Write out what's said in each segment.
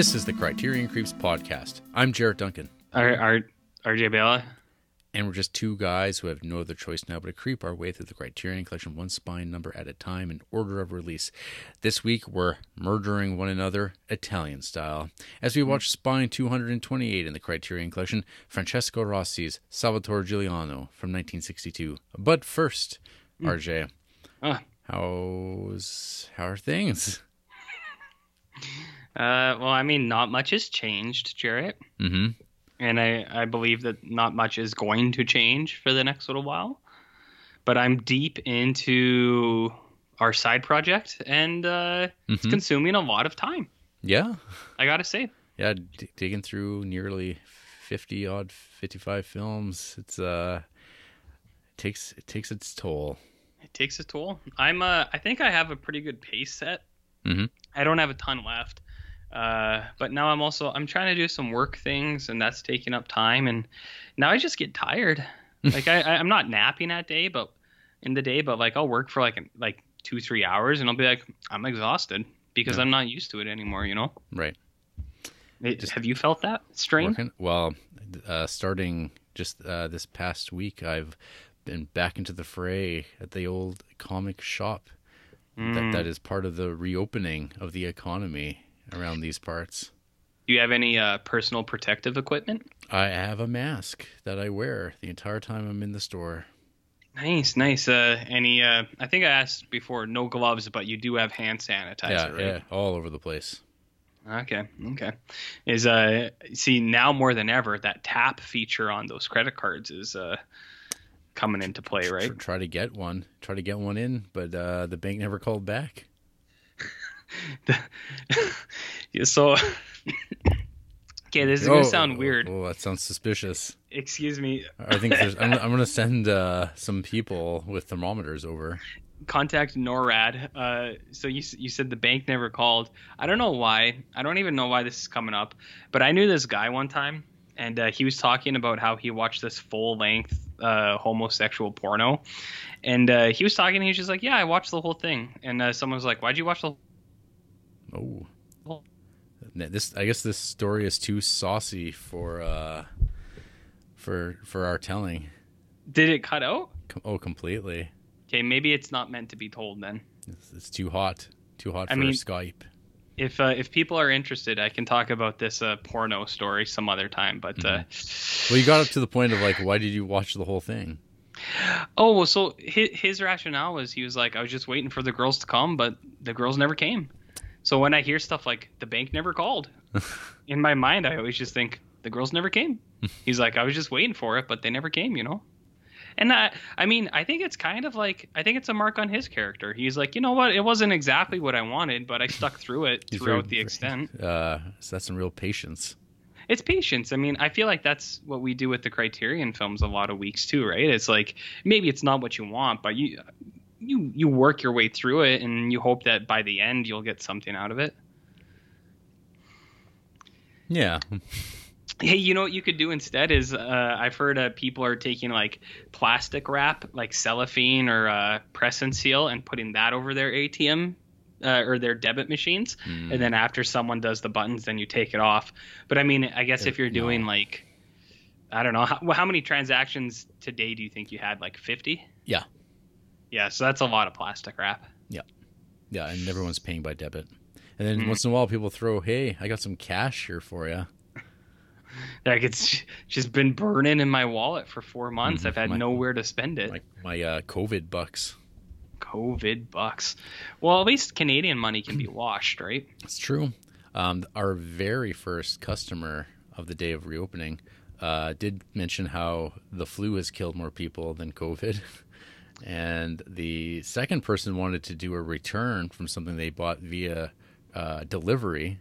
This is the Criterion Creeps podcast. I'm Jarrett Duncan, R- R- RJ Bella. and we're just two guys who have no other choice now but to creep our way through the Criterion Collection one spine number at a time in order of release. This week we're murdering one another Italian style as we watch Spine 228 in the Criterion Collection, Francesco Rosi's Salvatore Giuliano from 1962. But first, RJ, Ah. how's how are things? Uh, well, I mean, not much has changed, Jarrett. Mm-hmm. And I, I believe that not much is going to change for the next little while. But I'm deep into our side project, and uh, it's Mhm. consuming a lot of time. Yeah, I gotta say. yeah, d- digging through nearly 50 odd 55 films. It's uh it takes it takes its toll. It takes a toll. I'm uh, I think I have a pretty good pace set. Mhm. I don't have a ton left. Uh, but now I'm also I'm trying to do some work things, and that's taking up time. And now I just get tired. like I, I I'm not napping that day, but in the day, but like I'll work for like an- like two three hours, and I'll be like I'm exhausted because Yeah. I'm not used to it anymore. You know. Right. It- Just have you felt that strain? Working well, uh starting just uh this past week I've been back into the fray at the old comic shop. Mm. That that is part of the reopening of the economy around these parts. Do you have any uh, personal protective equipment? I have a mask that I wear the entire time I'm in the store. Nice, nice. Uh, any? Uh, I think I asked before. No gloves, but you do have hand sanitizer, yeah, right? yeah, all over the place. Okay, okay. Is uh, see now more than ever that tap feature on those credit cards is uh coming into play, right? Try to get one, try to get one in, but uh, the bank never called back. Yeah, so. okay, this is gonna sound weird. Oh, that sounds suspicious. Excuse me. I think there's, I'm, I'm gonna send uh, some people with thermometers over. Contact NORAD. Uh, so you you said the bank never called. I don't know why. I don't even know why this is coming up. But I knew this guy one time, and uh, he was talking about how he watched this full length uh, homosexual porno, and uh, he was talking. He was just like, "Yeah, I watched the whole thing." And uh, someone was like, "Why'd you watch the?" Oh, this I guess this story is too saucy for uh, for for our telling. Did it cut out? Com- Oh, completely. Okay, maybe it's not meant to be told then. It's, it's too hot. Too hot I for mean- Skype. If uh, if people are interested, I can talk about this uh, porno story some other time. But uh, Well, you got up to the point of like, why did you watch the whole thing? oh well, so his, his rationale was he was like, I was just waiting for the girls to come, but the girls never came. So when I hear stuff like the bank never called, in my mind I always just think the girls never came. He's like, I was just waiting for it, but they never came, you know. And I, I mean, I think it's kind of like I think it's a mark on his character. He's like, you know what? It wasn't exactly what I wanted, but I stuck through it He's throughout very- the extent. Uh, so that's some real patience. it's patience. I mean, I feel like that's what we do with the Criterion films a lot of weeks too, right? It's like maybe it's not what you want, but you you you work your way through it and you hope that by the end you'll get something out of it. Yeah. Hey, you know what you could do instead is uh, I've heard uh, people are taking like plastic wrap, like cellophane or uh, press and seal, and putting that over their ATM uh, or their debit machines, Mm. and then after someone does the buttons, then you take it off. But I mean, I guess if you're No. doing like, I don't know, how, well, how many transactions today do you think you had? Like 50? Yeah. Yeah, so that's a lot of plastic wrap. Yeah, Yeah, and everyone's paying by debit. And then Mhm. once in a while, people throw, "Hey, I got some cash here for you." Like it's just been burning in my wallet for four months. Mhm. I've had My- nowhere to spend it. Like my uh, COVID bucks. COVID bucks. Well, at least Canadian money can be washed, right? It's true. Um, our very first customer of the day of reopening uh, did mention how the flu has killed more people than COVID. And the second person wanted to do a return from something they bought via uh, delivery.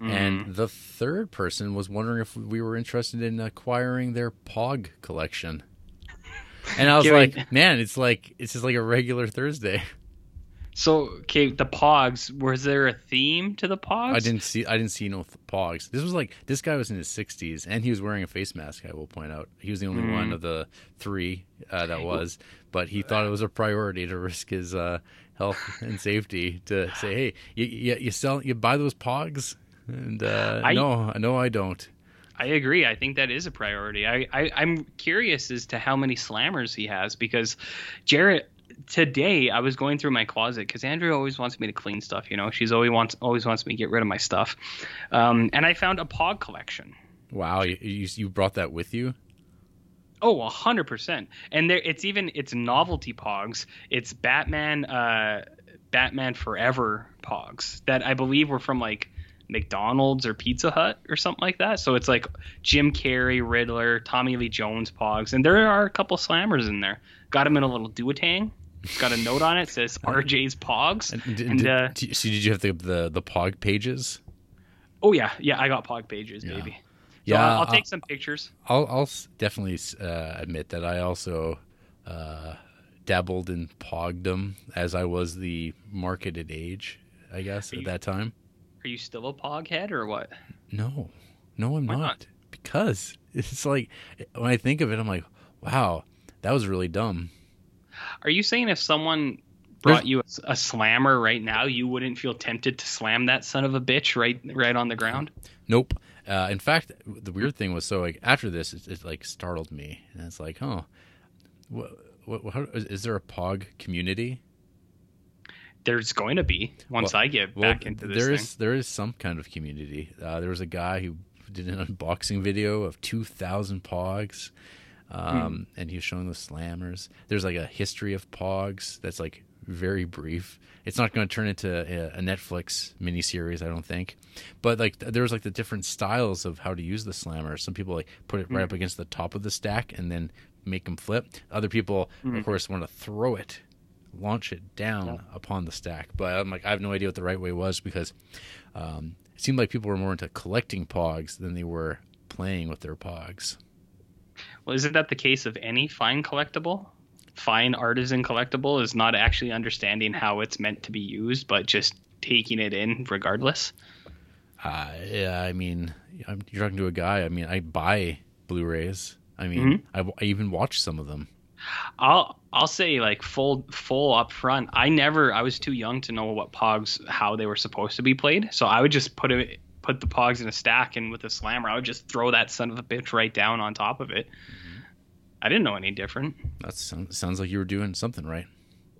Mm. And the third person was wondering if we were interested in acquiring their POG collection. And I was like, man, it's like it's just like a regular Thursday. So, okay, the Pogs. Was there a theme to the Pogs? I didn't see I didn't see no th- pogs. This was like this guy was in his 60s and he was wearing a face mask. I will point out he was the only Mm. one of the three uh, that was, but he thought it was a priority to risk his uh, health and safety to say, hey, you, you, you sell you buy those pogs. And uh, I- no, no, I don't. I agree. I think that is a priority. I, I I'm curious as to how many slammers he has because Jarrett today I was going through my closet because Andrea always wants me to clean stuff. You know, she's always wants always wants me to get rid of my stuff, um, and I found a Pog collection. Wow, you, you you brought that with you? Oh, a hundred percent. And there, it's even it's novelty Pogs. It's Batman, uh, Batman Forever Pogs that I believe were from like McDonald's or Pizza Hut or something like that. So it's like Jim Carrey, Riddler, Tommy Lee Jones Pogs, and there are a couple slammers in there. Got them in a little duotang. It's got a note on it says RJ's Pogs. And, did, And, uh, did- so did you have the the, the Pog pages? Oh yeah, yeah, I got Pog pages, Yeah. baby. So Yeah, I'll, I'll I'll- take some pictures. I'll I'll definitely uh, admit that I also uh, dabbled in pogdom as I was the marketed age, I guess, Are at you- that time. Are you still a Pog head or what? No, no, I'm not. not? Because it's like when I think of it, I'm like, wow, that was really dumb. Are you saying if someone brought you a, a slammer right now, you wouldn't feel tempted to slam that son of a bitch right right on the ground? Nope. Uh, in fact, the weird thing was so like after this, it, it like startled me, and it's like, oh, what, what, how, is, there a Pog community? There's going to be once Well- I get Well, back into this there is there is some kind of community. Uh, there was a guy who did an unboxing video of two thousand Pogs, um, and he was showing the slammers. There's like a history of Pogs that's like very brief. It's not going to turn into a, a Netflix miniseries, I don't think. But like th- there was like the different styles of how to use the slammer. Some people like put it right up against the top of the stack and then make them flip. Other people, of course, want to throw it, launch it down upon the stack. But I'm like, I have no idea what the right way was because um, it seemed like people were more into collecting pogs than they were playing with their pogs. Well, isn't that the case of any fine collectible? Fine artisan collectible is not actually understanding how it's meant to be used, but just taking it in regardless. Uh, yeah, I mean, I'm, you're talking to a guy. I mean, I buy Blu-rays. I mean, I, I even watch some of them. I'll I'll say like full full up front. I never I was too young to know what pogs how they were supposed to be played. So I would just put it put the pogs in a stack and with a slammer I would just throw that son of a bitch right down on top of it. I didn't know any different. That sounds, like you were doing something right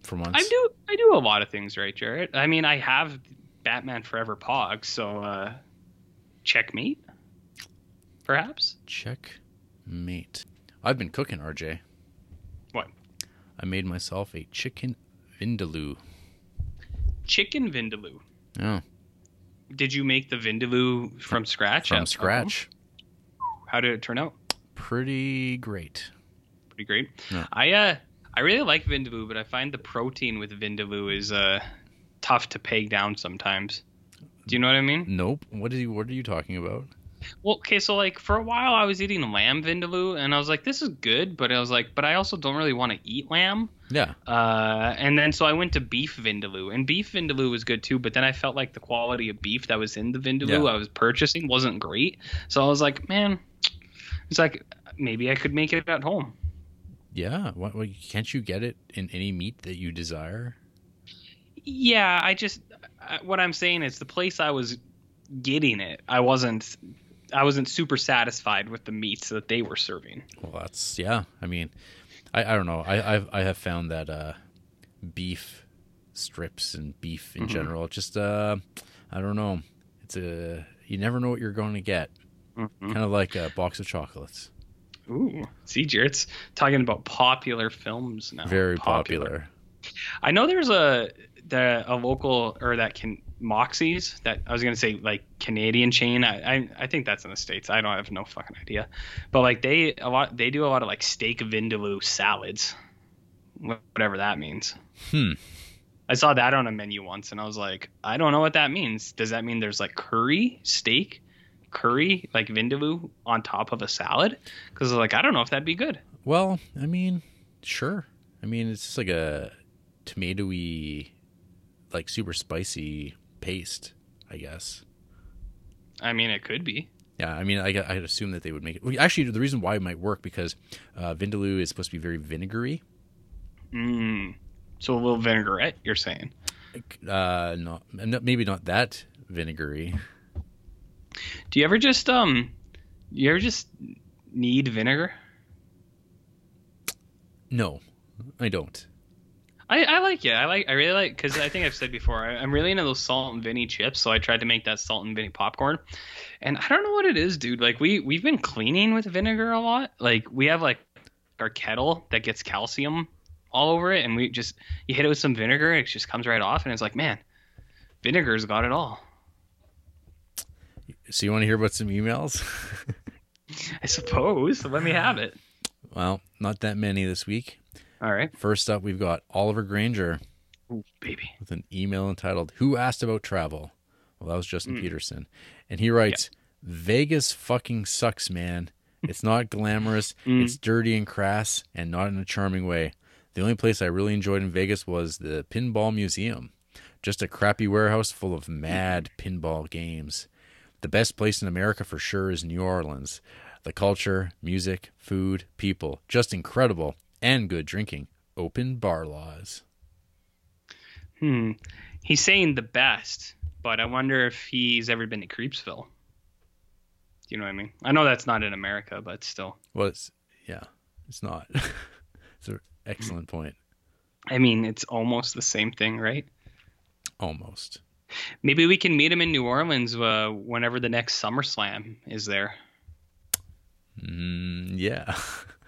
for once. I do I do a lot of things right, Jarrett. I mean I have Batman Forever pogs, so uh checkmate. Perhaps? Check mate. I've been cooking, RJ. What? I made myself a chicken vindaloo. Chicken vindaloo. Yeah, Did you make the vindaloo from scratch? from at home? scratch. How did it turn out? Pretty great. pretty great. Yeah. I uh I really like Vindaloo, but I find the protein with Vindaloo is uh tough to peg down sometimes. Do you know what I mean? Nope. What are you? What are you talking about? Well, okay, so like for a while I was eating lamb Vindaloo, and I was like, this is good, but I was like, but I also don't really want to eat lamb. Yeah. Uh, and then so I went to beef Vindaloo, and beef Vindaloo was good too, but then I felt like the quality of beef that was in the Vindaloo Yeah. I was purchasing wasn't great. So I was like, man, it's like maybe I could make it at home. Yeah. What, what, can't you get it in any meat that you desire? Yeah, I just what I'm saying is the place I was getting it, I wasn't I wasn't super satisfied with the meats that they were serving. Well, that's yeah. I mean, I, I don't know. I I've, I have found that uh, beef strips and beef in Mhm. general, just uh, I don't know. It's a you never know what you're going to get. Mm-hmm. Kind of like a box of chocolates. Ooh, see, Jarrett's talking about popular films now. Very popular. I know there's a the a local or that can Moxie's that I was gonna say like Canadian chain. I, I I think that's in the states. I don't I have no fucking idea, but like they a lot they do a lot of like steak vindaloo salads, whatever that means. Hmm. I saw that on a menu once and I was like, I don't know what that means. Does that mean there's like curry steak, curry like vindaloo on top of a salad? Because like I don't know if that'd be good. Well, I mean, sure. I mean, it's just like a tomatoey, like super spicy paste, I guess. I mean, it could be. Yeah, I mean, I, I'd assume that they would make it. Actually, the reason why it might work because uh, vindaloo is supposed to be very vinegary. Mm. So a little vinaigrette, you're saying? Uh, not not- maybe not that vinegary. Do you ever just um, you ever just need vinegar? No, I don't. I, I like it. I like. I really like because I think I've said before. I, I'm really into those salt and vinny chips, so I tried to make that salt and vinny popcorn. And I don't know what it is, dude. Like we we've been cleaning with vinegar a lot. Like we have like our kettle that gets calcium all over it, and we just you hit it with some vinegar, and it just comes right off, and it's like, man, vinegar's got it all. So you want to hear about some emails? I suppose. Let me have it. well, not that many this week. All right. First up, we've got Oliver Granger Ooh, baby. with an email entitled "Who asked about travel?" Well, that was Justin Mm. Peterson, and he writes, "Vegas fucking sucks, man. It's not glamorous. Mm. It's dirty and crass, and not in a charming way. The only place I really enjoyed in Vegas was the Pinball Museum. Just a crappy warehouse full of mad pinball games. The best place in America for sure is New Orleans. The culture, music, food, people, just incredible, and good drinking. Open bar laws." Hmm. He's saying the best, but I wonder if he's ever been to Creepsville. Do you know what I mean? I know that's not in America, but still. Well, it's yeah, it's not. it's an excellent point. I mean, it's almost the same thing, right? Almost. Maybe we can meet him in New Orleans uh, whenever the next SummerSlam is there. Mm, yeah.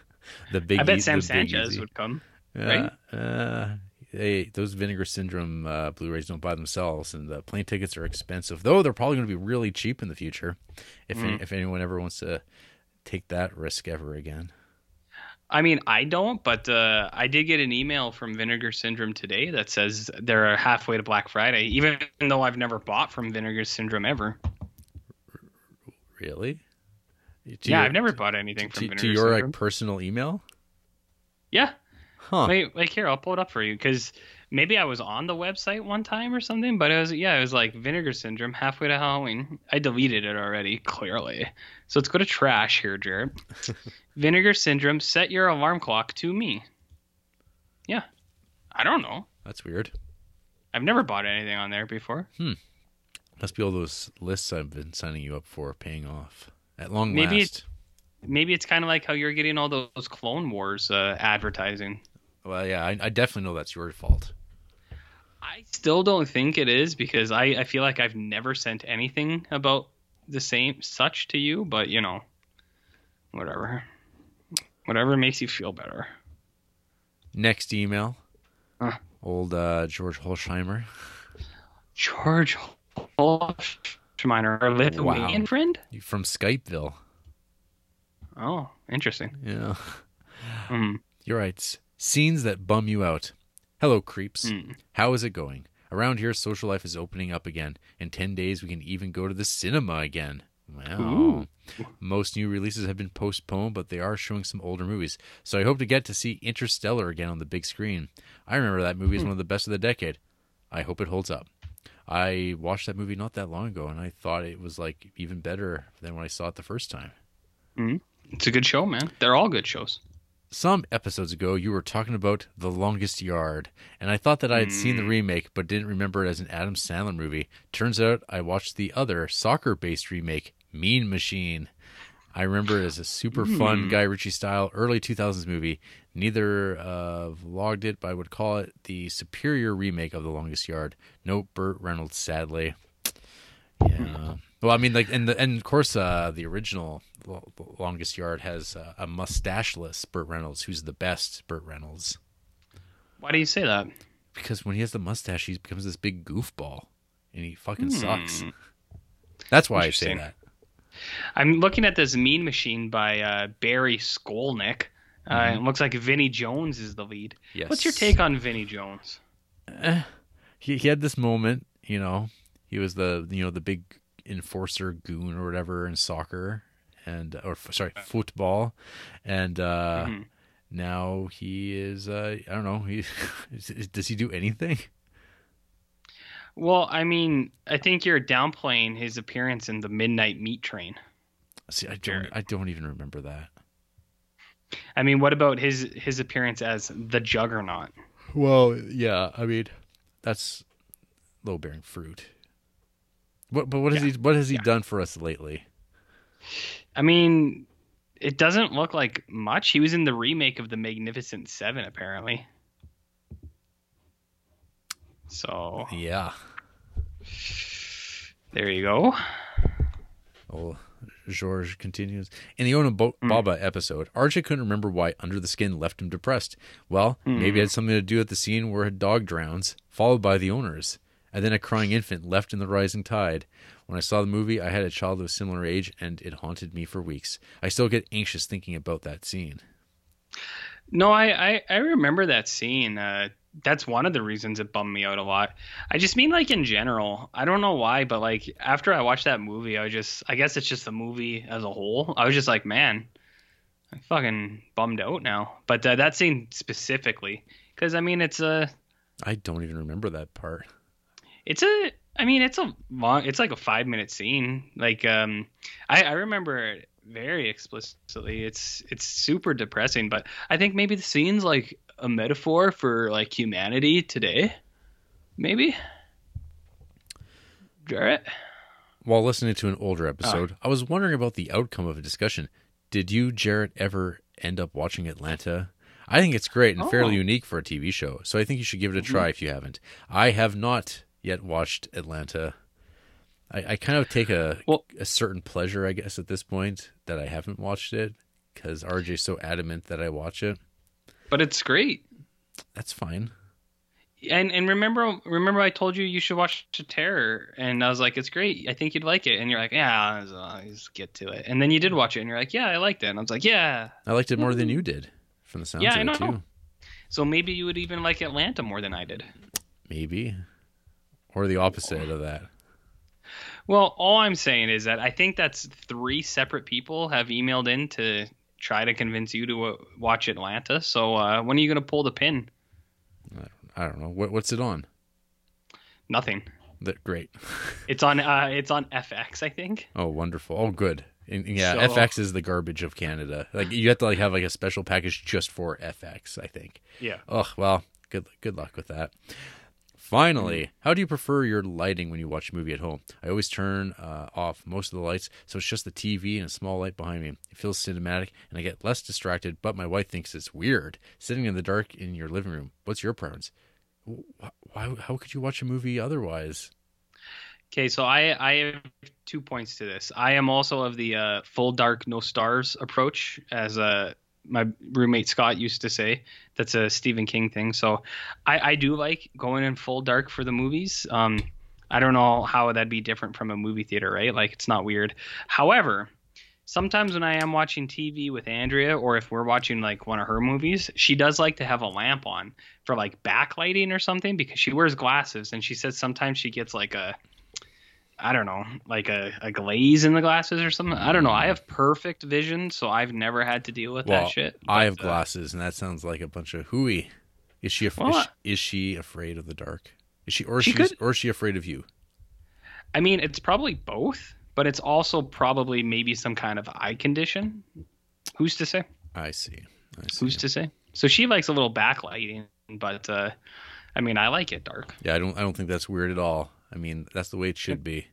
the big. I bet E- Sam Sanchez Easy. would come. Right? Uh, hey, those Vinegar Syndrome uh, Blu-rays don't buy themselves, and the plane tickets are expensive. Though they're probably going to be really cheap in the future, if any, Mm. if anyone ever wants to take that risk ever again. I mean, I don't, but uh, I did get an email from Vinegar Syndrome today that says they're halfway to Black Friday, even though I've never bought from Vinegar Syndrome ever. Really? To yeah, your- I've never bought anything from to, Vinegar to your Syndrome. like personal email. yeah, Huh? Wait, like here, I'll pull it up for you because maybe I was on the website one time or something, but it was yeah, it was like Vinegar Syndrome halfway to Halloween. I deleted it already, clearly. So let's go to trash here, Jarrett. Vinegar Syndrome, set your alarm clock to me. Yeah, I don't know. That's weird. I've never bought anything on there before. Hmm. Must be all those lists I've been signing you up for paying off at long Maybe last. Maybe it's kind of like how you're getting all those Clone Wars uh, advertising. Well, yeah, I, I definitely know that's your fault. I still don't think it is because I, I feel like I've never sent anything about the same such to you, but you know, whatever. Whatever makes you feel better. Next email, Huh. old uh, George Holsheimer. George Holschmeiner, our Lithuanian Wow. friend? from Skypeville. Oh, interesting. Yeah, Hmm. you're right. Scenes that bum you out. Hello, creeps. Hmm. How is it going? Around here, social life is opening up again. In 10 days, we can even go to the cinema again. Wow. Ooh. Most new releases have been postponed, but they are showing some older movies. So I hope to get to see Interstellar again on the big screen. I remember that movie is Hmm. one of the best of the decade. I hope it holds up. I watched that movie not that long ago, and I thought it was like even better than when I saw it the first time. It's a good show, man. They're all good shows. Some episodes ago, you were talking about The Longest Yard, and I thought that I had seen the Mm. remake but didn't remember it as an Adam Sandler movie. Turns out I watched the other soccer based remake, Mean Machine. I remember it as a super fun Mm. Guy Ritchie style early 2000s movie. Neither uh, logged it, but I would call it the superior remake of The Longest Yard. No Burt Reynolds, sadly. Yeah. Well, I mean, like, and the, and of course, uh, the original Longest Yard has uh, a mustacheless Burt Reynolds, who's the best Burt Reynolds. Why do you say that? Because when he has the mustache, he becomes this big goofball, and he fucking sucks. Hmm. That's why I say that. I'm looking at this Mean Machine by uh, Barry Skolnick. Uh, Mm-hmm. It looks like Vinnie Jones is the lead. Yes. What's your take on Vinnie Jones? He he had this moment, you know. He was the you know the big enforcer goon or whatever in soccer, and or f- sorry football, and uh, Mhm. now he is uh, I don't know he does he do anything? Well, I mean, I think you're downplaying his appearance in the Midnight Meat Train. See, I don't I don't even remember that. I mean, what about his his appearance as the Juggernaut? Well, yeah, I mean, that's low bearing fruit. What, but what has Yeah. he what has he Yeah. done for us lately? I mean, it doesn't look like much. He was in the remake of The Magnificent Seven, apparently. So Yeah. there you go. Oh, George continues. In the Ona Bo- Baba episode, Archie couldn't remember why Under the Skin left him depressed. Well, maybe it had something to do with the scene where a dog drowns, followed by the owners, and then a crying infant left in the rising tide. When I saw the movie, I had a child of a similar age, and it haunted me for weeks. I still get anxious thinking about that scene. No, I, I, I remember that scene. Uh, that's one of the reasons it bummed me out a lot. I just mean like in general. I don't know why, but like after I watched that movie, I just I guess it's just the movie as a whole. I was just like, man, I'm fucking bummed out now. But uh, that scene specifically, because I mean it's a I don't even remember that part. it's a I mean it's a long it's like a five minute scene. Like um I, I remember very explicitly. It's it's super depressing, but I think maybe the scene's like a metaphor for like humanity today. Maybe. Jarrett? While listening to an older ah. episode, I was wondering about the outcome of a discussion. Did you, Jarrett, ever end up watching Atlanta? I think it's great and fairly Oh. unique for a TV show, so I think you should give it a mm-hmm. try if you haven't. I have not yet watched Atlanta. I, I kind of take a Well- a certain pleasure, I guess, at this point that I haven't watched it because RJ's so adamant that I watch it. But it's great. That's fine. And and remember remember I told you you should watch The Terror and I was like it's great. I think you'd like it and you're like yeah, uh, just get to it. And then you did watch it and you're like yeah, I liked it. And I was like yeah. I liked it more than you did from the sounds Yeah, of I it know. too. So maybe you would even like Atlanta more than I did. Maybe. Or the opposite of that. Well, all I'm saying is that I think that's three separate people have emailed in to try to convince you to uh, watch Atlanta. So uh, when are you going to pull the pin? I don't know. What, what's it on? Nothing. That great. It's on. Uh, it's on FX, I think. Oh, wonderful. Oh, good. And, yeah, So- FX is the garbage of Canada. Like you have to like have like a special package just for FX. I think. Yeah. Oh well, good good luck with that. Finally, how do you prefer your lighting when you watch a movie at home? I always turn uh, off most of the lights, so it's just the TV and a small light behind me. It feels cinematic, and I get less distracted. But my wife thinks it's weird sitting in the dark in your living room. What's your preference? Why? How could you watch a movie otherwise? Okay, so I I have two points to this. I am also of the uh, full dark no stars approach, as uh, my roommate Scott used to say. That's a Stephen King thing. So I, I do like going in full dark for the movies. Um, I don't know how that'd be different from a movie theater, right? Like it's not weird. However, sometimes when I am watching TV with Andrea, or if we're watching like one of her movies, she does like to have a lamp on for like backlighting or something because she wears glasses, and she says sometimes she gets like a I don't know, like a, a glaze in the glasses or something. I don't know. I have perfect vision, so I've never had to deal with Well, that shit. I have uh, glasses, and that sounds like a bunch of hooey. Is she af- Well, is, she, is she afraid of the dark? Is she or She she's could- or is she afraid of you? I mean, it's probably both, but it's also probably maybe some kind of eye condition. Who's to say? I see. I see. Who's to say? So she likes a little backlighting, but uh, I mean, I like it dark. Yeah, I don't. I don't think that's weird at all. I mean, that's the way it should be.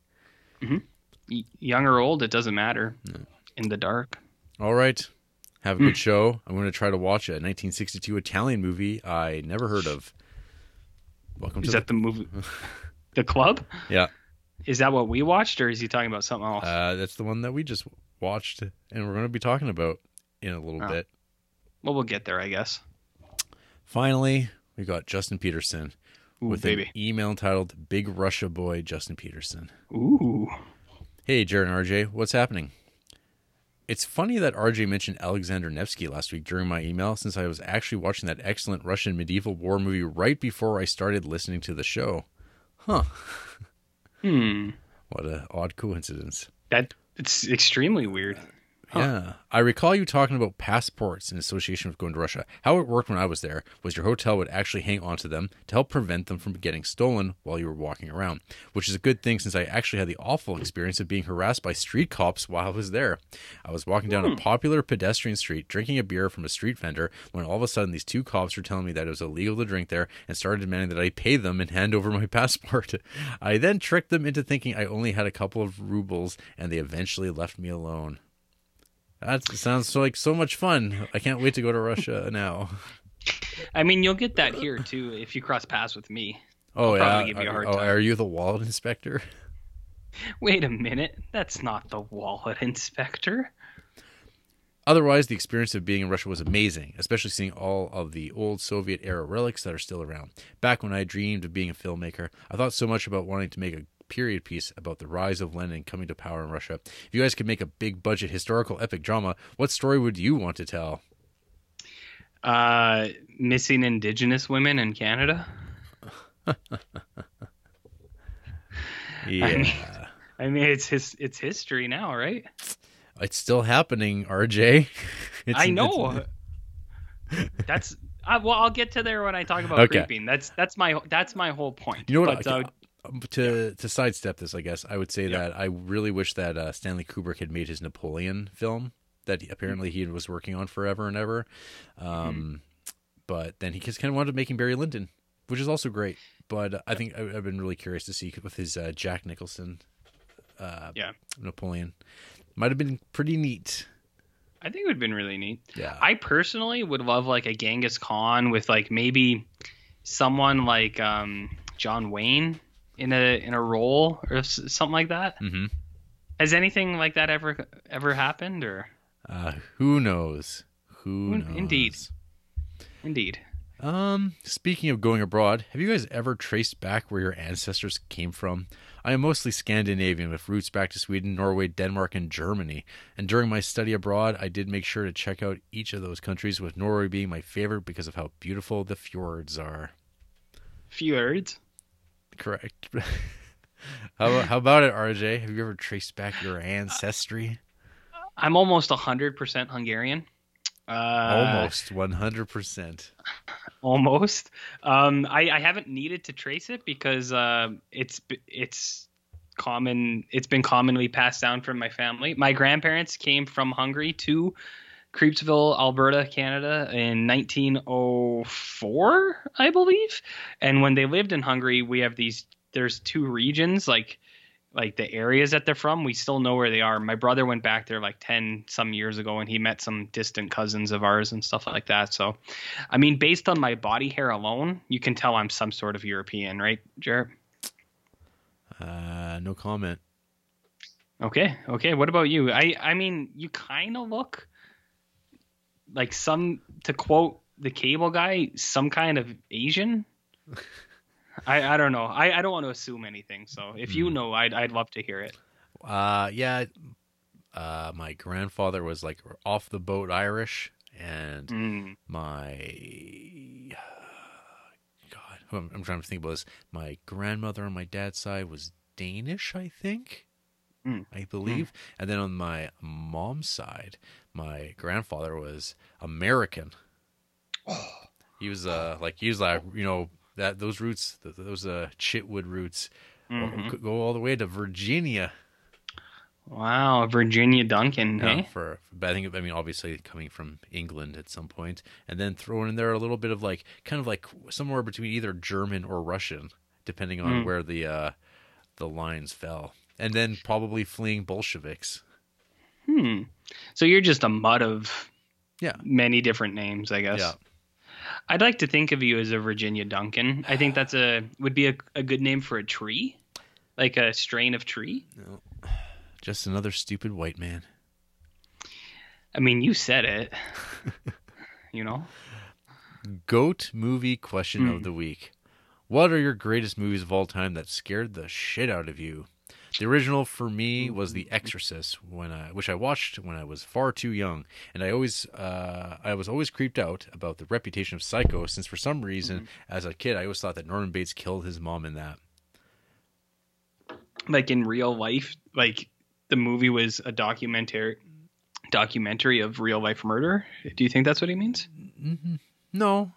Y- young or old, it doesn't matter. In the dark. All right. Have Hmm. a good show. I'm going to try to watch a 1962 Italian movie I never heard of. Welcome Is to that the movie? the club? yeah. Is that what we watched, or is he talking about something else? Uh, that's the one that we just watched, and we're going to be talking about in a little Oh. bit. well, we'll get there, I guess. Finally, we got Justin Peterson Ooh, with baby. an email entitled "Big Russia Boy Justin Peterson." Ooh. Hey, Jarrett and RJ, what's happening? It's funny that RJ mentioned Alexander Nevsky last week during my email, since I was actually watching that excellent Russian medieval war movie right before I started listening to the show. Huh. Hmm. What a odd coincidence. That it's extremely weird. Yeah. I recall you talking about passports in association with going to Russia. How it worked when I was there was your hotel would actually hang onto them to help prevent them from getting stolen while you were walking around, which is a good thing since I actually had the awful experience of being harassed by street cops while I was there. I was walking down a hmm. popular pedestrian street drinking a beer from a street vendor when all of a sudden these two cops were telling me that it was illegal to drink there and started demanding that I pay them and hand over my passport. I then tricked them into thinking I only had a couple of rubles and they eventually left me alone. That sounds so like so much fun. I can't wait to go to Russia now. I mean, you'll get that here too if you cross paths with me. Oh I'll yeah. give you a hard oh, time. are you the wallet inspector? Wait a minute, that's not the wallet inspector. Otherwise, the experience of being in Russia was amazing, especially seeing all of the old Soviet era relics that are still around. Back when I dreamed of being a filmmaker, I thought so much about wanting to make a period piece about the rise of Lenin coming to power in Russia. If you guys could make a big budget historical epic drama, what story would you want to tell? Uh, missing indigenous women in Canada. Yeah. mean- I mean, it's his it's history now, right? it's still happening, RJ. It's, I know. that's I, well, I'll get to there when I talk about Okay. creeping. That's that's my that's my whole point. You know what? But, I- uh, um, to to sidestep this, I guess I would say Yeah. that I really wish that uh, Stanley Kubrick had made his Napoleon film that he, apparently he was working on forever and ever. Um, Mm-hmm. But then he just kind of wound up making Barry Lyndon, which is also great. But uh, I think I, I've been really curious to see with his uh, Jack Nicholson uh, yeah, Napoleon. Might have been pretty neat. I think it would have been really neat. Yeah. I personally would love like a Genghis Khan with like maybe someone like um, John Wayne in a in a role or something like that. hmm Has anything like that ever ever happened or Uh, who knows? Who Who- knows? indeed. indeed? Um, speaking of going abroad, have you guys ever traced back where your ancestors came from? I am mostly Scandinavian with roots back to Sweden, Norway, Denmark, and Germany. And during my study abroad, I did make sure to check out each of those countries, with Norway being my favorite because of how beautiful the fjords are. Fjords. Correct. how, how about it, RJ? Have you ever traced back your ancestry? I'm almost hundred percent Hungarian. Uh, Almost 100%. almost. Um, I, I haven't needed to trace it because uh, it's it's common. It's been commonly passed down from my family. My grandparents came from Hungary to Creepsville, Alberta, Canada in 1904, I believe. And when they lived in Hungary, we have these. There's two regions, like like the areas that they're from. We still know where they are. My brother went back there like 10 some years ago, and he met some distant cousins of ours and stuff like that. So, I mean, based on my body hair alone, you can tell I'm some sort of European, right, Jarrett? Uh, no comment. Okay, okay. What about you? I I mean, you kind of look like some to quote the cable guy, some kind of Asian. I I don't know. I I don't want to assume anything. So if you Hmm. know, I'd I'd love to hear it. Uh, yeah. Uh, my grandfather was like off the boat Irish, and Mm. my God, I'm, I'm trying to think about this. My grandmother on my dad's side was Danish, I think, Mm. I believe, and then on my mom's side, my grandfather was American. He was uh like he was like you know that those roots those uh Chitwood roots Mhm. go- all the way to Virginia. Wow, Virginia Duncan, Yeah, hey? for, but I think I mean obviously coming from England at some point, and then throwing in there a little bit of like kind of like somewhere between either German or Russian, depending on Mm. where the uh, the lines fell, and then probably fleeing Bolsheviks. Hmm. So you're just a mud of Yeah. many different names, I guess. Yeah. I'd like to think of you as a Virginia Duncan. I think that's a would be a, a good name for a tree, like a strain of tree. No. Just another stupid white man. I mean, you said it. you know. Goat movie question Hmm. of the week. What are your greatest movies of all time that scared the shit out of you? The original for me was The Exorcist, when I, which I watched when I was far too young, and I always, uh, I was always creeped out about the reputation of Psycho, since for some reason, as a kid, I always thought that Norman Bates killed his mom in that. like in real life like the movie was a documentary documentary of real life murder. Do you think that's what he means? Mm-hmm. No,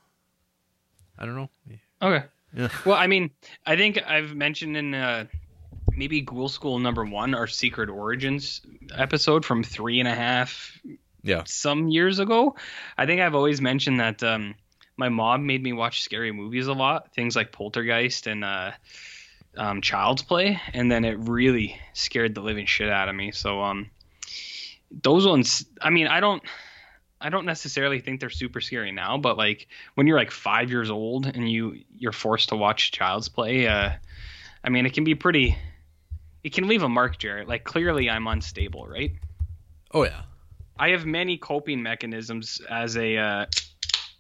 I don't know. Okay. Yeah. Well, I mean, I think I've mentioned in uh, maybe Ghoul School number one, our Secret Origins episode from three and a half Yeah. some years ago. I think I've always mentioned that um, my mom made me watch scary movies a lot, things like Poltergeist and uh, um, Child's Play, and then it really scared the living shit out of me. So um, those ones, I mean, I don't. I don't necessarily think they're super scary now, but like when you're like five years old and you you're forced to watch Child's Play, uh, I mean, it can be pretty. It can leave a mark, Jarrett. Like clearly, I'm unstable, right? Oh yeah. I have many coping mechanisms as a uh,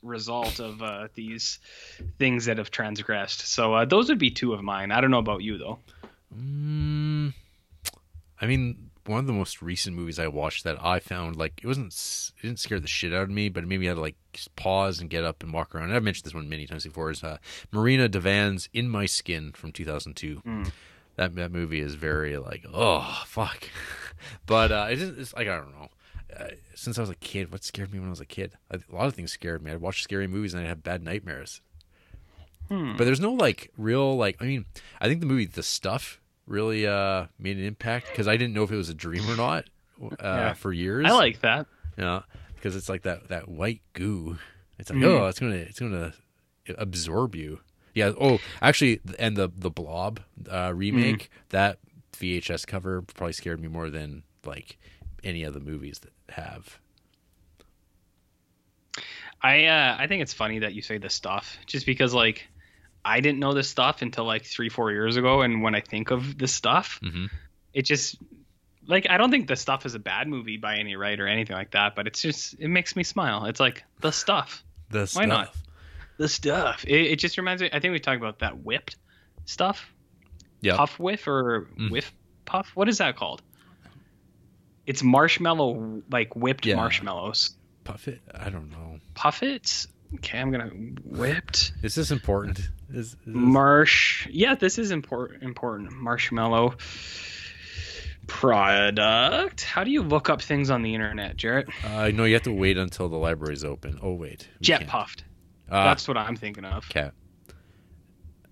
result of uh, these things that have transgressed. So uh, those would be two of mine. I don't know about you though. Mm, I mean, one of the most recent movies I watched that I found like it wasn't it didn't scare the shit out of me, but it made me had to like pause and get up and walk around. And I've mentioned this one many times before. Is uh, Marina de Van's "In My Skin" from 2002. Mm. That that movie is very like oh fuck, but uh, it is it's like I don't know. Uh, since I was a kid, what scared me when I was a kid? I, a lot of things scared me. I'd watch scary movies and I'd have bad nightmares. Hmm. But there's no like real like I mean I think the movie The Stuff really uh made an impact because I didn't know if it was a dream or not uh, Yeah. for years. I like that. yeah because it's like that that white goo. It's like Mm. oh it's gonna it's gonna absorb you. Yeah. Oh, actually, and the the Blob uh, remake that VHS cover probably scared me more than like any of the movies that have. I uh, I think it's funny that you say this stuff, just because like I didn't know this stuff until like three four years ago, and when I think of this stuff, Mhm. it just like I don't think the stuff is a bad movie by any right or anything like that, but it's just it makes me smile. It's like the stuff. The Why stuff. not? The stuff. It, it just reminds me. I think we talked about that whipped stuff. Yeah. Puff whiff or Mm. whiff puff. What is that called? It's marshmallow, like whipped Yeah. marshmallows. Puff it. I don't know. Puffets. Okay, I'm gonna whipped Is this important? Is, is this- marsh. Yeah, this is important. Important marshmallow product. How do you look up things on the internet, Jarrett? Uh, know you have to wait until the library's open. Oh wait, Jet can't. puffed. Ah, That's what I'm thinking of. cat.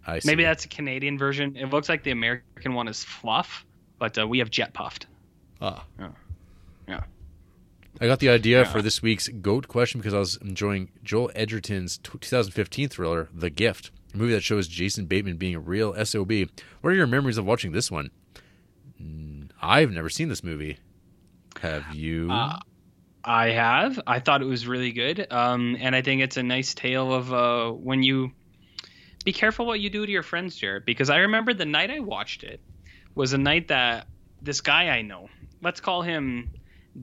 I see. Maybe that's a Canadian version. It looks like the American one is fluff, but uh, we have jet puffed. Ah. Yeah. Yeah. I got the idea Yeah. for this week's goat question because I was enjoying Joel Edgerton's 2015 thriller, The Gift, a movie that shows Jason Bateman being a real SOB. What are your memories of watching this one? I've never seen this movie. Have you? Uh, I have. I thought it was really good. Um, and I think it's a nice tale of uh, when you be careful what you do to your friends, Jarrett. Because I remember the night I watched it was a night that this guy I know, let's call him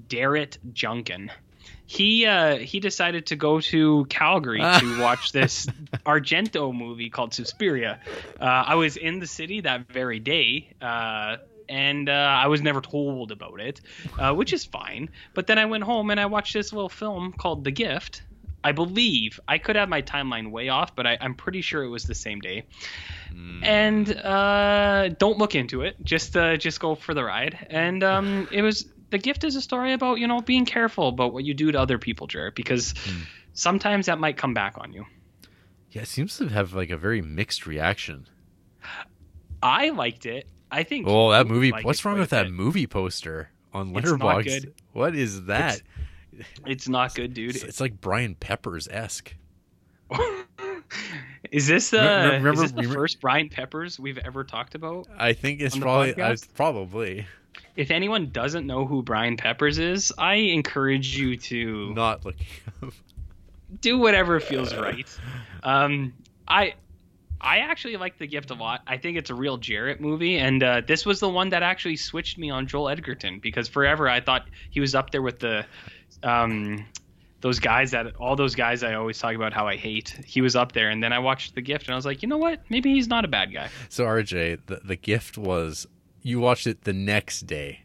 Darrett Junkin. He uh, he decided to go to Calgary to watch this Argento movie called Suspiria. Uh, I was in the city that very day, uh, and uh, I was never told about it, uh, which is fine. But then I went home and I watched this little film called The Gift. I believe I could have my timeline way off, but I, I'm pretty sure it was the same day. Mm. And uh, don't look into it. Just uh, just go for the ride. And um, it was the gift is a story about you know being careful about what you do to other people, Jarrett, because sometimes that might come back on you. yeah, it seems to have like a very mixed reaction. I liked it. I think. Oh, that movie! liked What's wrong with that movie poster on It's not Letterboxd? What is that? It's not good, dude. It's, it's like Brian Peppers esque. is this uh, Remember- is this the remember- first Brian Peppers we've ever talked about? I think it's probably I, probably If anyone doesn't know who Brian Peppers is, I encourage you to not looking. do whatever feels right. Um, I I actually like The Gift a lot. I think it's a real Jarrett movie, and uh, this was the one that actually switched me on Joel Edgerton because forever I thought he was up there with the um, those guys that all those guys I always talk about how I hate. He was up there, and then I watched The Gift, and I was like, you know what? Maybe he's not a bad guy. So RJ, the the gift was you watched it the next day.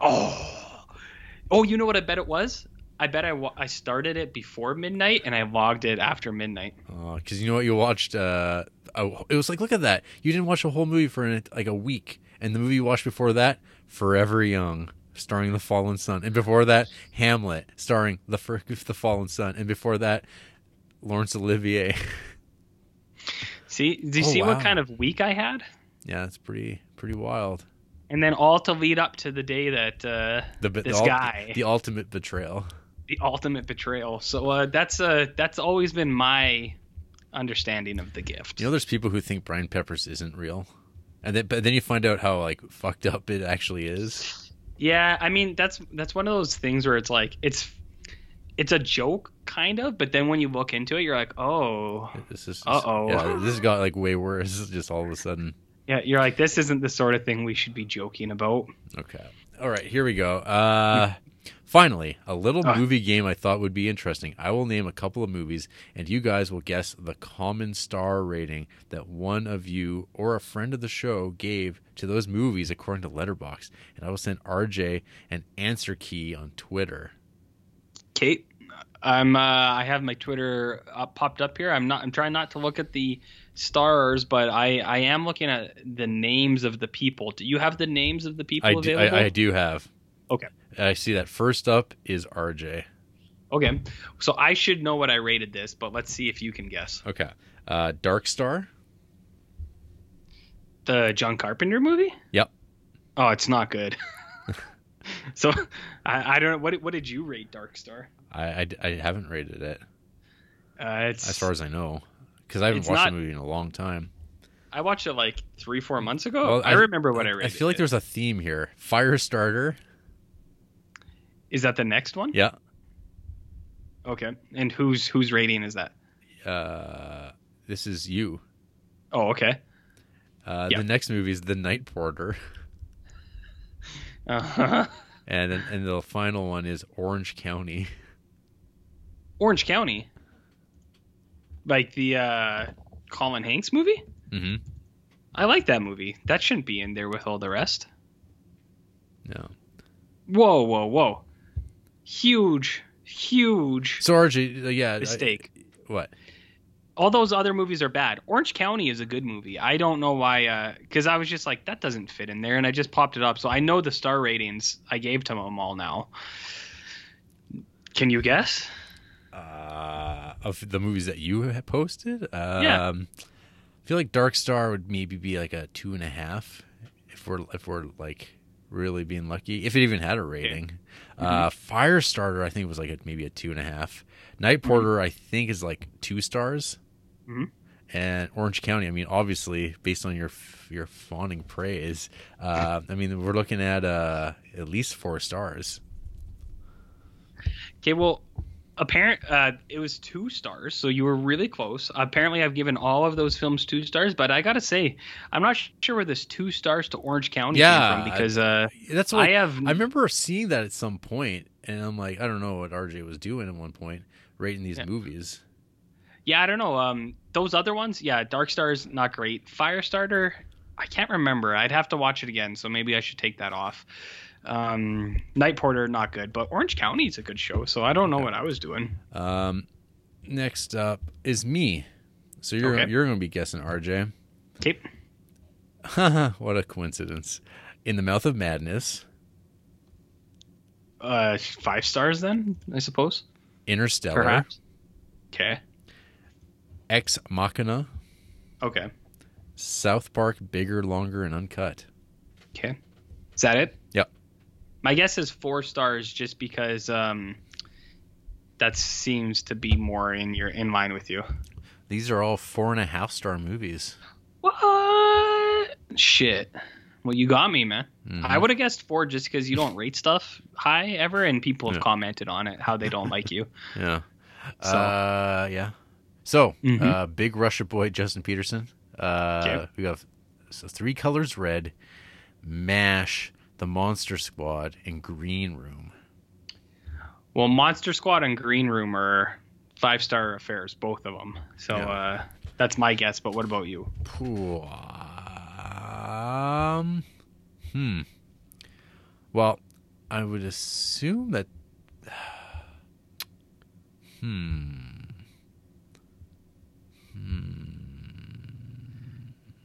Oh, oh, you know what I bet it was? I bet I, I started it before midnight and I logged it after midnight. because you know what you watched. Uh, oh, it was like look at that. You didn't watch a whole movie for an, like a week, and the movie you watched before that, Forever Young. starring the fallen sun, and before that, Hamlet, starring the the fallen sun, and before that, Laurence Olivier. See, do you Oh, see wow. what kind of week I had? yeah, it's pretty pretty wild. And then all to lead up to the day that uh, The the, this ul- guy, the ultimate betrayal. the ultimate betrayal. So uh, that's uh, that's always been my understanding of the gift. You know, there's people who think Brian Peppers isn't real, and then but then you find out how like fucked up it actually is. Yeah, I mean that's that's one of those things where it's like it's it's a joke kind of, but then when you look into it, you're like, oh, This is Uh-oh. Yeah, this has got like way worse. Just all of a sudden. yeah, you're like, this isn't the sort of thing we should be joking about. Okay. All right, here we go. Uh finally, a little Ah. movie game I thought would be interesting. I will name a couple of movies and you guys will guess the common star rating that one of you or a friend of the show gave to those movies according to Letterboxd. And I will send RJ an answer key on Twitter. Kate, I'm uh, I have my Twitter up, popped up here. I'm not I'm trying not to look at the stars, but I I am looking at the names of the people. Do you have the names of the people I do, available? I, I do have. Okay. I see that first up is RJ. Okay, so I should know what I rated this, but let's see if you can guess. Okay. Uh Dark Star? The John Carpenter movie? Yep. Oh, it's not good. so I, I don't know what what did you rate Dark Star? I, I, I haven't rated it Uh, it's as far as I know because I haven't watched not- the movie in a long time. I watched it like three four months ago. Well, I, remember what I, I rated. I feel like it. there's a theme here. Firestarter. Is that the next one? Yeah. Okay, and whose whose rating is that? Uh, this is you. Oh, okay. Uh, Yeah. The next movie is The Night Porter, Uh-huh. and then and the final one is Orange County. Orange County. Like the uh, Colin Hanks movie? Mm-hmm. I like that movie. That shouldn't be in there with all the rest. No. Whoa, whoa, whoa. Huge, huge So RJ, uh, yeah. I- mistake. what? all those other movies are bad. Orange County is a good movie. I don't know why, because I was just like, that doesn't fit in there, and I just popped it up. So I know the star ratings I gave to them all now. Can you guess? Uh, of the movies that you have posted. Um, Yeah. I feel like Dark Star would maybe be like a two and a half, if we're if we're like really being lucky. If it even had a rating. Uh, Firestarter, I think was like a, maybe a two and a half. Night Porter, I think is like two stars. Mhm. And Orange County, I mean, obviously, based on your your fawning praise, uh, I mean, we're looking at uh, at least four stars. Okay, well, apparent uh, it was two stars, so you were really close. Apparently, I've given all of those films two stars, but I gotta say, I'm not sure where this two stars to Orange County Yeah, came from because uh, That's what I have. I remember seeing that at some point, and I'm like, I don't know what RJ was doing at one point, rating these Yeah. movies. Yeah, I don't know. Um, those other ones, yeah, Dark Star's not great. Firestarter, I can't remember. I'd have to watch it again, so maybe I should take that off. Um, Night Porter, not good, but Orange County's a good show, so I don't know what I was doing. Um, next up is me. So you're Okay. you're going to be guessing RJ. Okay, what a coincidence! In the Mouth of Madness, uh, five stars then, I suppose. Interstellar, Perhaps. Okay. Ex Machina, Okay. South Park, Bigger, Longer, and Uncut. Okay. Is that it? Yep. My guess is four stars, just because um, that seems to be more in your in line with you. These are all four and a half star movies. What? Shit. Well, you got me, man. Mhm. I would have guessed four just because you don't rate stuff high ever, and people have Yeah. commented on it how they don't like you. Yeah. So- Uh, yeah. So, Mhm. uh, big Russia boy Justin Peterson. Uh, Okay. we have so three colors red, Mash, The Monster Squad, and Green Room. Well, Monster Squad and Green Room are five star affairs, both of them. So Yeah. uh, that's my guess. But what about you? Um, hmm. Well, I would assume that. Hmm. Hmm.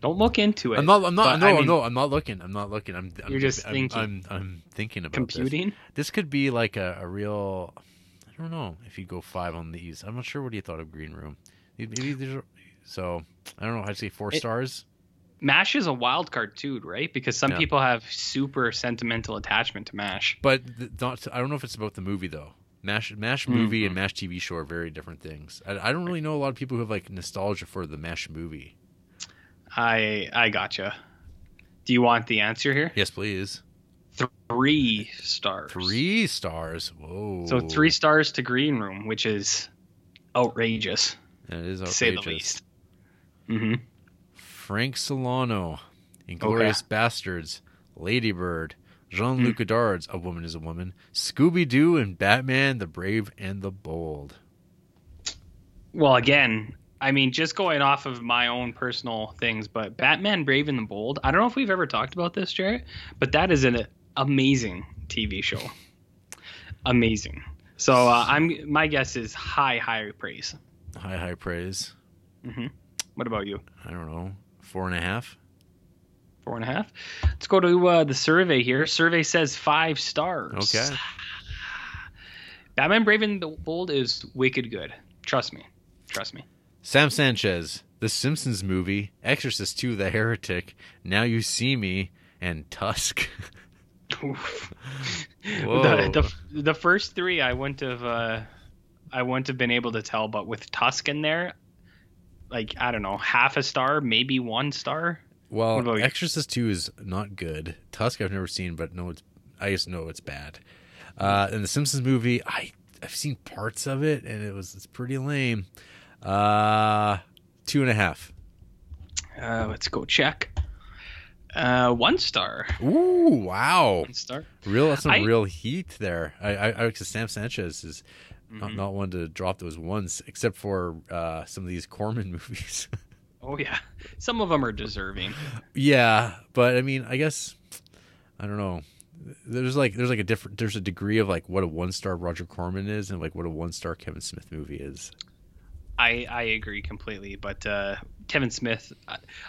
Don't look into it. I'm not. I'm not. But, No, I mean, no. I'm not looking. I'm not looking. I'm. I'm You're just I'm, thinking. I'm, I'm, thinking about computing. This could be like a, a real. I don't know if you go five on these. I'm not sure what you thought of Green Room. Maybe there's. So I don't know. I'd say four It- stars. Mash is a wild card too, right? Because some Yeah. people have super sentimental attachment to Mash. But not. I don't know if it's about the movie though. Mash Mash Mm-hmm. movie and Mash TV show are very different things. I, I don't really know a lot of people who have like nostalgia for the Mash movie. I I gotcha. Do you want the answer here? Yes, please. Three stars. Three stars. Whoa. So three stars to Green Room, which is outrageous That is to outrageous. say the least. hmm Frank Solano, Inglourious Basterds, Ladybird, Jean Luc Hmm. Godard's A Woman is a Woman, Scooby Doo, and Batman the Brave and the Bold. Well, again, I mean, just going off of my own personal things, but Batman Brave and the Bold, I don't know if we've ever talked about this, Jarrett, but that is an amazing TV show. amazing. So uh, I'm my guess is high, high praise. High, high praise. hmm What about you? I don't know. Four and a half. Four and a half. Let's go to uh, the survey here. Survey says five stars. Okay. Batman Brave and the Bold is wicked good. Trust me. Trust me. Sam Sanchez, The Simpsons movie, Exorcist 2, The Heretic, Now You See Me, and Tusk. The, the the first three I wouldn't have uh, I wouldn't have been able to tell, but with Tusk in there, like I don't know, half a star, maybe one star. Well, What about you? Exorcist 2 is not good. Tusk I've never seen, but no, it's I just know it's bad. Uh, and the Simpsons movie, I I've seen parts of it, and it was it's pretty lame. Uh, two and a half. Uh, let's go check. Uh, one star. Ooh, wow! One star. Real, that's some I- real heat there. I, I, I because Sam Sanchez is Mm-hmm. not, not one to drop those ones, except for uh, some of these Corman movies. Oh yeah, some of them are deserving. Yeah, but I mean, I guess I don't know. There's like there's like a different there's a degree of like what a one star Roger Corman is and like what a one star Kevin Smith movie is. I I agree completely, but uh, Kevin Smith,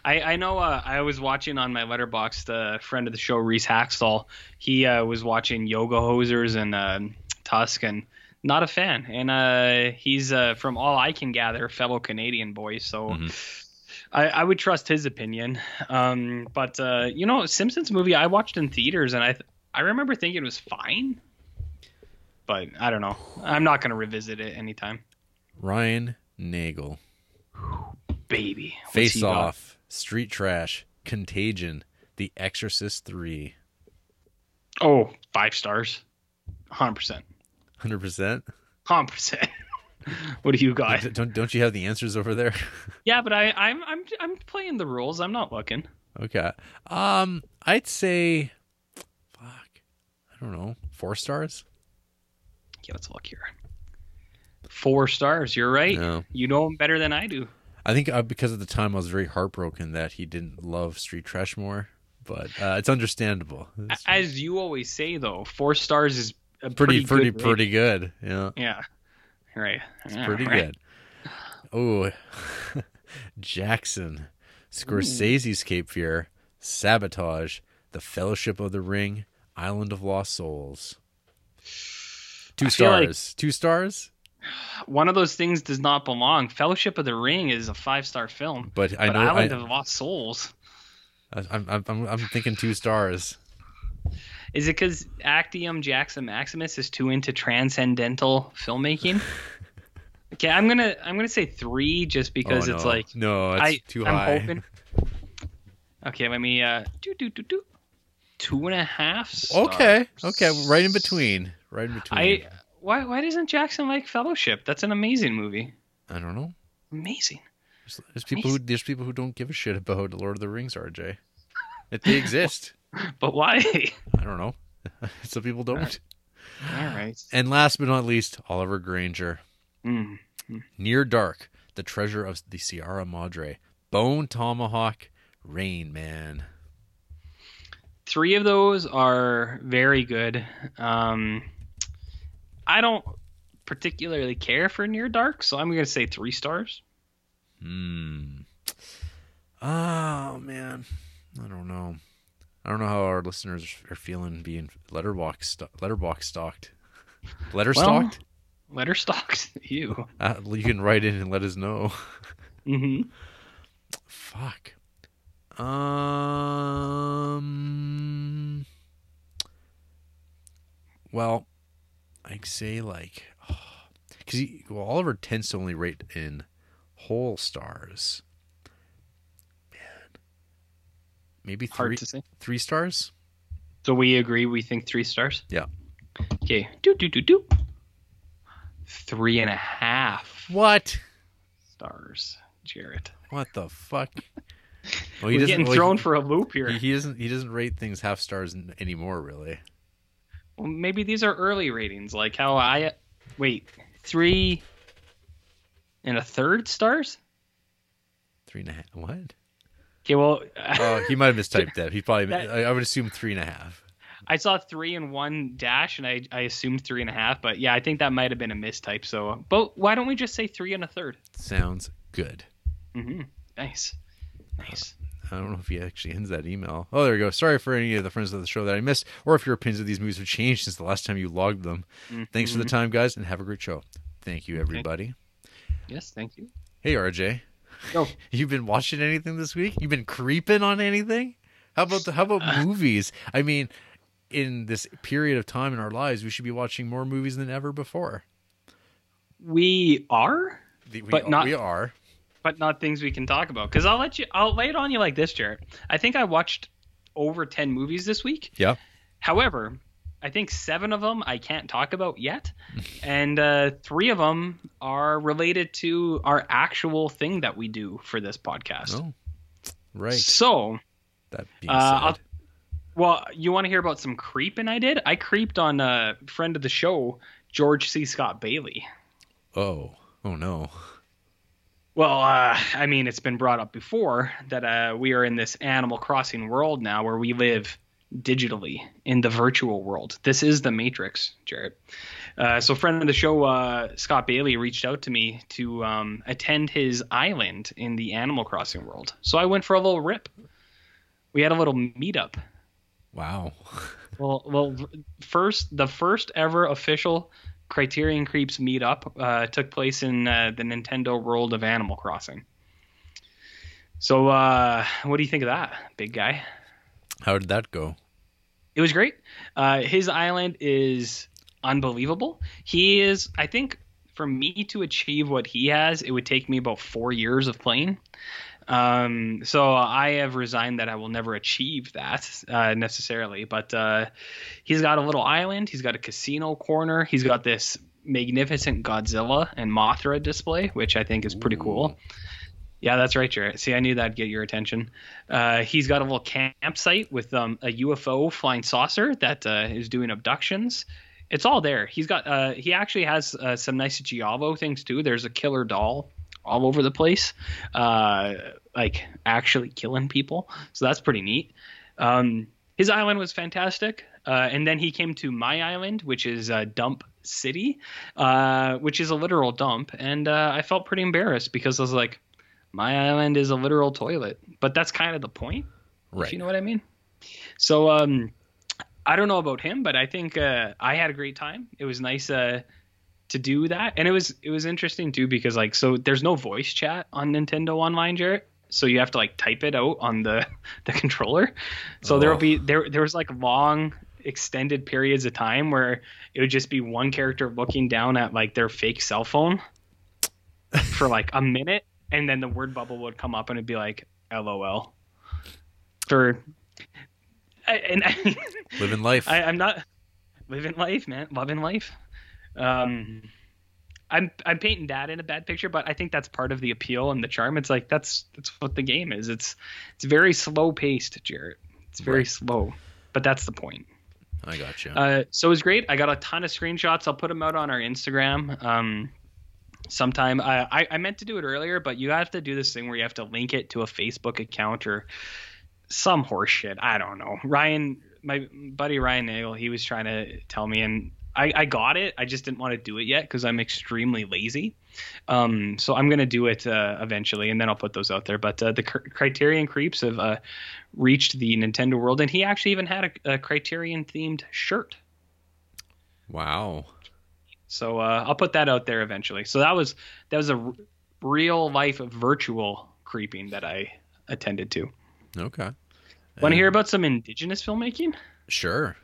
I I know uh, I was watching on my Letterboxd the friend of the show Reese Haxtell. He uh, was watching Yoga Hosers and um Tusk and not a fan, and uh, he's uh, from all I can gather, fellow Canadian boy. So. Mhm. I, I would trust his opinion, um, but uh, you know, Simpsons movie I watched in theaters, and I th- I remember thinking it was fine, but I don't know. I'm not gonna revisit it anytime. Ryan Nagel, Baby, what's Face he got? Off, Street Trash, Contagion, The Exorcist Three. Oh, five stars. 100%. Hundred percent. 100%. what do you got? Don't don't you have the answers over there? Yeah, but I, I'm I'm I'm playing the rules. I'm not looking. okay. Um, I'd say, fuck, I don't know, four stars. Yeah, let's look here. Four stars. You're right. No. You know him better than I do. I think uh, because at the time I was very heartbroken that he didn't love Street Trash more, but uh, it's understandable. It's As you always say, though, four stars is a pretty, pretty, pretty, good pretty good. Yeah. Yeah. Right. it's Yeah, pretty right. good. Oh, Jackson, Scorsese's Cape Fear, Sabotage, The Fellowship of the Ring, Island of Lost Souls. Two I feel like- stars. Two stars. One of those things does not belong. Fellowship of the Ring is a five star film. But I but know I, Island of Lost Souls. I'm, I'm I'm thinking two stars. Is it because Actium Jackson Maximus is too into transcendental filmmaking? okay, I'm gonna I'm gonna say three just because Oh, it's no. like no, it's I too I'm high. hoping. Okay, let me uh do do do do two and a half. Stars. Okay, okay, right in between, right in between. I why why doesn't Jackson like Fellowship? That's an amazing movie. I don't know. Amazing. There's, there's people who there's people who don't give a shit about Lord of the Rings, RJ. If they exist, But why? I don't know. Some people don't. All right. And last but not least, Oliver Granger, Mm. Near Dark, The Treasure of the Sierra Madre, Bone Tomahawk, Rain Man. Three of those are very good. Um, I don't particularly care for Near Dark, so I'm going to say three stars. Hmm. Oh man, I don't know. I don't know how our listeners are feeling being Letterboxd Letterboxd stalked. Letter stalked. Well, letter stalked. You. Uh, you can write in and let us know. Mm-hmm. Fuck. Um. Well, I'd say like, because oh, well, Oliver tends to only rate in whole stars. Man, maybe three. Hard to say. Three stars. So we agree. We think three stars. Yeah. Okay. Do do do do. Three and a half What? stars, Jarrett. What the fuck? We're Well, doesn't- getting well, thrown he- for a loop here. He, he doesn't. He doesn't rate things half stars anymore. Really. Well, maybe these are early ratings, like how I wait three and a third stars. Three and a half. What? Okay, well, Oh, he might have mistyped that. He probably. That- I, I would assume three and a half. I saw three and one dash, and I I assumed three and a half, but yeah, I think that might have been a mistype. So, but why don't we just say three and a third? Sounds good. Mm-hmm. Nice, nice. I don't know if he actually ends that email. Oh, there you go. Sorry for any of the friends of the show that I missed, or if your opinions of these movies have changed since the last time you logged them. Thanks for the Mhm. time, guys, and have a great show. Thank you, everybody. Yes, thank you. Hey, RJ. Yo. You've been watching anything this week? You've been creeping on anything? How about the how about Uh. movies? I mean, in this period of time in our lives, we should be watching more movies than ever before. We are, The- we, But not- we are. But not things we can talk about. Because I'll let you. I'll lay it on you like this, Jarrett. I think I watched over ten movies this week. Yeah. However, I think seven of them I can't talk about yet, and uh, three of them are related to our actual thing that we do for this podcast. Oh, right. So, That being Uh, said, well, you want to hear about some creeping I did? I creeped on a friend of the show, George C. Scott Bailey. oh, oh no. Well, uh, I mean, it's been brought up before that uh, we are in this Animal Crossing world now where we live digitally in the virtual world. This is the Matrix, Jarrett. Uh, so, friend of the show, uh, Scott Bailey, reached out to me to um, attend his island in the Animal Crossing world. So I went for a little rip. We had a little meetup. Wow. Well, well, first the first ever official Criterion Creeps meetup uh, took place in uh, the Nintendo world of Animal Crossing. So, uh, what do you think of that, big guy? How did that go? It was great. Uh, his island is unbelievable. He is, I think, for me to achieve what he has, it would take me about four years of playing. Um, so I have resigned that I will never achieve that uh, necessarily. But uh, he's got a little island. He's got a casino corner. He's got this magnificent Godzilla and Mothra display, which I think is pretty cool. Yeah, that's right, Jarrett. See, I knew that'd get your attention. Uh, he's got a little campsite with um, a UFO flying saucer that uh, is doing abductions. It's all there. He's got. Uh, he actually has uh, some nice giallo things too. There's a killer doll all over the place, uh, like actually killing people. So that's pretty neat. Um, his island was fantastic. Uh, and then he came to my island, which is uh, Dump City, uh, which is a literal dump. And uh, I felt pretty embarrassed because I was like, my island is a literal toilet. But that's kind of the point. Right. If you know what I mean? So um, I don't know about him, but I think uh, I had a great time. It was nice uh, to do that, and it was it was interesting too because like so there's no voice chat on Nintendo Online, Jarrett. So you have to like type it out on the the controller. So there'll Oh. be there there was like long extended periods of time where it would just be one character looking down at like their fake cell phone for like a minute and then the word bubble would come up and it'd be like lol for I, and I, Living life. I, I'm not living life, man, loving life. Um, I'm I'm painting that in a bad picture, but I think that's part of the appeal and the charm. It's like that's that's what the game is. It's it's very slow paced, Jarrett. It's very Right. slow, but that's the point. I got you. Uh, so it was great. I got a ton of screenshots. I'll put them out on our Instagram. Um, sometime. I, I I meant to do it earlier, but you have to do this thing where you have to link it to a Facebook account or some horseshit. I don't know. Ryan, my buddy Ryan Nagel, he was trying to tell me, and I, I got it. I just didn't want to do it yet because I'm extremely lazy. Um, so I'm gonna do it uh, eventually, and then I'll put those out there. But uh, the C- Criterion Creeps have uh, reached the Nintendo world, and he actually even had a, a Criterion themed shirt. Wow. So uh, I'll put that out there eventually. So that was that was a r- real life virtual creeping that I attended to. Okay. Want to hear about some indigenous filmmaking, Sure.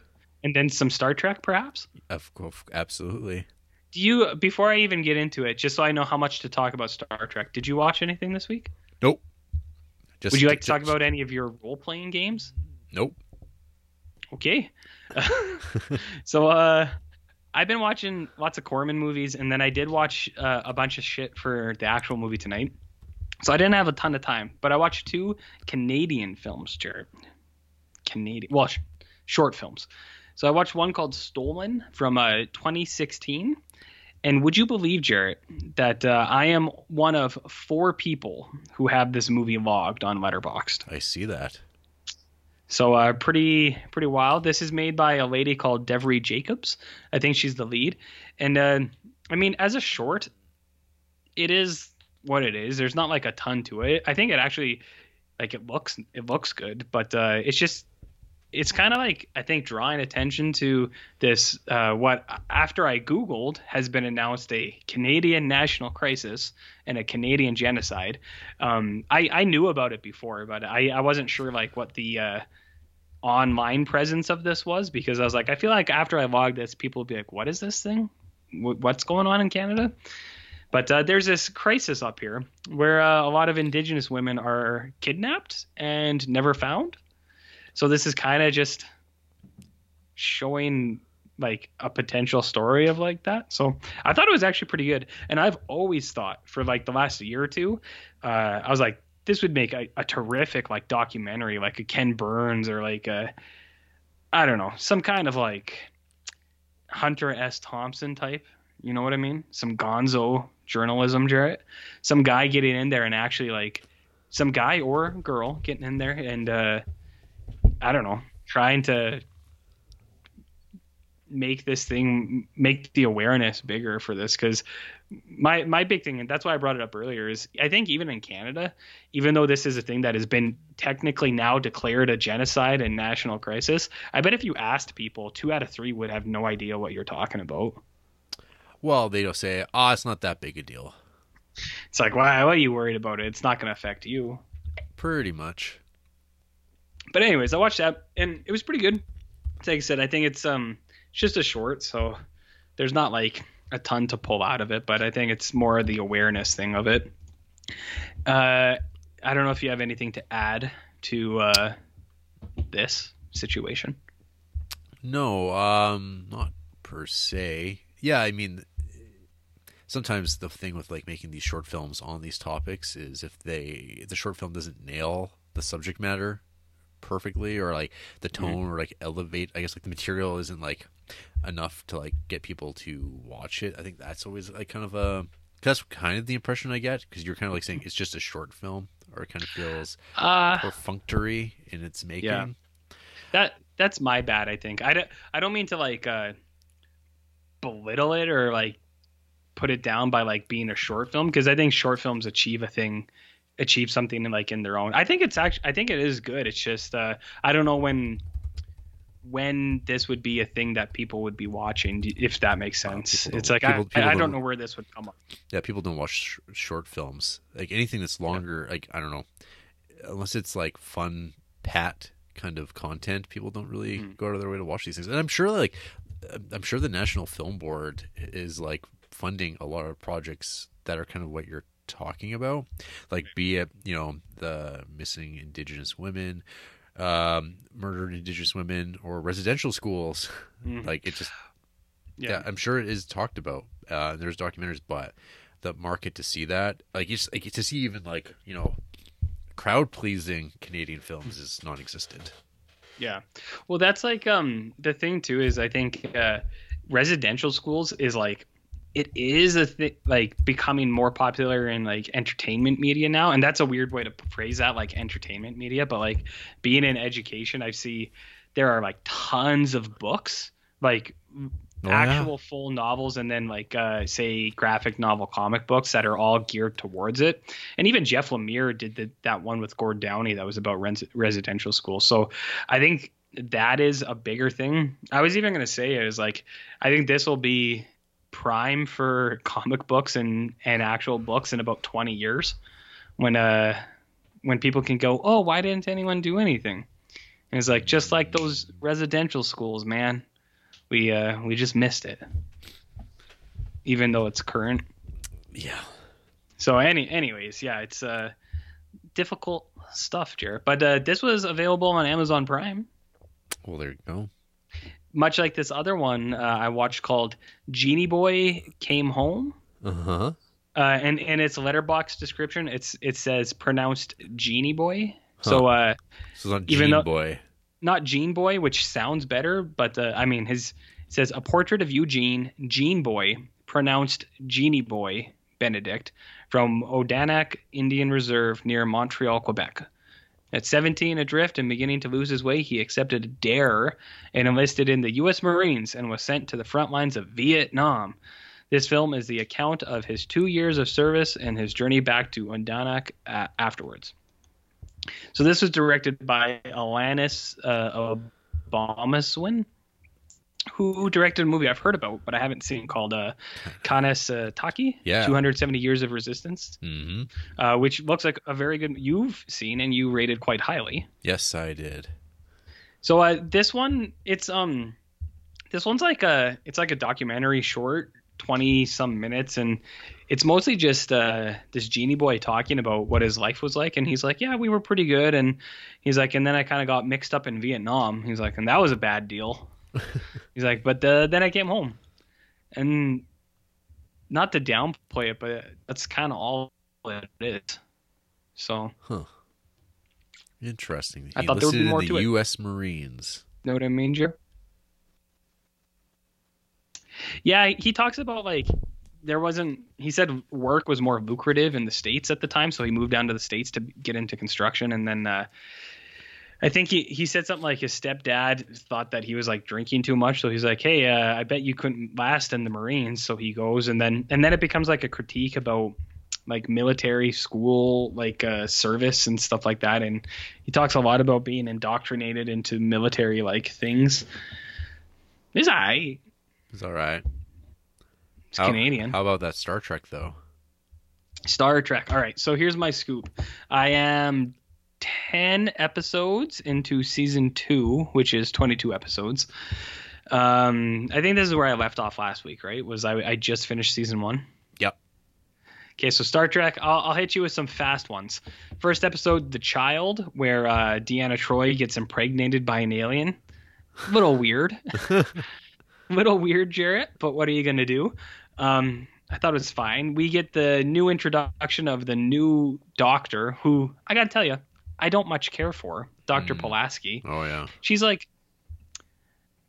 And then some Star Trek, perhaps? Of course, absolutely. Do you before I even get into it, just so I know how much to talk about Star Trek? Did you watch anything this week? Nope. Just Would you like to talk about any of your role playing games? Nope. Okay. so uh I've been watching lots of Corman movies and then I did watch uh, a bunch of shit for the actual movie tonight. So I didn't have a ton of time, but I watched two Canadian films, Jarrett. Canadian, well, sh- short films. So I watched one called Stolen from uh, 2016. And would you believe, Jarrett, that uh, I am one of four people who have this movie logged on Letterboxd? I see that. So uh, pretty pretty wild. This is made by a lady called Devery Jacobs. I think she's the lead. And uh, I mean, as a short, it is what it is. There's not like a ton to it. I think it actually like it looks it looks good, but uh, it's just it's kind of like I think drawing attention to this uh, what after I googled has been announced a Canadian national crisis and a Canadian genocide. Um, I I knew about it before, but I I wasn't sure like what the uh, online presence of this was because I was like I feel like after I logged this, people would be like, what is this thing? What's going on in Canada? But uh, there's this crisis up here where uh, a lot of Indigenous women are kidnapped and never found. So this is kind of just showing like a potential story of like that. So I thought it was actually pretty good. And I've always thought for like the last year or two, uh, I was like, this would make a, a terrific like documentary, like a Ken Burns or like a, I don't know, some kind of like Hunter S. Thompson type. You know what I mean? Some gonzo journalism, Jarrett. Some guy getting in there and actually like some guy or girl getting in there and uh I don't know, trying to make this thing make the awareness bigger for this because my my big thing and that's why I brought it up earlier is I think even in Canada, even though this is a thing that has been technically now declared a genocide and national crisis, I bet if you asked people, two out of three would have no idea what you're talking about. Well, they don't say, "Ah, it's not that big a deal." It's like, why, why are you worried about it? It's not going to affect you. Pretty much. But anyways, I watched that and it was pretty good. Like I said, I think it's um it's just a short, so there's not like a ton to pull out of it, but I think it's more the awareness thing of it. Uh, I don't know if you have anything to add to uh, this situation. No, um, not per se. Yeah, I mean, sometimes the thing with like making these short films on these topics is if they the short film doesn't nail the subject matter perfectly or like the tone or like elevate i guess like the material isn't like enough to like get people to watch it i think that's always like kind of a that's kind of the impression i get because you're kind of like saying it's just a short film or it kind of feels Uh, perfunctory in its making Yeah. that that's my bad. I think I don't I don't mean to like uh, belittle it or like put it down by like being a short film because I think short films achieve a thing, achieve something in, like in their own. I think it's actually I think it is good. It's just uh, I don't know when when this would be a thing that people would be watching if that makes sense. it's like people- I, people I don't know where this would come up. yeah people don't watch sh- short films like anything that's longer like i don't know unless it's like fun pat kind of content people don't really Mm. go out of their way to watch these things and i'm sure like i'm sure the national film board is like funding a lot of projects that are kind of what you're talking about like be it you know the missing indigenous women um murdered indigenous women or residential schools Mhm. like it just yeah. yeah. I'm sure it is talked about. Uh, there's documentaries, but the market to see that, like, you just, like to see even like you know, crowd pleasing Canadian films is non-existent. Yeah. Well, that's like um the thing too is I think uh residential schools is like it is a thing like becoming more popular in like entertainment media now and that's a weird way to phrase that like entertainment media but like being in education I see there are like tons of books like Oh, yeah. actual full novels and then like uh, say graphic novel comic books that are all geared towards it. And even jeff lemire did the, that one with gord downey that was about res- residential school. So i think that is a bigger thing. I was even going to say is like i think this will be prime for comic books and and actual books in about 20 years when uh when people can go oh why didn't anyone do anything? And it's like just like those residential schools man we uh we just missed it. Even though it's current. Yeah. so any anyways yeah it's uh difficult stuff Jarrett. But uh this was available on amazon prime. Well, there you go. Much like this other one uh, i watched called genie boy came home Uh huh. uh and in its Letterboxd description it's it says pronounced genie boy so uh So not Even though- Boy. not Gene Boy, which sounds better, but uh, I mean his it says a portrait of Eugene Gene Boy, pronounced Genie Boy Benedict, from Odanak Indian Reserve near Montreal, Quebec. At 17 adrift and beginning to lose his way, he accepted a dare and enlisted in the U.S. Marines and was sent to the front lines of Vietnam. This film is the account of his two years of service and his journey back to Odanak uh, afterwards. So this was directed by Alanis uh, Obomsawin, who directed a movie I've heard about but I haven't seen called uh, Kanehsatake, Yeah. 270 Years of Resistance, Mm-hmm. uh, which looks like a very good. You've seen and you rated quite highly. Yes, I did. So uh, this one, it's um, this one's like a it's like a documentary short, twenty some minutes, and it's mostly just uh this genie boy talking about what his life was like, and he's like, yeah, we were pretty good, and he's like, and then I kind of got mixed up in Vietnam. He's like, and that was a bad deal. he's like, but uh, then I came home, and not to downplay it, but that's kind of all it is. So huh? Interesting. I thought there would be more the to it. U.S. Marines. Know what I mean, Joe? Yeah, he talks about like there wasn't. He said work was more lucrative in the states at the time, so he moved down to the states to get into construction, and then uh, I think he he said something like his stepdad thought that he was like drinking too much, so he's like, "Hey, uh, I bet you couldn't last in the Marines." So he goes, and then and then it becomes like a critique about like military school like uh, service and stuff like that. And he talks a lot about being indoctrinated into military like things. It's alright It's all right. it's How- canadian How about that Star Trek though? star trek. All right. So here's my scoop. I am 10 episodes into season 2 which is 22 episodes um i think this is where i left off last week right was i, I just finished season 1 Yep. Okay, so Star Trek, I'll, I'll hit you with some fast ones. First episode, The Child, where uh, Deanna Troi gets impregnated by an alien. A little weird. Little weird, Jarrett, but what are you going to do? Um, I thought it was fine. We get the new introduction of the new doctor, who, I got to tell you, I don't much care for, Dr. Mm. Pulaski. Oh yeah. She's like,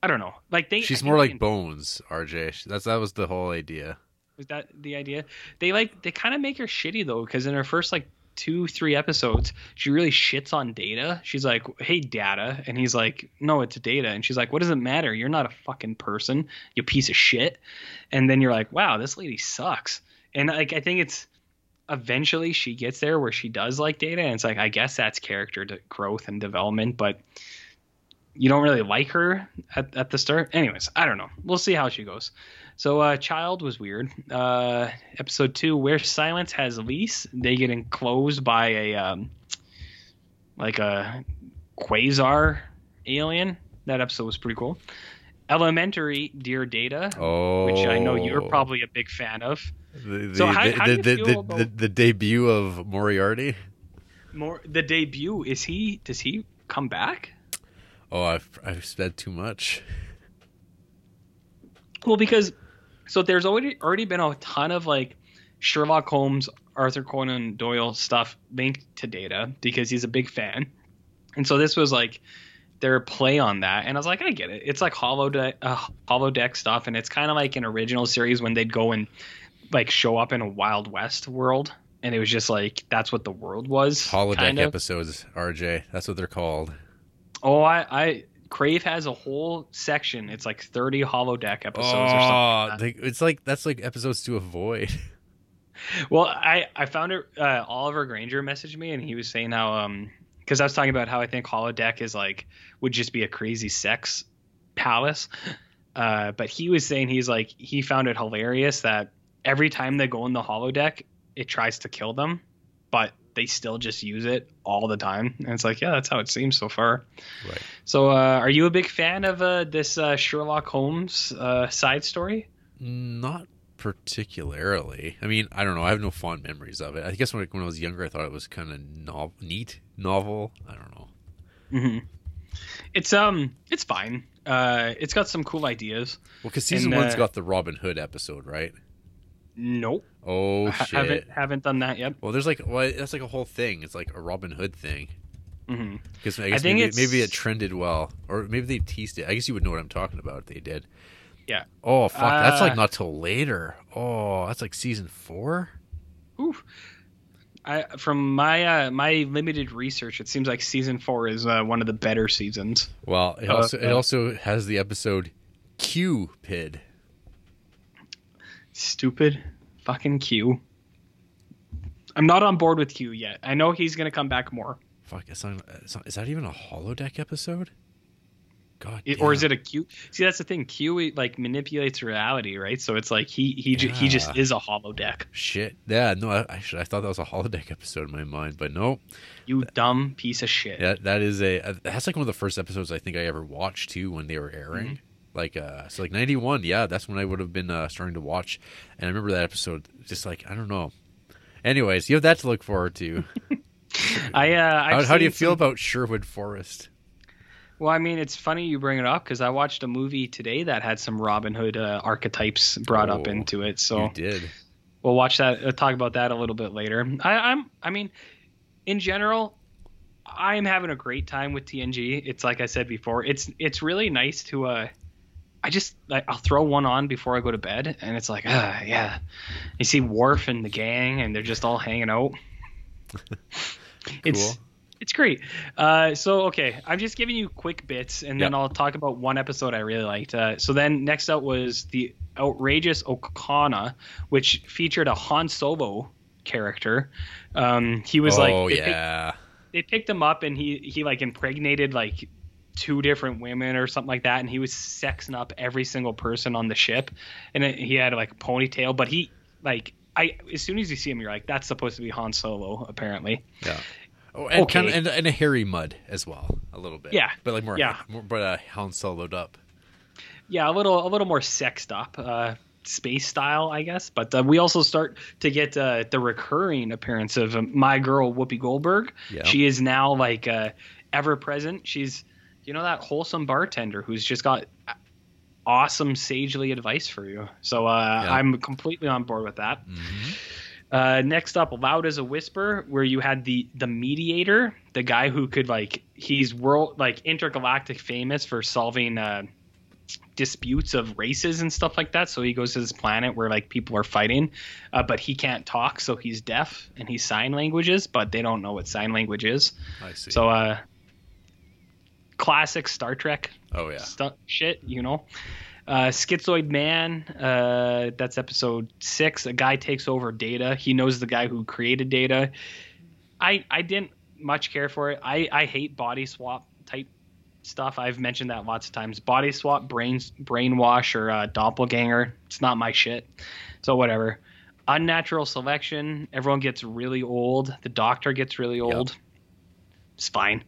I don't know. Like they She's more like Bones, RJ. That's that was the whole idea. Was that the idea? They like they kind of make her shitty though, because in her first like two three episodes, she really shits on Data. She's like, "Hey, Data," and he's like, "No, it's Data," and she's like, "What does it matter? You're not a fucking person, you piece of shit." And then you're like, "Wow, this lady sucks." And like I think it's eventually she gets there where she does like Data, and it's like I guess that's character growth and development, but you don't really like her at, at the start. Anyways, I don't know. We'll see how she goes. So, uh, Child was weird. Uh, episode two, where silence has lease, they get enclosed by a um, like a quasar alien. That episode was pretty cool. Elementary, Dear Data, Oh. which I know you're probably a big fan of. The, the, So how- the, how do you feel about- the, the debut of Moriarty. More the debut is he? Does he come back? Oh, I've I've said too much. Well, because so there's already already been a ton of like Sherlock Holmes, Arthur Conan Doyle stuff linked to Data because he's a big fan, and so this was like their play on that, and I was like, I get it. It's like holodeck, uh, holodeck stuff, and it's kind of like an original series when they'd go and like show up in a Wild West world, and it was just like that's what the world was. Holodeck kind of. episodes, RJ. That's what they're called. Oh, I, I Crave has a whole section. It's like 30 holodeck episodes or something. Oh, Like they- it's like that's like episodes to avoid. Well, I I found it. Uh, Oliver Granger messaged me and he was saying how um because I was talking about how I think holodeck is like would just be a crazy sex palace. Uh, but he was saying he's like he found it hilarious that every time they go in the holodeck, it tries to kill them, but they still just use it all the time. And it's like, yeah, that's how it seems so far. Right. So, uh, are you a big fan of uh, this uh, Sherlock Holmes uh, side story? Not particularly. I mean, I don't know. I have no fond memories of it. I guess when, when I was younger, I thought it was kind of no- neat, novel. I don't know. hmm It's um, it's fine. Uh, it's got some cool ideas. Well, because season And, one's uh, got the Robin Hood episode, right? Nope, Oh shit. haven't haven't done that yet. Well, there's like well, that's like a whole thing. It's like a Robin Hood thing. hmm Because I guess think maybe, it's- maybe it trended well, or maybe they teased it. I guess you would know what I'm talking about. if They did. Yeah. Oh fuck! that's like Uh, not till later. Oh, that's like season four. Oof. I from my uh, my limited research, it seems like season four is uh, one of the better seasons. Well, it Uh, also it uh, also has the episode Qpid. Stupid fucking Q. I'm not on board with Q yet. I know he's gonna come back more. Fuck, it's not, it's not, is that even a holodeck episode? God, It- or is it a Q? See, that's the thing. Q like manipulates reality, right? So it's like he he ju- he just is a holodeck. shit? Yeah, no, I, I should I thought that was a holodeck episode in my mind, but no. You dumb piece of shit. Yeah, that is a uh, that's like one of the first episodes I think I ever watched too when they were airing. Mm-hmm. Like uh so like 91, yeah, that's when I would have been uh, starting to watch and I remember that episode just like I don't know. Anyways, you have that to look forward to. I uh, how, how do you feel some- about Sherwood Forest? Well, I mean, it's funny you bring it up because I watched a movie today that had some Robin Hood uh, archetypes brought up Oh, into it. So you did. we'll watch that. Uh, talk about that a little bit later. I, I'm. I mean, in general, I'm having a great time with TNG. It's like I said before. It's it's really nice to. Uh, I just like, I'll throw one on before I go to bed, and it's like, ah, yeah. You see Worf and the gang, and they're just all hanging out. It's Cool. it's it's great. Uh, so okay, I'm just giving you quick bits, and then Yep. I'll talk about one episode I really liked. Uh, so then next up was the outrageous Okona, which featured a Han Solo character. Um, he was oh like, picked- yeah. they picked him up, and he he like impregnated like two different women or something like that, and he was sexing up every single person on the ship, and it, he had like a ponytail, but he like. I, as soon as you see him, you're like, that's supposed to be Han Solo, apparently. Yeah. Oh, and Okay. kind of and, and a Harry Mudd as well, a little bit. Yeah. but like more, Yeah. more but uh, Han soloed up. yeah, a little a little more sexed up, uh, space style, I guess. But uh, we also start to get uh, the recurring appearance of uh, my girl Whoopi Goldberg. Yeah. She is now like uh, ever present. She's you know that wholesome bartender who's just got awesome sagely advice for you. So uh, Yeah. I'm completely on board with that. Mhm. Uh, next up, Loud as a Whisper, where you had the the mediator, the guy who could like he's world like intergalactic famous for solving uh, disputes of races and stuff like that. So he goes to this planet where like people are fighting, uh, but he can't talk, so he's deaf and he's sign languages, but they don't know what sign language is. I see. So uh, classic Star Trek oh yeah. shit, you know. Uh, Schizoid Man, uh, that's episode six. A guy takes over Data. He knows the guy who created Data. I I didn't much care for it. I I hate body swap type stuff. I've mentioned that lots of times. Body swap, brain brainwash, or uh, doppelganger. It's not my shit. So whatever. Unnatural selection. Everyone gets really old. The Doctor gets really old. It's fine.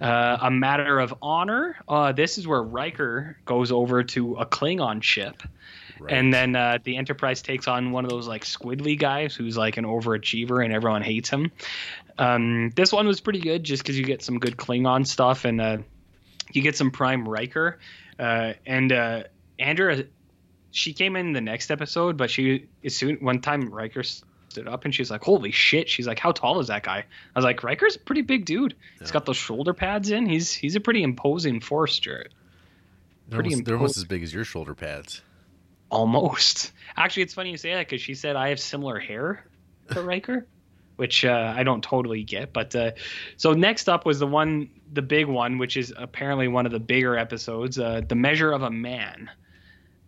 Uh, a matter of honor. Uh, this is where Riker goes over to a Klingon ship, Right. and then uh, the Enterprise takes on one of those like squiddly guys who's like an overachiever, and everyone hates him. Um, this one was pretty good, just because you get some good Klingon stuff, and uh, you get some Prime Riker, uh, and uh, Andrea. She came in the next episode, but she as soon one time Riker stood up and she's like, "Holy shit!" She's like, "How tall is that guy?" I was like, "Riker's a pretty big dude. He's got those shoulder pads in. He's he's a pretty imposing force, Jarrett. they're, pretty almost, they're almost as big as your shoulder pads. Almost. Actually, it's funny you say that because she said I have similar hair to Riker. which uh, I don't totally get. But uh, so next up was the one, the big one, which is apparently one of the bigger episodes, uh, "The Measure of a Man."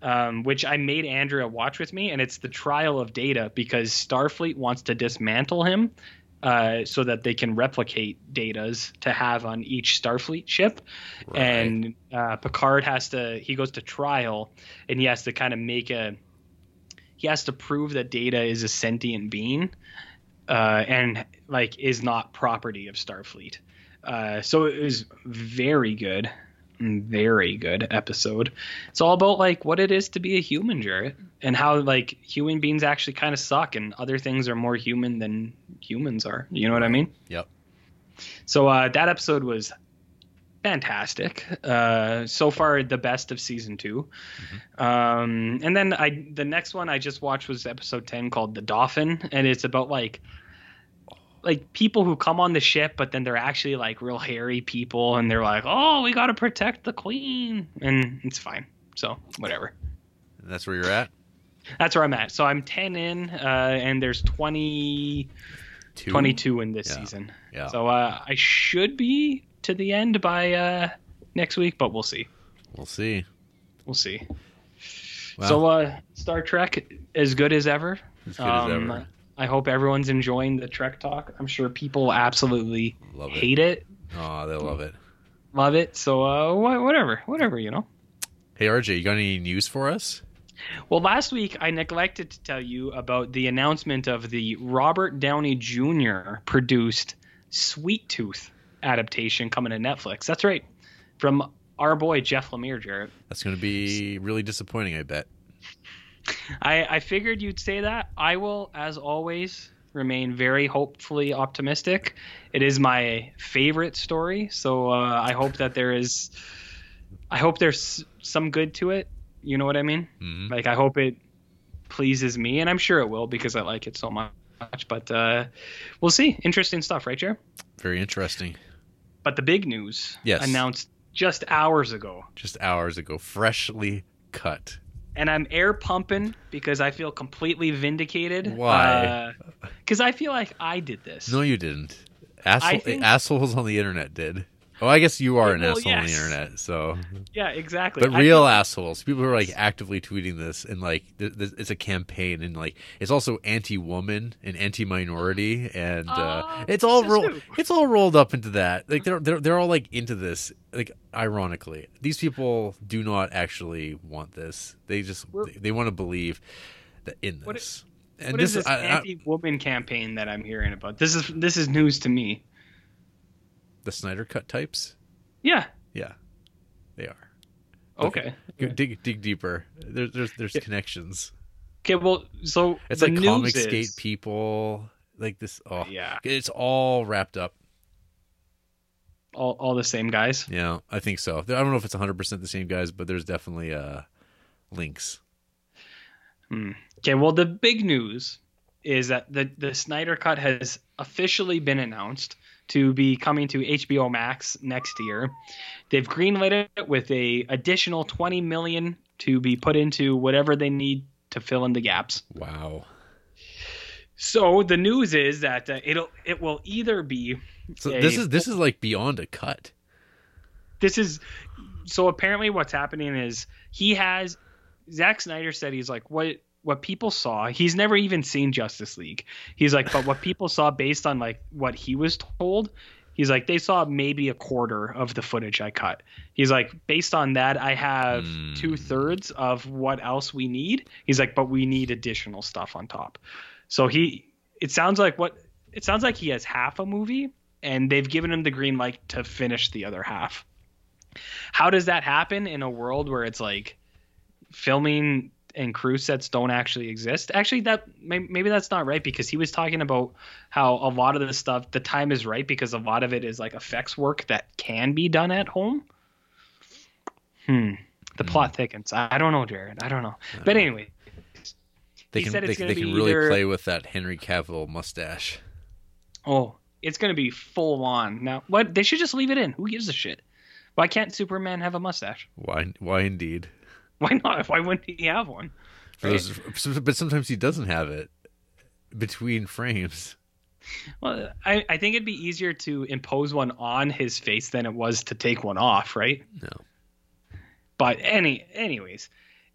Um, which I made Andrea watch with me, and it's the trial of Data because Starfleet wants to dismantle him uh, so that they can replicate datas to have on each Starfleet ship. Right. And uh, Picard has to, he goes to trial and he has to kind of make a, he has to prove that Data is a sentient being uh, and like is not property of Starfleet. Uh, so it was very good, very good episode. It's all about like what it is to be a human, Jarrett, and how like human beings actually kind of suck, and other things are more human than humans are. You know what I mean? Yep. So uh, that episode was fantastic. Uh, so far, the best of season 2 Um, and then I the next one I just watched was episode ten called the Dauphin, and it's about like like people who come on the ship, but then they're actually like real hairy people, and they're like, oh, we got to protect the queen, and it's fine. So whatever. That's where you're at. That's where I'm at. So I'm 10 in, uh, and there's 20, Two? 22 in this Yeah. season. Yeah. So uh, I should be to the end by uh, next week, but we'll see. We'll see. We'll see. Wow. So uh, Star Trek as good as ever. as good Um, as ever. I hope everyone's enjoying the Trek talk. I'm sure people absolutely Love it. hate it, Oh, they love it. love it. So uh, whatever, whatever, you know. Hey, RJ, you got any news for us? Well, last week I neglected to tell you about the announcement of the Robert Downey Jr. produced Sweet Tooth adaptation coming to Netflix. That's right, from our boy Jeff Lemire, Jarrett. That's going to be really disappointing, I bet. I, I figured you'd say that. I will, as always, remain very hopefully optimistic. It is my favorite story, so uh, I hope that there is. I hope there's some good to it. You know what I mean? Mhm. Like I hope it pleases me, and I'm sure it will because I like it so much. But uh, we'll see. Interesting stuff, right, Jer? Very interesting. But the big news Yes. announced just hours ago, Just hours ago, freshly cut. And I'm air pumping because I feel completely vindicated. Why? Uh, because I feel like I did this. No, you didn't. Asshole, think- assholes on the internet did. Oh, I guess you are an Well, asshole on the internet. So, Yeah, exactly. but I real assholes, people who are like actively tweeting this, and like th- th- it's a campaign, and like it's also anti-woman and anti-minority, and uh, Oh, it's all who? It's all rolled up into that. Like they're they're they're all like into this. Like ironically, these people do not actually want this. They just We're- they, they want to believe that in What this. and what is this this I- I- anti-woman campaign that I'm hearing about? This is this is news to me. The Snyder cut types. Yeah. Yeah, they are. Okay. Go Dig dig deeper. There's there's there's Yeah. connections. Okay. Well, so It's like Comicsgate is- people. Like this. Oh, Yeah. It's all wrapped up. All, all the same guys. Yeah, I think so. I don't know if it's 100 percent the same guys, but there's definitely uh links. Okay, well, the big news is that the the Snyder Cut has officially been announced to be coming to HBO Max next year. They've greenlit it with a additional 20 million to be put into whatever they need to fill in the gaps. Wow. So the news is that uh, it'll it will either be So a- this is this is like beyond a cut. this is so apparently what's happening is he has Zack Snyder said he's like what what people saw he's never even seen Justice League. He's like but what people saw based on like what he was told he's like they saw maybe a quarter of the footage I cut. He's like based on that I have Hmm. two thirds of what else we need. He's like but we need additional stuff on top. So he it sounds like what it sounds like he has half a movie and they've given him the green light to finish the other half. How does that happen in a world where it's like filming and crew sets don't actually exist. Actually that maybe that's not right because he was talking about how a lot of the stuff the time is right because a lot of it is like effects work that can be done at home. Hmm. The plot thickens. I I don't know Jarrett. I don't know. But anyway They can they, they can really either- play with that Henry Cavill mustache. oh it's going to be full on. Now what? They should just leave it in. Who gives a shit? Why can't superman have a mustache? Why why indeed? why not why wouldn't he have one those, but sometimes he doesn't have it between frames. Well, I, I think it'd be easier to impose one on his face than it was to take one off, right? No. But any, anyways,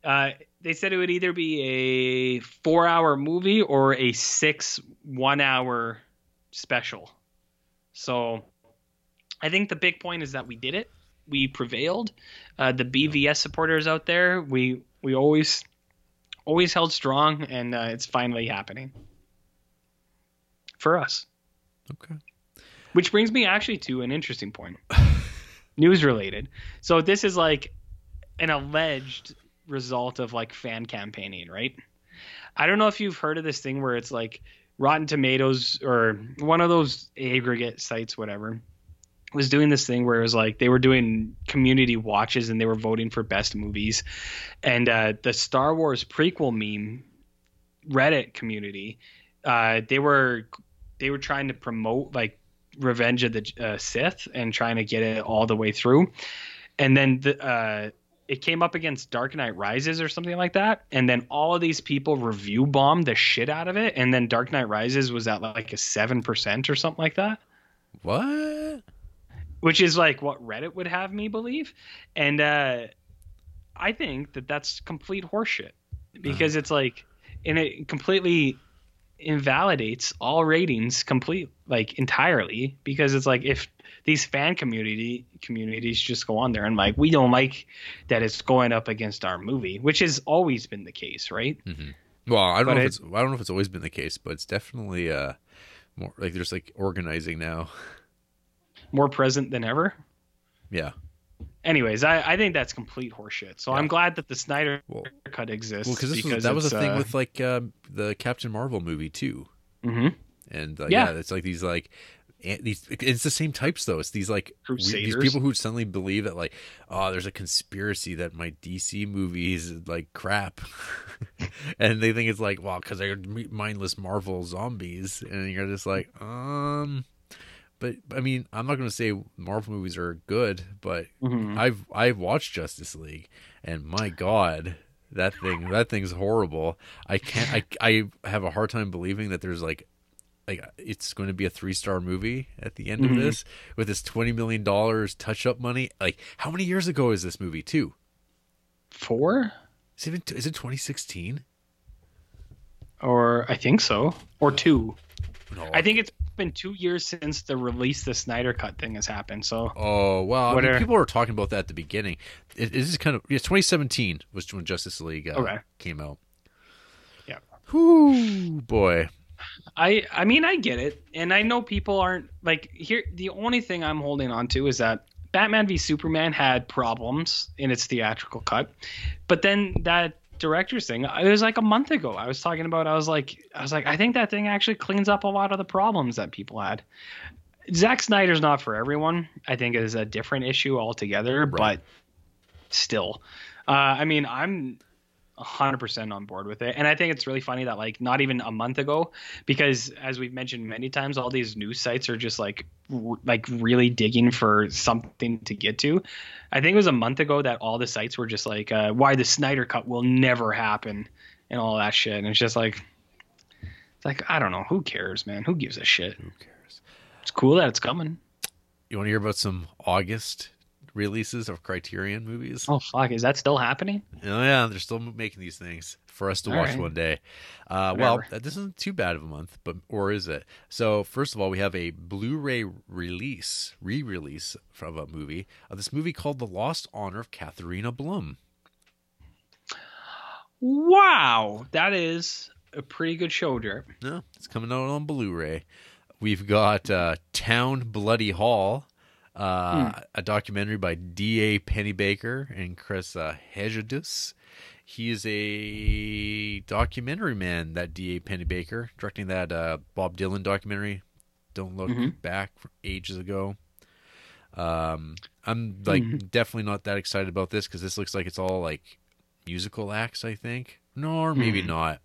uh, they said it would either be a four-hour movie or a six one-hour special. So, I think the big point is that we did it. We prevailed. Uh, the BVS supporters out there, we we always always held strong, and uh, it's finally happening for us. Okay. Which brings me actually to an interesting point, news related. So this is like an alleged result of like fan campaigning, right? I don't know if you've heard of this thing where it's like Rotten Tomatoes or one of those aggregate sites, whatever, was doing this thing where it was like they were doing community watches and they were voting for best movies, and uh, the Star Wars prequel meme Reddit community, uh, they were they were trying to promote like Revenge of the uh, Sith and trying to get it all the way through, and then the, uh, it came up against Dark Knight Rises or something like that, and then all of these people review bombed the shit out of it, and then Dark Knight Rises was at like a seven percent or something like that. What? Which is like what Reddit would have me believe. And uh, I think that that's complete horseshit because it's like, and it completely invalidates all ratings complete like entirely because it's like if these fan community communities just go on there and like we don't like that it's going up against our movie which has always been the case right Well, I don't But know if it- it's I don't know if it's always been the case, but it's definitely uh more like there's like organizing now. more present than ever Yeah. anyways i, I think that's complete horseshit so i'm glad that the snyder Well, cut exists well, because was, that was a thing uh, with like uh, the Captain Marvel movie too, mhm. and uh, Yeah. yeah. it's like these like these it's the same types though. It's these like these people who suddenly believe that like oh there's a conspiracy that my DC movies like crap, and they think it's like well because they're mindless Marvel zombies, and you're just like um. But I mean, I'm not going to say Marvel movies are good, but Mhm. I've I've watched Justice League, and my God, that thing that thing's horrible. I can't. I I have a hard time believing that there's like like it's going to be a three star movie at the end Mhm. of this with this twenty million dollars touch up money. Like how many years ago is this movie Two, four Is it it 2016? or I think so, or two. No, I think it's been two years since the release the Snyder Cut thing has happened. So Oh well, I mean, people were talking about that at the beginning. It, is kind of yeah, 2017 was when Justice League uh, Okay. came out. Yeah. Whoo, boy. I I mean I get it, and I know people aren't like here. The only thing I'm holding on to is that Batman v Superman had problems in its theatrical cut, but then that director's thing it was like a month ago i was talking about i was like i was like i think that thing actually cleans up a lot of the problems that people had Zack Snyder's not for everyone. I think is a different issue altogether, Right. but still, uh, I mean, I'm 100% on board with it, and I think it's really funny that like not even a month ago, because as we've mentioned many times, all these news sites are just like r- like really digging for something to get to. I think it was a month ago that all the sites were just like, uh, "Why the Snyder Cut will never happen," and all that shit, and it's just like. It's like I don't know. Who cares, man? Who gives a shit? Who cares? It's cool that it's coming. You want to hear about some August releases of Criterion movies? Oh fuck, is that still happening? Oh yeah, they're still making these things for us to All watch right. one day. Uh, well, this isn't too bad of a month, but or is it? So first of all, we have a Blu-ray release, re-release of a movie of this movie called The Lost Honor of Katharina Blum. Wow, that is a pretty good show, Derek. No, it's coming out on Blu-ray. We've got uh, Town Bloody Hall, uh, a documentary by D.A. Pennebaker and Chris uh, Hegedus. He is a documentary man, that D.A. Pennebaker, directing that uh, Bob Dylan documentary, Don't Look Mhm. Back, from ages ago. Um, I'm like definitely not that excited about this because this looks like it's all like musical acts. I think, no, or maybe Hmm. not.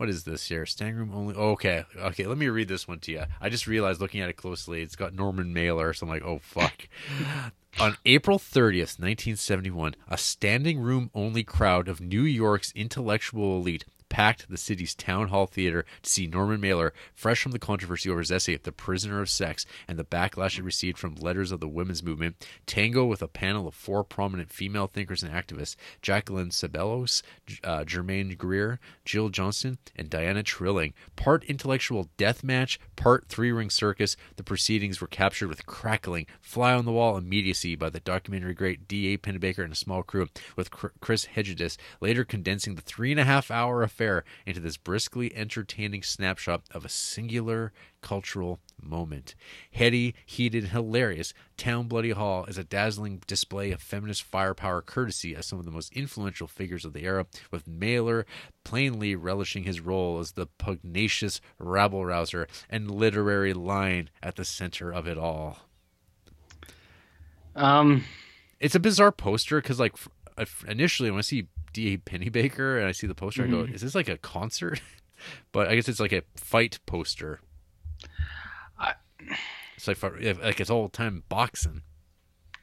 What is this here? Standing room only. Oh, okay, okay. Let me read this one to you. I just realized looking at it closely, it's got Norman Mailer. So I'm like, oh fuck. On April 30th, 1971, a standing room only crowd of New York's intellectual elite packed the city's town hall theater to see Norman Mailer, fresh from the controversy over his essay The Prisoner of Sex and the backlash it received from letters of the women's movement, tango with a panel of four prominent female thinkers and activists Jacqueline Ceballos, uh, Germaine Greer, Jill Johnston, and Diana Trilling. Part intellectual death match, part three ring circus, the proceedings were captured with crackling, fly on the wall immediacy by the documentary great D.A. Pennebaker and a small crew, with Chris Hegedus later condensing the three and a half hour affair into this briskly entertaining snapshot of a singular cultural moment. Heady, heated, hilarious, Town Bloody Hall is a dazzling display of feminist firepower courtesy as some of the most influential figures of the era, with Mailer plainly relishing his role as the pugnacious rabble rouser and literary lion at the center of it all. Um, it's a bizarre poster because, like, initially when I see D.A. Pennebaker and I see the poster, mm-hmm. I go, mm-hmm. "Is this like a concert?" but I guess it's like a fight poster. I, it's like like it's old time boxing.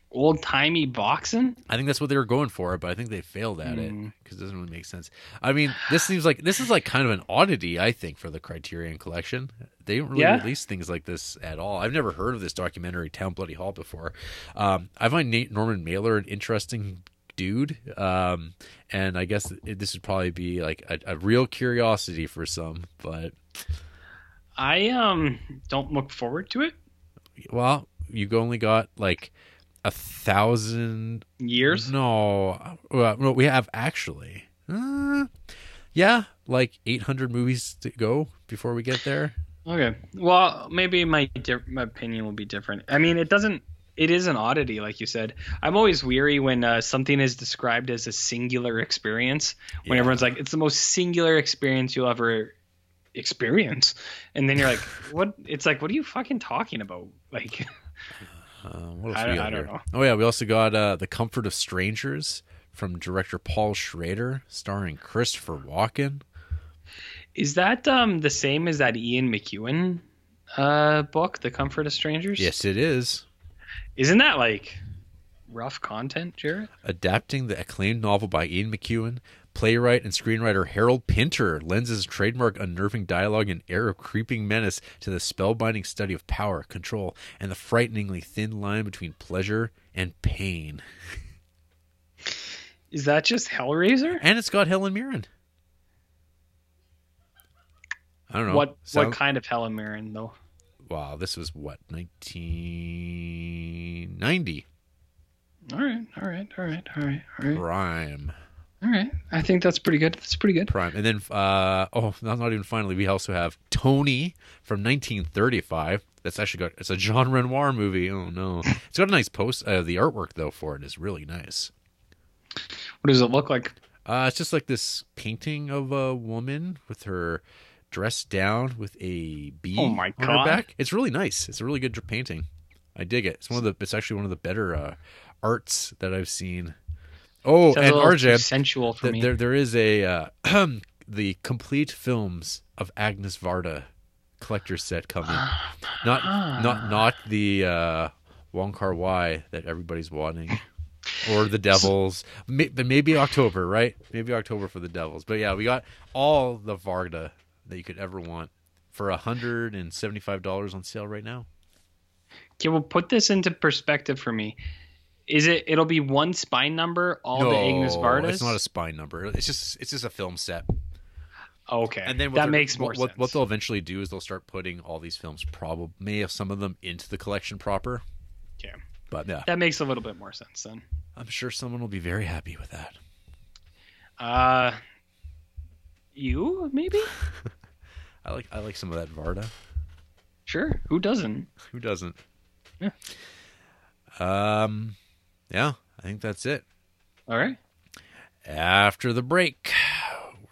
Old timey boxing. I think that's what they were going for, but I think they failed at mm. it because it doesn't really make sense. I mean, this seems like this is like kind of an oddity, I think, for the Criterion Collection. They don't really yeah. release things like this at all. I've never heard of this documentary, Town Bloody Hall, before. Um, I find Nate Norman Mailer an interesting dude. Um, and I guess this would probably be like a, a, real curiosity for some, but I um don't look forward to it. Well, you only got like a thousand years. No, well, we have actually. Uh, yeah, like 800 movies to go before we get there. Okay. Well, maybe my my opinion will be different. I mean, it doesn't it is an oddity, like you said. I'm always weary when uh, something is described as a singular experience. When yeah. everyone's like, "It's the most singular experience you'll ever experience," and then you're like, "What?" It's like, "What are you fucking talking about?" Like, uh, what else I, we got I don't know. Oh yeah, we also got uh, the Comfort of Strangers from director Paul Schrader, starring Christopher Walken. Is that um, the same as that Ian McEwan uh, book, The Comfort of Strangers? Yes, it is. Isn't that like rough content, Jarrett? Adapting the acclaimed novel by Ian McEwan, playwright and screenwriter Harold Pinter lends his trademark unnerving dialogue and air of creeping menace to the spellbinding study of power, control, and the frighteningly thin line between pleasure and pain. Is that just Hellraiser? And it's got Helen Mirren. I don't know. What Sound... what kind of Helen Mirren though? Wow, this was what 1990. All right, all right, all right, all right, all right. Prime. All right, I think that's pretty good. That's pretty good. Prime, and then uh, oh, not, not even finally, we also have Toni from 1935. That's actually got it's a Jean Renoir movie. Oh no, it's got a nice post. Uh, the artwork though for it is really nice. What does it look like? Uh, it's just like this painting of a woman with her dressed down with a bee oh my God. on her back. It's really nice. It's a really good painting. I dig it. It's one of the. It's actually one of the better uh, arts that I've seen. Oh, and RJ, sensual for th- me. There, there is a uh, the complete films of Agnes Varda collector set coming. not, not, not the uh, Wong Kar Wai that everybody's wanting. or the Devils, but maybe October, right? Maybe October for the Devils. But yeah, we got all the Varda that you could ever want for hundred and seventy five dollars on sale right now. Okay, well, put this into perspective for me. Is it? It'll be one spine number, all no, the Agnes Vardas. It's not a spine number. It's just it's just a film set. Okay, and then that makes more what, sense. What they'll eventually do is they'll start putting all these films, probably may have some of them into the collection proper. Okay, but yeah, that makes a little bit more sense then. I'm sure someone will be very happy with that. Uh, you maybe. I like I like some of that Varda. Sure, who doesn't? Who doesn't? Yeah. Um, yeah, I think that's it. All right. After the break,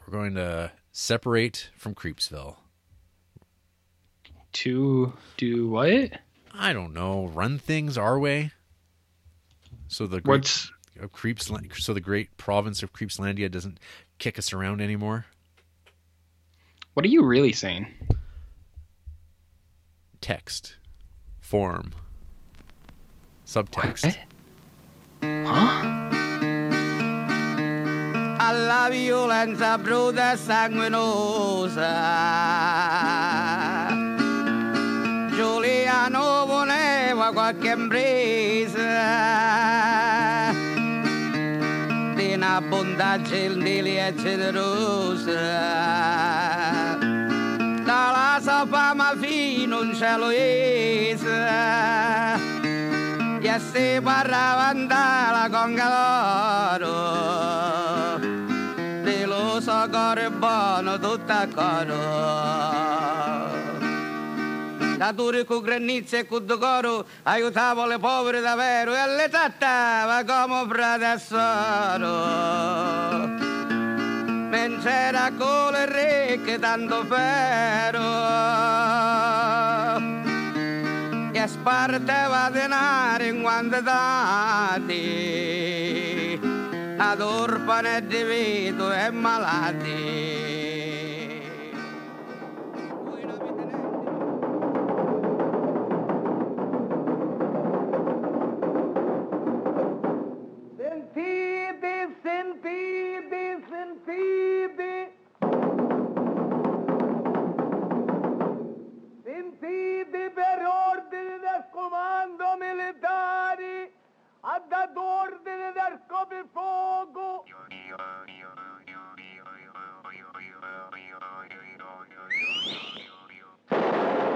we're going to separate from Creepsville. To do what? I don't know. Run things our way. So the great, What's Creeps? So the great province of Creepslandia doesn't kick us around anymore. What are you really saying? Text, form, subtext. What? Huh? la violenza bruta e sanguinosa. Giuliano voleva qualche impresa di una bontà gentile e generosa. Dalla sua fama fino in cielo esa e si parlava andare con caloro di lo so cuore buono tutto a coro da dure con granizia e con decoro aiutavo le povere davvero. E le trattava come frate e soro mentre era con le ricche tanto ferro e sparteva denaro in quantitati ad orfane di vito e malati. Sentite, sentite, sentite. Per ordine del comando militare ha dato ordine del coprifuoco. L'anno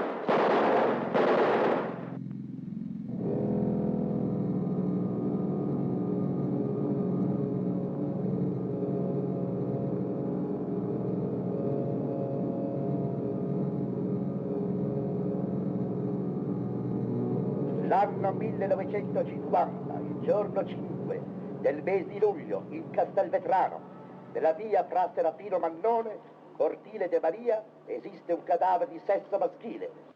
1950, il giorno 5 del mese di luglio, in Castelvetrano, nella via fra Serafino Mannone, cortile de Maria, esiste un cadavere di sesso maschile.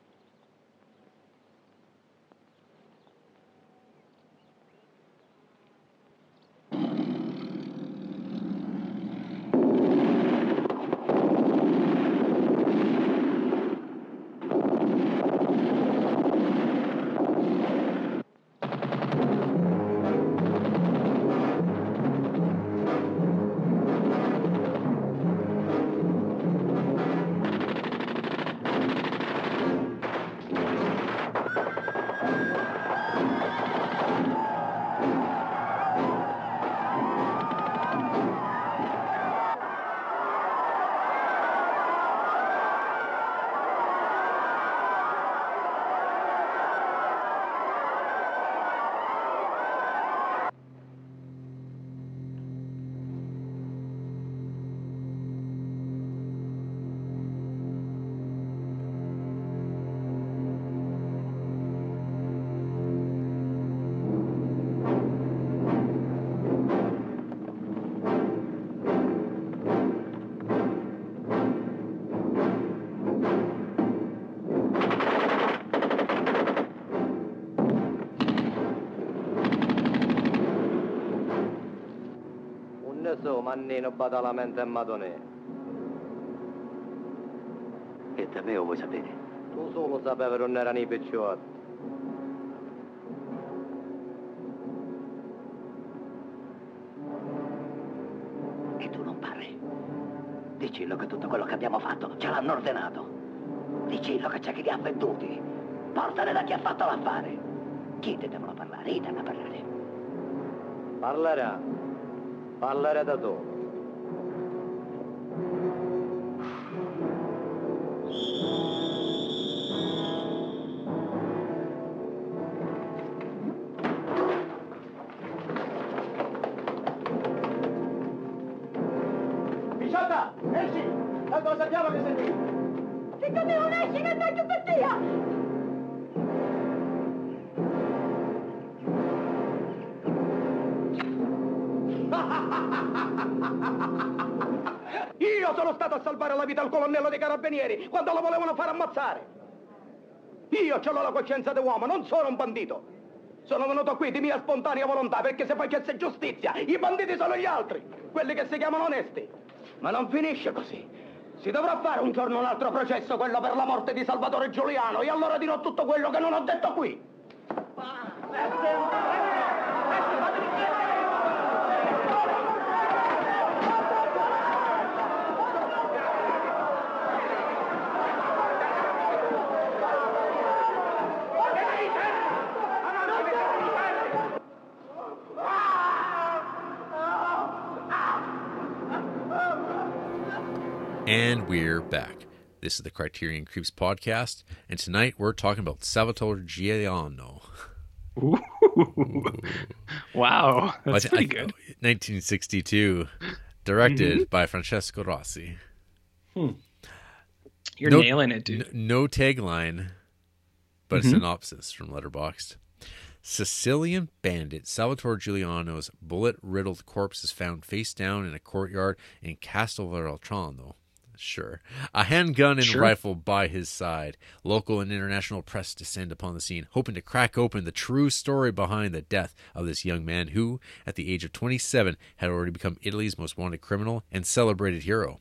Mannino badalamento e madonè. E da me lo vuoi sapere? Tu solo sapevi non erano i picciotti. E tu non parli. Dicillo che tutto quello che abbiamo fatto ce l'hanno ordenato. Dicillo che c'è chi li ha venduti. Portale da chi ha fatto l'affare. Chi te devono parlare? Io a parlare. Parlerà. Parlerà da solo. Carabinieri quando lo volevano far ammazzare. Io ho la coscienza di uomo, non sono un bandito. Sono venuto qui di mia spontanea volontà perché se facesse giustizia, i banditi sono gli altri, quelli che si chiamano onesti. Ma non finisce così. Si dovrà fare un giorno un altro processo, quello per la morte di Salvatore Giuliano, e allora dirò tutto quello che non ho detto qui. And we're back. This is the Criterion Creeps podcast, and tonight we're talking about Salvatore Giuliano. Ooh. Wow, that's pretty good. 1962, directed mm-hmm. by Francesco Rosi. Hmm. You're no- nailing it, dude. N- no tagline, but a mm-hmm. synopsis from Letterboxd. Sicilian bandit Salvatore Giuliano's bullet riddled corpse is found face down in a courtyard in Castelvetrano. Sure. A handgun and Sure. rifle by his side. Local and international press descend upon the scene, hoping to crack open the true story behind the death of this young man who, at the age of 27, had already become Italy's most wanted criminal and celebrated hero.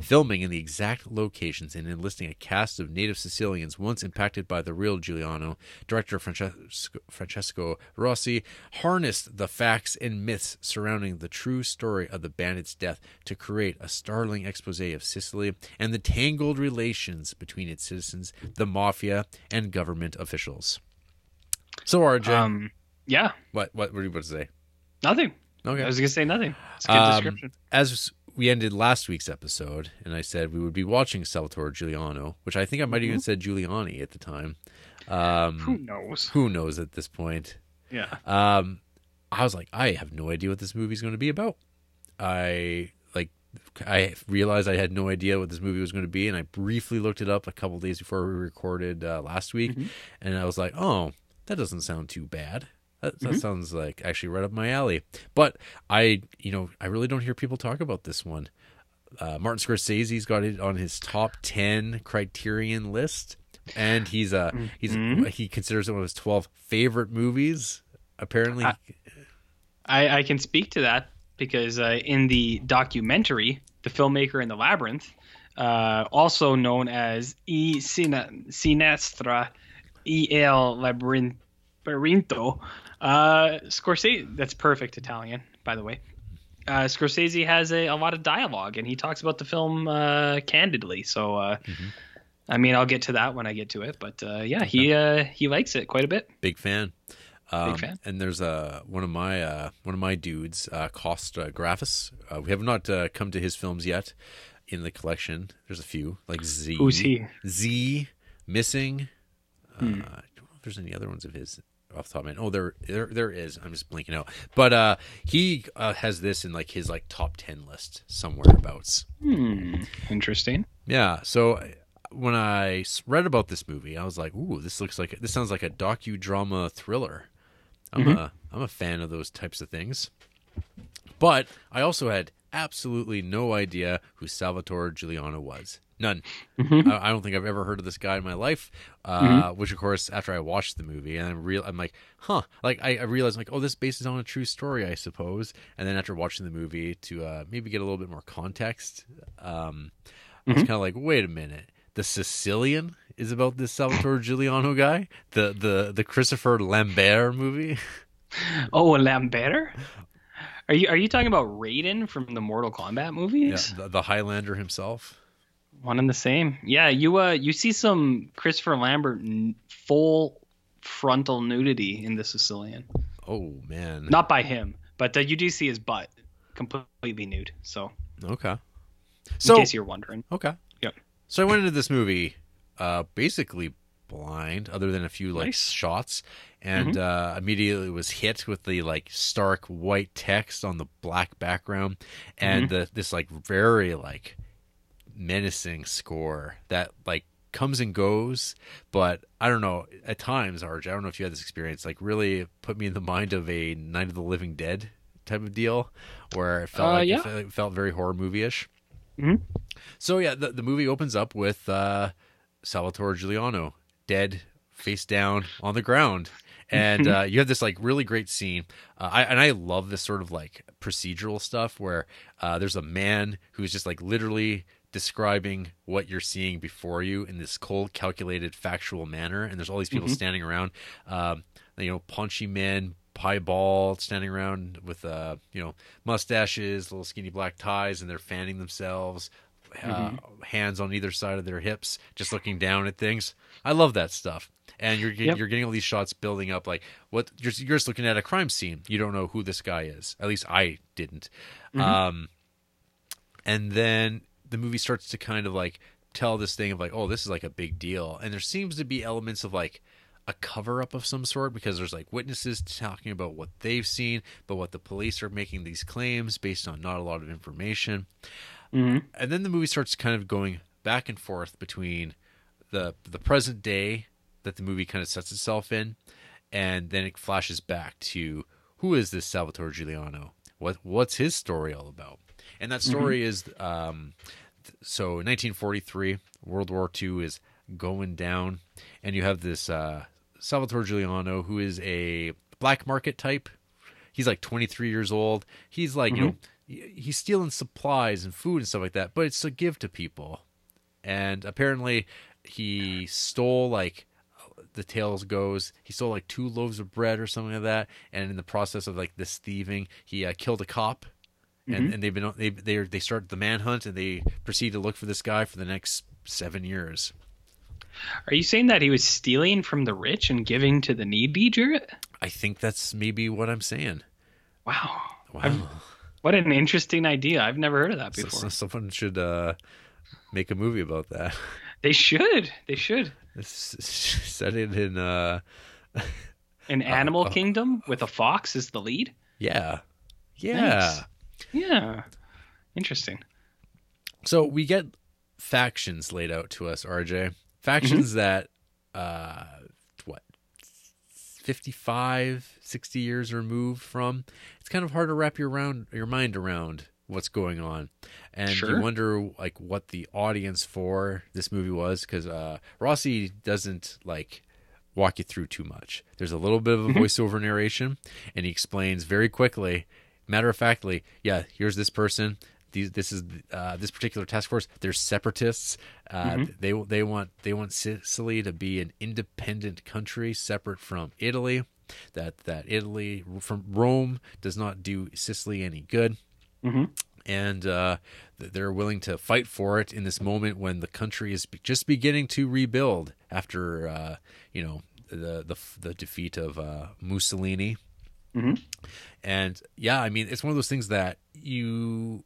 Filming in the exact locations and enlisting a cast of native Sicilians once impacted by the real Giuliano, director Francesco, Francesco Rosi harnessed the facts and myths surrounding the true story of the bandit's death to create a startling expose of Sicily and the tangled relations between its citizens, the mafia, and government officials. So, RJ, Um, yeah, what, what were you about to say? nothing. Okay. I was gonna say nothing. It's a good Um, description. As we ended last week's episode, and I said we would be watching Salvatore Giuliano, which I think I might have even said Giuliani at the time. Um, Who knows? who knows at this point? Yeah. Um, I was like, I have no idea what this movie's going to be about. I like, I realized I had no idea what this movie was going to be, and I briefly looked it up a couple days before we recorded uh, last week, and I was like, oh, that doesn't sound too bad. That, that sounds like actually right up my alley. But I, you know, I really don't hear people talk about this one. Uh, Martin Scorsese's got it on his top ten Criterion list, and he's uh he's he considers it one of his twelve favorite movies. Apparently, I- I, I can speak to that because uh, in the documentary, The Filmmaker in the Labyrinth, uh, also known as E Sinestra e el Labyrinto, uh, Scorsese, that's perfect Italian, by the way. Uh, Scorsese has a, a lot of dialogue and he talks about the film uh, candidly. So, uh, I mean, I'll get to that when I get to it, but uh, yeah, he uh, he likes it quite a bit. big fan. Um, fan. And there's uh, one of my uh, one of my dudes, uh, Costa-Gavras. Uh, we have not uh, come to his films yet in the collection. There's a few like Z. Who's he? Z missing. Uh, I don't know if there's any other ones of his off the top of my head. Oh, there, there, there is. I'm just blinking out. But uh, he uh, has this in like his like top ten list somewhere abouts. Hmm, interesting. Yeah. So when I read about this movie, I was like, "Ooh, this looks like this sounds like a docudrama thriller." I'm a I'm a fan of those types of things. But I also had absolutely no idea who Salvatore Giuliano was. None. I, I don't think I've ever heard of this guy in my life. Uh, Which, of course, after I watched the movie, and I'm real, I'm like, huh. Like I, I realized, like, oh, this based on a true story, I suppose. And then after watching the movie, to uh, maybe get a little bit more context, um, I was kind of like, wait a minute. The Sicilian is about this Salvatore Giuliano guy, the the the Christopher Lambert movie. Oh, Lambert? Are you are you talking about Raiden from the Mortal Kombat Yeah, movies? the, the Highlander himself. One and the same. Yeah, you uh you see some Christopher Lambert n- full frontal nudity in the Sicilian. Oh man. Not by him, but uh, you do see his butt completely nude. So, Okay. So. in case you're wondering. okay. Yep. So I went into this movie uh, basically blind, other than a few like Nice. shots, and uh, immediately was hit with the like stark white text on the black background, and the this like very like menacing score that like comes and goes but i don't know at times rj i don't know if you had this experience like really put me in the mind of a night of the living dead type of deal where it felt Uh, like yeah. it felt, very horror movie-ish Mhm. so yeah the, the movie opens up with uh salvatore giuliano dead face down on the ground and uh, you have this like really great scene uh, I, and i love this sort of like procedural stuff where uh, there's a man who's just like literally describing what you're seeing before you in this cold calculated factual manner and there's all these people standing around um, you know paunchy men piebald standing around with uh you know mustaches little skinny black ties and they're fanning themselves uh, hands on either side of their hips just looking down at things. I love that stuff. And you're Yep. you're getting all these shots building up like what you're, you're just looking at a crime scene. You don't know who this guy is. At least i didn't. Um and then the movie starts to kind of like tell this thing of like, oh, this is like a big deal, and there seems to be elements of like a cover up of some sort because there's like witnesses talking about what they've seen, but what the police are making these claims based on not a lot of information. Mhm. And then the movie starts kind of going back and forth between the the present day that the movie kind of sets itself in, and then it flashes back to who is this Salvatore Giuliano? What what's his story all about? And that story is um, so in 1943, World War II is going down, and you have this uh, Salvatore Giuliano who is a black market type. He's like 23 years old. He's like you know he's stealing supplies and food and stuff like that, but it's to give to people. And apparently, he stole like the tales goes he stole like two loaves of bread or something like that and in the process of like this thieving he uh, killed a cop and, and they've been they they they start the manhunt and they proceed to look for this guy for the next seven years Are you saying that he was stealing from the rich and giving to the needy, Jarrett? i think that's maybe what i'm saying Wow. wow I've- What an interesting idea. I've never heard of that before. so someone should uh make a movie about that They should. They should. Set it in uh An Animal uh, Kingdom with a fox as the lead? yeah yeah Nice. Yeah. Interesting. So we get factions laid out to us, RJ. Factions that, uh, what, 55, 60 years removed from. It's kind of hard to wrap your around your mind around what's going on, and you wonder like what the audience for this movie was because uh, Rosi doesn't like walk you through too much. There's a little bit of a voiceover narration, and he explains very quickly, matter of factly, yeah, here's this person. These, this is uh, this particular task force. They're separatists. Uh, They they want they want Sicily to be an independent country, separate from Italy. That that Italy from Rome does not do Sicily any good and uh, they're willing to fight for it in this moment when the country is just beginning to rebuild after uh, you know the the, the defeat of uh, Mussolini. And yeah, I mean, it's one of those things that you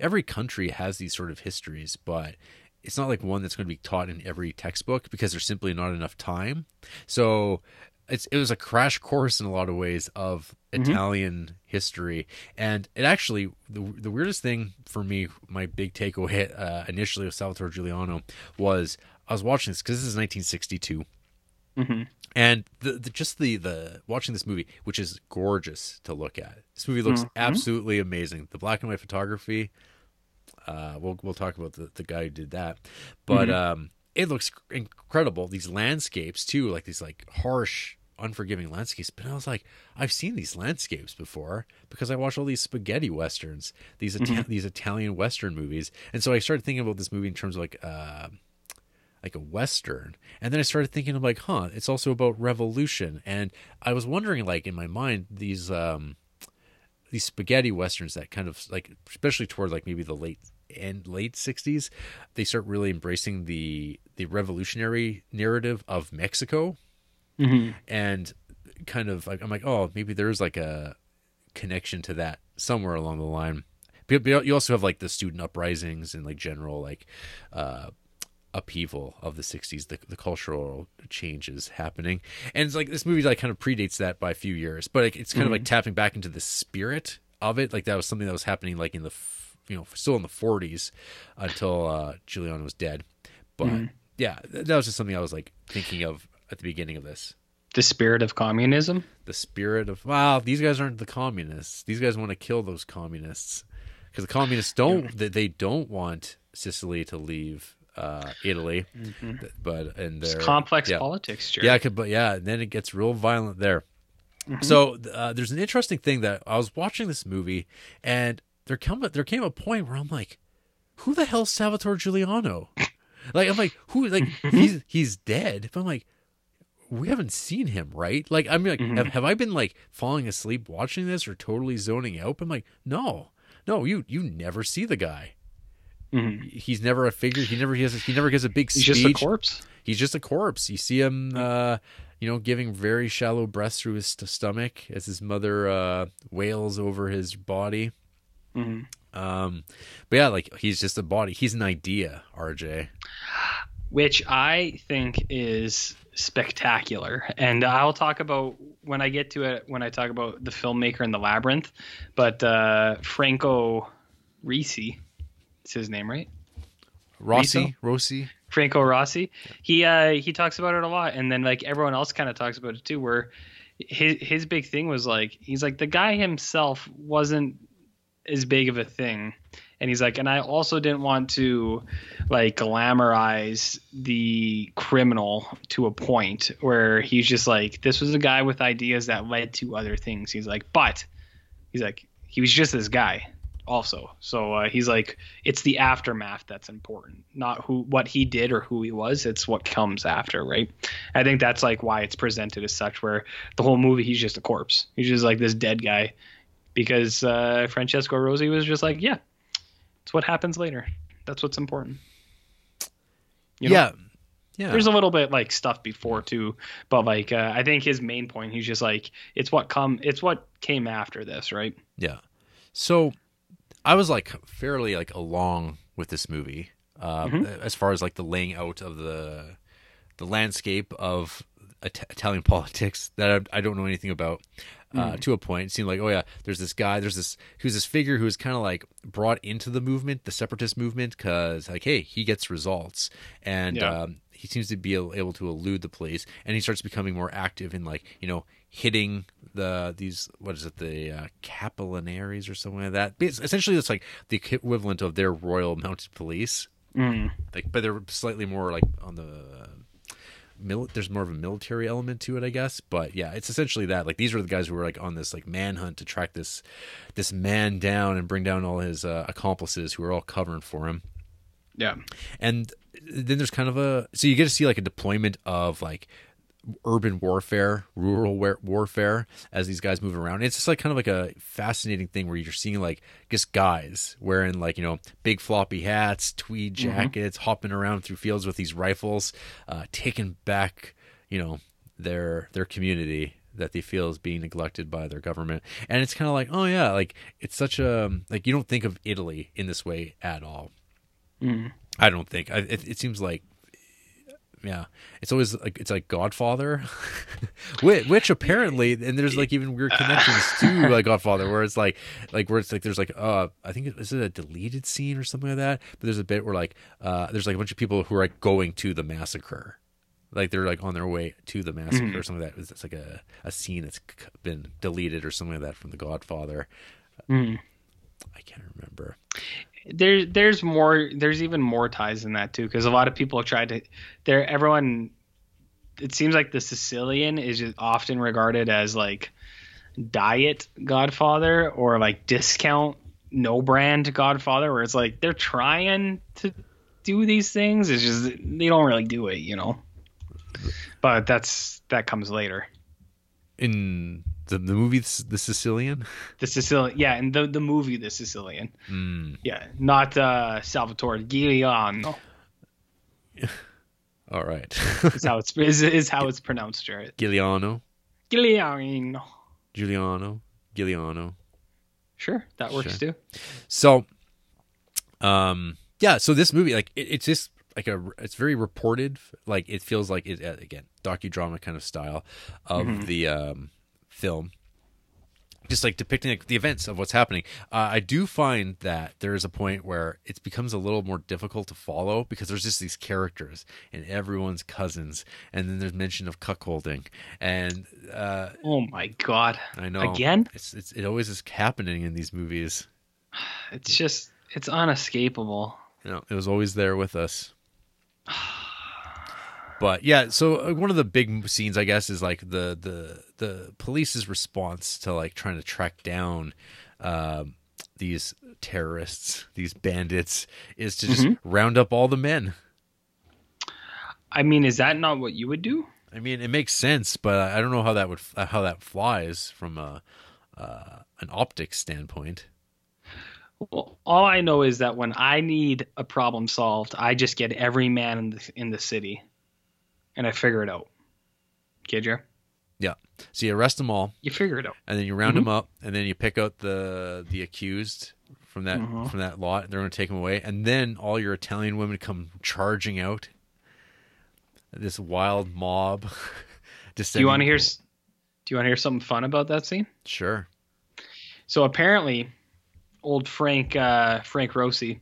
every country has these sort of histories, but it's not like one that's going to be taught in every textbook because there's simply not enough time. So it's it was a crash course in a lot of ways of Italian history, and it actually the the weirdest thing for me, my big takeaway uh, initially of Salvatore Giuliano was I was watching this because this is 1962. And the, the just the the watching this movie, which is gorgeous to look at. This movie looks absolutely amazing. The black and white photography. Uh, we'll we'll talk about the, the guy who did that, but um, it looks incredible. These landscapes too, like these like harsh, unforgiving landscapes. But I was like, I've seen these landscapes before because I watch all these spaghetti westerns, these Ita- these Italian western movies, and so I started thinking about this movie in terms of like. Uh, like a western. And then i started thinking of like huh it's also about revolution. And i was wondering like in my mind these um these spaghetti westerns that kind of like especially toward like maybe the late and late 60s they start really embracing the the revolutionary narrative of mexico. And kind of like i'm like oh maybe there's like a connection to that somewhere along the line. But but you also have like the student uprisings and like general like uh upheaval of the 60s the, the cultural changes happening. And it's like this movie like kind of predates that by a few years but like, it's kind of like tapping back into the spirit of it. Like that was something that was happening like in the f- you know still in the 40s until uh Giuliano was dead. But yeah th- that was just something i was like thinking of at the beginning of this. The spirit of communism. the spirit of wow these guys aren't the communists. These guys want to kill those communists. Because the communists don't they, they don't want sicily to leave uh italy Th- but and It's complex yeah. politics, Jarrett. yeah, could- but yeah, and then it gets real violent there. So uh, there's an interesting thing that I was watching this movie, and there come there came a point where I'm like, who the hell's Salvatore Giuliano? like I'm like, who like he's he's dead, but I'm like, we haven't seen him, right? Like I'm like, have, have I been like falling asleep watching this or totally zoning out? But I'm like, no, no, you you never see the guy. He's never a figure. He never he has he never gives a big He's speech just a corpse. he's just a corpse. You see him, uh, you know, giving very shallow breaths through his st- stomach as his mother uh, wails over his body. Mhm. Um, but yeah, like he's just a body. He's an idea, RJ. which I think is spectacular. And I'll talk about when I get to it when I talk about the filmmaker and the labyrinth. But uh, Franco Risi, it's his name, right? Rosi, Rosi. Franco Rossi. He uh, he talks about it a lot, and then like everyone else kind of talks about it too. Where his his big thing was like he's like the guy himself wasn't as big of a thing, and he's like, and I also didn't want to like glamorize the criminal to a point where he's just like this was a guy with ideas that led to other things. He's like, but he's like he was just this guy also. So uh, he's like, it's the aftermath that's important, not who what he did or who he was. It's what comes after, right? I think that's like why it's presented as such, where the whole movie he's just a corpse. He's just like this dead guy, because uh, Francesco Rosi was just like, yeah, it's what happens later. That's what's important. You know? yeah, yeah. There's a little bit like stuff before too, but like uh, I think his main point, he's just like, it's what come, it's what came after this, right? Yeah. So I was like fairly like along with this movie uh, as far as like the laying out of the the landscape of It- Italian politics that I, I don't know anything about. Uh, To a point, it seemed like oh yeah, there's this guy, there's this who's this figure who's kind of like brought into the movement, the separatist movement, because like hey, he gets results, and Yeah. um, he seems to be able to elude the police, and he starts becoming more active in like you know hitting the these what is it the uh, capillaries or something like that. It's, essentially, it's like the equivalent of their Royal Mounted Police, Mm. like but they're slightly more like on the mil- there's more of a military element to it, I guess. But yeah, it's essentially that. Like these are the guys who were like on this like manhunt to track this this man down and bring down all his uh, accomplices who are all covering for him Yeah. and then there's kind of a so you get to see like a deployment of like urban warfare rural war- warfare as these guys move around. It's just like kind of like a fascinating thing where you're seeing like just guys wearing like you know big floppy hats tweed jackets hopping around through fields with these rifles uh taking back you know their their community that they feel is being neglected by their government. And it's kind of like oh yeah like it's such a like you don't think of italy in this way at all. I don't think. I, it, it seems like, yeah, it's always like it's like Godfather, which, which apparently, and there's like even weird connections to like Godfather, where it's like, like where it's like there's like uh, I think it- is it a deleted scene or something like that. But there's a bit where like uh, there's like a bunch of people who are like going to the massacre. Like they're like on their way to the massacre or something like that. It's, it's like a, a scene that's been deleted or something like that from The Godfather. Mm. I can't remember. There there's more there's even more ties in that too because a lot of people tried to there everyone it seems like the sicilian is often regarded as like diet godfather or like discount no brand godfather where it's like they're trying to do these things it's just they don't really do it you know? But that's that comes later. In the the movie The Sicilian. the sicilian yeah and the the movie the sicilian Mm. yeah not uh salvatore giuliano All right. is how it's is, is how it's pronounced, Jarrett. Giuliano, Giuliano. Giuliano, Giuliano. Sure, that works Sure. too. So, um, yeah. So this movie, like, it, it's just like a, it's very reported. Like, it feels like it uh, again docudrama kind of style of the um film. Just like depicting like, the events of what's happening. Uh, I do find that there is a point where it becomes a little more difficult to follow because there's just these characters and everyone's cousins, and then there's mention of cuckolding, and uh, Oh my god. I know Again? It's, it's it always is happening in these movies. It's just it's unescapable. You know, it was always there with us. But yeah, so uh, one of the big scenes, I guess, is like the the the police's response to like trying to track down um, these terrorists, these bandits, is to just round up all the men. I mean, is that not what you would do? I mean, it makes sense, but I don't know how that would how that flies from a uh, an optics standpoint. Well, all I know is that when I need a problem solved, I just get every man in the in the city, and I figure it out. Okay, Jer? Yeah, so you arrest them all, You figure it out. and then you round them up, and then you pick out the the accused from that Mm-hmm. from that lot. They're going to take them away, and then all your Italian women come charging out. This wild mob. Do you want to hear? Do you want to hear something fun about that scene? Sure. So apparently, old Frank uh, Frank Rosi,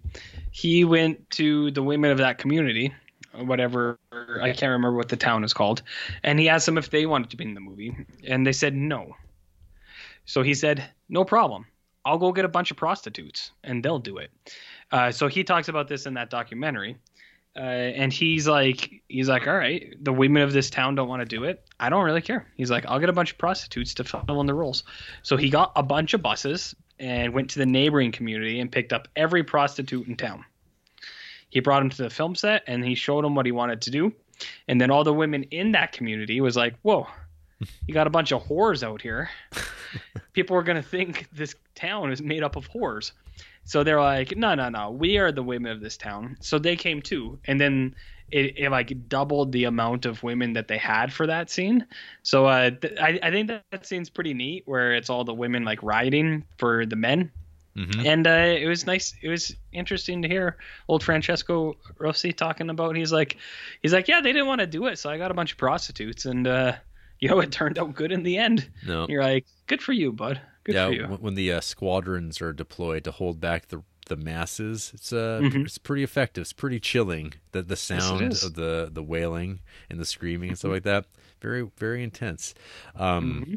he went to the women of that community, or whatever I can't remember what the town is called, and he asked them if they wanted to be in the movie, and they said no. So he said, "No problem. I'll go get a bunch of prostitutes, and they'll do it." Uh, so he talks about this in that documentary. Uh, and he's like, he's like, all right, the women of this town don't want to do it. I don't really care. He's like, I'll get a bunch of prostitutes to fill in the roles. So he got a bunch of buses and went to the neighboring community and picked up every prostitute in town. He brought him to the film set and he showed him what he wanted to do. And then all the women in that community was like, whoa, you got a bunch of whores out here. People are going to think this town is made up of whores. So they're like, no, no, no, we are the women of this town. So they came too, and then it, it like doubled the amount of women that they had for that scene. So uh, th- I, I think that, that scene's pretty neat, where it's all the women like riding for the men, Mhm. and uh, it was nice. It was interesting to hear old Francesco Rosi talking about. He's like, he's like, yeah, they didn't want to do it, so I got a bunch of prostitutes, and uh, you know, it turned out good in the end. No. You're like, good for you, bud. Good yeah, for you. when the uh, squadrons are deployed to hold back the the masses, it's uh, Mhm. it's pretty effective. It's pretty chilling. The the sound. Mm-hmm. of the the wailing and the screaming and stuff like that. Very very intense. Um, Mm-hmm.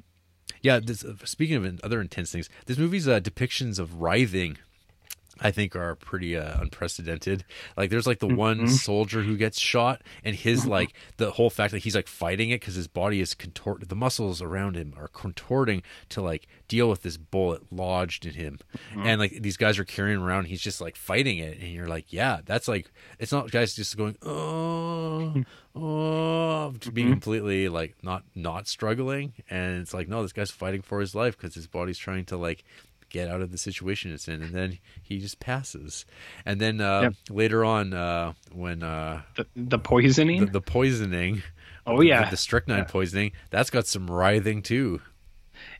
Yeah. This, uh, speaking of other intense things, this movie's uh, depictions of writhing. I think are pretty uh, unprecedented. Like there's like the one Mm-hmm. soldier who gets shot, and his like the whole fact that he's like fighting it because his body is contorted, the muscles around him are contorting to like deal with this bullet lodged in him, Mm-hmm. and like these guys are carrying around. He's just like fighting it, and you're like, yeah, that's like it's not guys just going oh oh being Mm-hmm. completely like not not struggling, and it's like no, this guy's fighting for his life because his body's trying to like get out of the situation it's in and then he just passes and then uh Yep. later on uh when uh The, the poisoning. the, the poisoning oh yeah, the, strychnine poisoning that's got some writhing too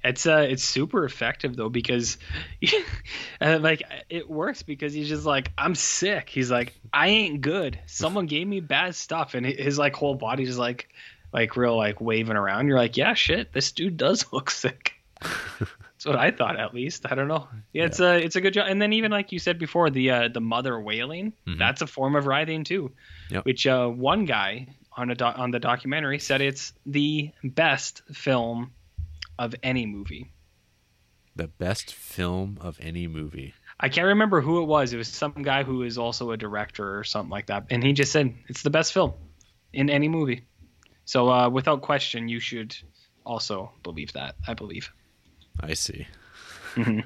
It's uh, it's super effective though because, uh, like, it works because he's just like, I'm sick. He's like, I ain't good. Someone gave me bad stuff, and his like whole body's like, like real like waving around. You're like, yeah, shit, this dude does look sick. That's what I thought, at least. I don't know. Yeah, it's a it's a good job. And then even like you said before, the uh, the mother wailing, that's a form of writhing too. Yep. Which uh, one guy on a doc- on the documentary said it's the best film of any movie. the best film of any movie I can't remember who it was. It was some guy who is also a director or something like that, and he just said it's the best film in any movie. So uh, without question, you should also believe that. I believe. I see.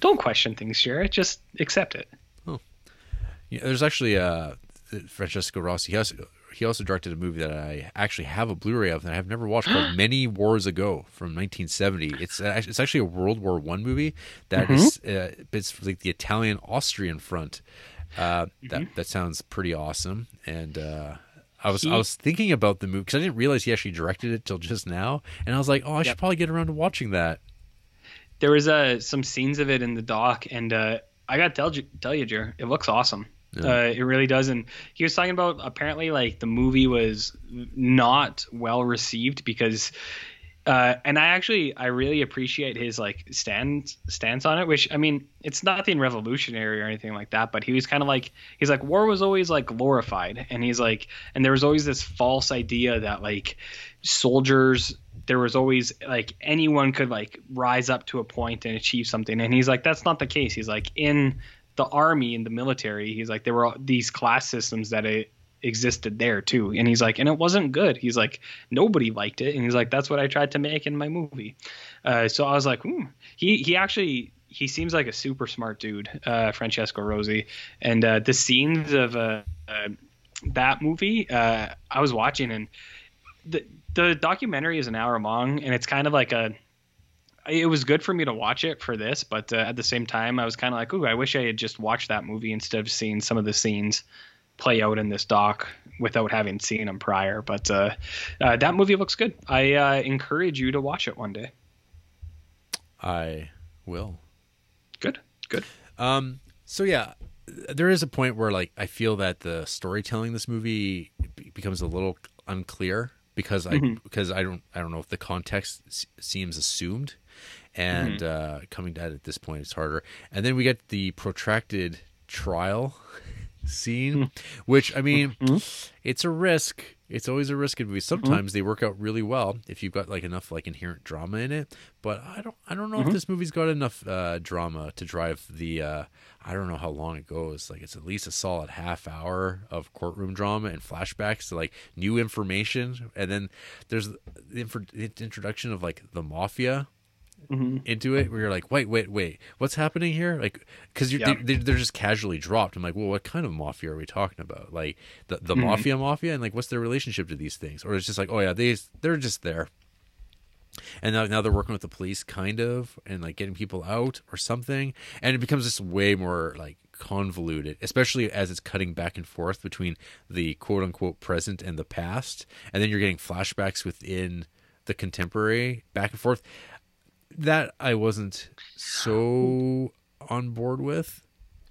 Don't question things, Jarrett. Just accept it. yeah, there's actually uh francesco rosi. He also, he also directed a movie that i actually have a blu-ray of that i've never watched called many wars ago from 1970 it's uh, it's actually a world war one movie that is uh, it's like the italian austrian front uh that that sounds pretty awesome. And uh I was I was thinking about the movie because I didn't realize he actually directed it till just now, and I was like, oh, I should probably get around to watching that. There was uh, some scenes of it in the doc, and uh, I got to tell you, tell you, Jarrett, it looks awesome. Uh, it really does. And he was talking about apparently like the movie was not well received because, uh, and I actually I really appreciate his like stance stance on it. Which I mean, it's nothing revolutionary or anything like that. But he was kind of like he's like war was always like glorified, and he's like, and there was always this false idea that like soldiers there was always like anyone could like rise up to a point and achieve something and he's like that's not the case he's like in the army in the military he's like there were these class systems that it existed there too. And he's like and it wasn't good. He's like nobody liked it. And he's like that's what i tried to make in my movie. Uh, so i was like hmm. he he actually he seems like a super smart dude uh, francesco rosi and uh, the scenes of uh, uh, that movie uh, i was watching and the the documentary is an hour long and it's kind of like a it was good for me to watch it for this but at the same time i was kind of like ooh i wish i had just watched that movie instead of seeing some of the scenes play out in this doc without having seen them prior but uh, uh, that movie looks good i uh, encourage you to watch it one day I will. good Good. Um. So yeah, there is a point where like I feel that the storytelling this movie becomes a little unclear because I because I don't I don't know if the context s- seems assumed, and uh, coming it at this point it's harder. And then we get the protracted trial scene, hmm. which I mean, mm-hmm. Mm-hmm. it's a risk. It's always a risk in movies. Mm-hmm. Sometimes they work out really well if you've got like enough like inherent drama in it. But I don't I don't know if this movie's got enough uh, drama to drive the. Uh, I don't know how long it goes. Like it's at least a solid half hour of courtroom drama and flashbacks to like new information, and then there's the infor- the introduction of like the mafia Mm-hmm. into it where you're like wait wait wait what's happening here? Like because Yeah. they, they're just casually dropped. I'm like well what kind of mafia are we talking about? Like the, the mm-hmm. mafia mafia? And like what's their relationship to these things? Or it's just like oh yeah they they're just there. And now, now they're working with the police kind of and like getting people out or something. And it becomes just way more like convoluted especially as it's cutting back and forth between the quote unquote present and the past. And then you're getting flashbacks within the contemporary back and forth that i wasn't so on board with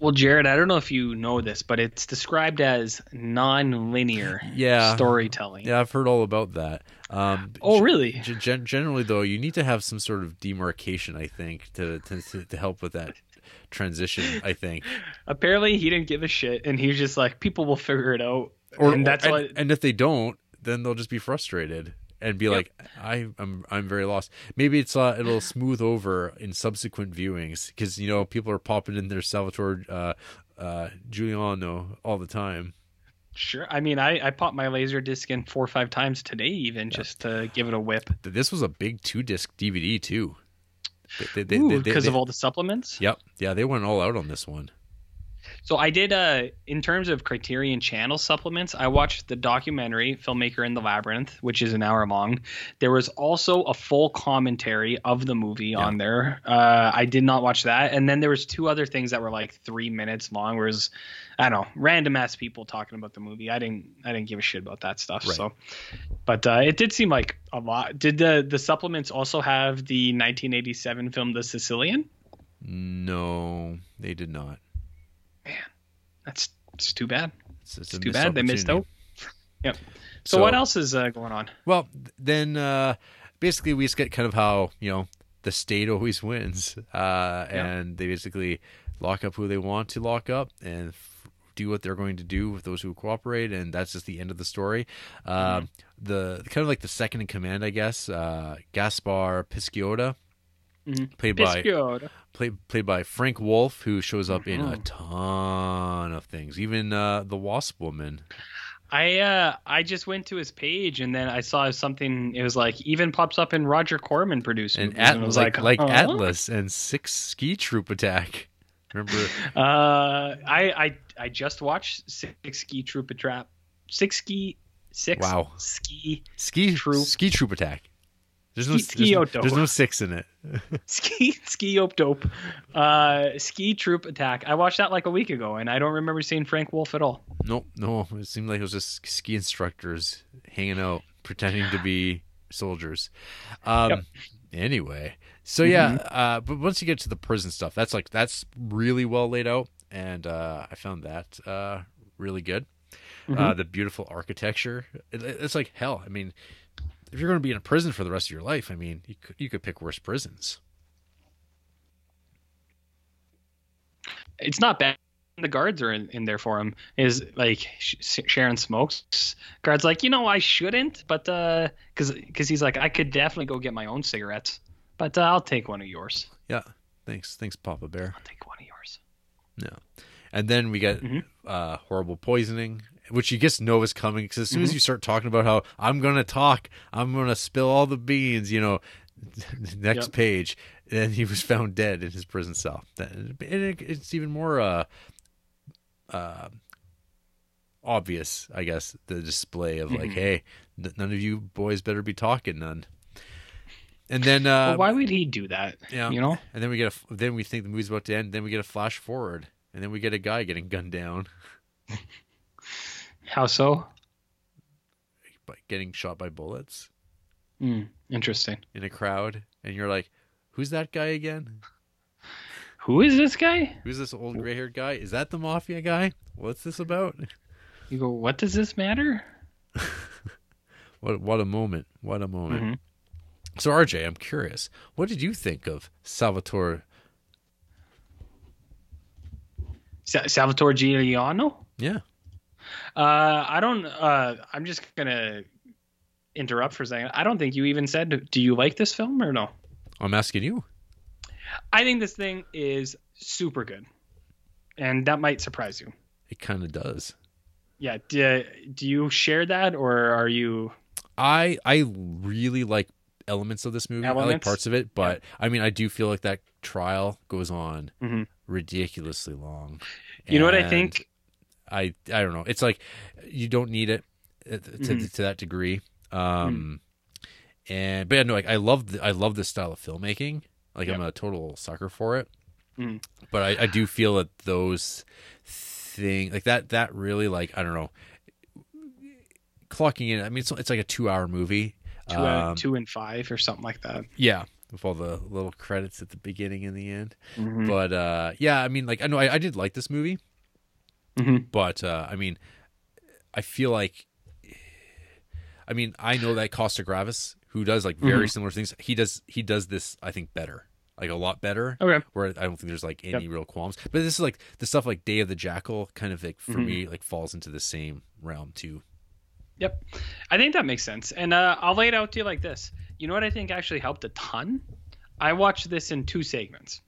Well, Jarrett, I don't know if you know this, but it's described as non-linear Yeah. storytelling. yeah i've heard all about that um Oh, really? G- gen- generally though you need to have some sort of demarcation i think to to, to, help with that transition i think Apparently, he didn't give a shit, and he's just like, "People will figure it out." or and that's and, what. and if they don't then they'll just be frustrated and be like I, I'm I'm very lost. Maybe it's uh, it'll smooth over in subsequent viewings because you know people are popping in their Salvatore uh, uh, Giuliano all the time. Sure. I mean, I I popped my laser disc in four or five times today, even just to give it a whip. This was a big two disc DVD too. Because of all the supplements. Yep, yeah, they went all out on this one. So I did uh in terms of Criterion Channel supplements, I watched the documentary Filmmaker in the Labyrinth, which is an hour long. There was also a full commentary of the movie on there. Uh I did not watch that. And then there was two other things that were like 3 minutes long whereas I don't know, random ass people talking about the movie. I didn't I didn't give a shit about that stuff. Right. So but uh, it did seem like a lot. Did the the supplements also have the 1987 film The Sicilian? No, they did not. Man, that's it's too bad. It's, it's It's too bad they missed out. Yep. So, So- what else is uh, going on? Well, then uh, basically we just get kind of how you know the state always wins, uh, and they basically lock up who they want to lock up and f- do what they're going to do with those who cooperate, and that's just the end of the story. Uh, The kind of like the second in command, I guess, uh, Gaspar Pisciotta, played by played played by Frank Wolff, who shows up in Mm-hmm. a ton of things, even uh, the Wasp Woman. I uh I just went to his page and then I saw something. It was like even pops up in Roger Corman produced and movies, At- and was like like, huh? Atlas and Six Ski Troop Attack. Remember? Uh, I I I just watched Six Ski Troop Attack. Six Ski Six. Wow. Ski Ski Troop. Ski Troop Attack. There's no, Ski- there's, there's no six in it. Ski Ski Ope Dope. Uh, Ski Troop Attack. I watched that like a week ago and I don't remember seeing Frank Wolff at all. Nope, no. It seemed like it was just ski instructors hanging out, pretending to be soldiers. Um, Yep. Anyway, so yeah, uh, but once you get to the prison stuff, that's like that's really well laid out, and uh, I found that uh, really good. Uh, the beautiful architecture, it, it's like hell. I mean, if you're going to be in a prison for the rest of your life, I mean, you could, you could pick worse prisons. it's not bad. The guards are in, in there for him. Is like Sh- Sharon smokes. Guards like, you know, I shouldn't, but uh, because because he's like, I could definitely go get my own cigarettes, but uh, I'll take one of yours. Yeah, thanks, thanks, Papa Bear. I'll take one of yours. No. And then we get Mm-hmm. uh, horrible poisoning, which you just know is coming because as soon Mm-hmm. as you start talking about how I'm going to talk, I'm going to spill all the beans, you know, next Yep. page, then he was found dead in his prison cell. And it, it's even more uh, uh, obvious, I guess, the display of Mm-hmm. like, hey, none of you boys better be talking none. And then, uh, But why would he do that? yeah. You know, And then we get a then we think the movie's about to end. Then we get a flash forward, and then we get a guy getting gunned down, how so? by getting shot by bullets Hmm. interesting. in a crowd, and you're like, "Who's that guy again?" Who is this guy? Who's this old gray haired guy? Is that the mafia guy? What's this about? You go, what does this matter? What what a moment! What a moment! Mhm. So RJ, I'm curious. What did you think of Salvatore? Sa- Salvatore Giuliano? Yeah, Uh, I don't. Uh, I'm just gonna interrupt for a second. I don't think you even said. Do you like this film or no? I'm asking you. I think this thing is super good, and that might surprise you. It kind of does. Yeah. Do, do you share that, or are you? I I really like elements of this movie. I like parts of it, but I mean, I do feel like that trial goes on Mhm. ridiculously long. You know what I think? I I don't know. It's like you don't need it uh, to Mhm. to that degree. Um, and but yeah, no, like I love the, I love this style of filmmaking. Like I'm a total sucker for it. Mhm. But I, I do feel that those thing like that that really like I don't know clocking in. I mean, it's it's like a two hour movie. Two, uh, Um, two and five or something like that. yeah, with all the little credits at the beginning and the end. Mhm. But uh, yeah, I mean, like I know I, I did like this movie, Mhm. but uh, I mean, I feel like, I mean, I know that Costa-Gavras, who does like very Mhm. similar things, he does he does this I think better, like a lot better. Okay. Where I don't think there's like any real qualms, but this is like the stuff like Day of the Jackal, kind of like for Mhm. me like falls into the same realm too. Yep. I think that makes sense. And uh, I'll lay it out to you like this. You know what I think actually helped a ton? I watched this in two segments.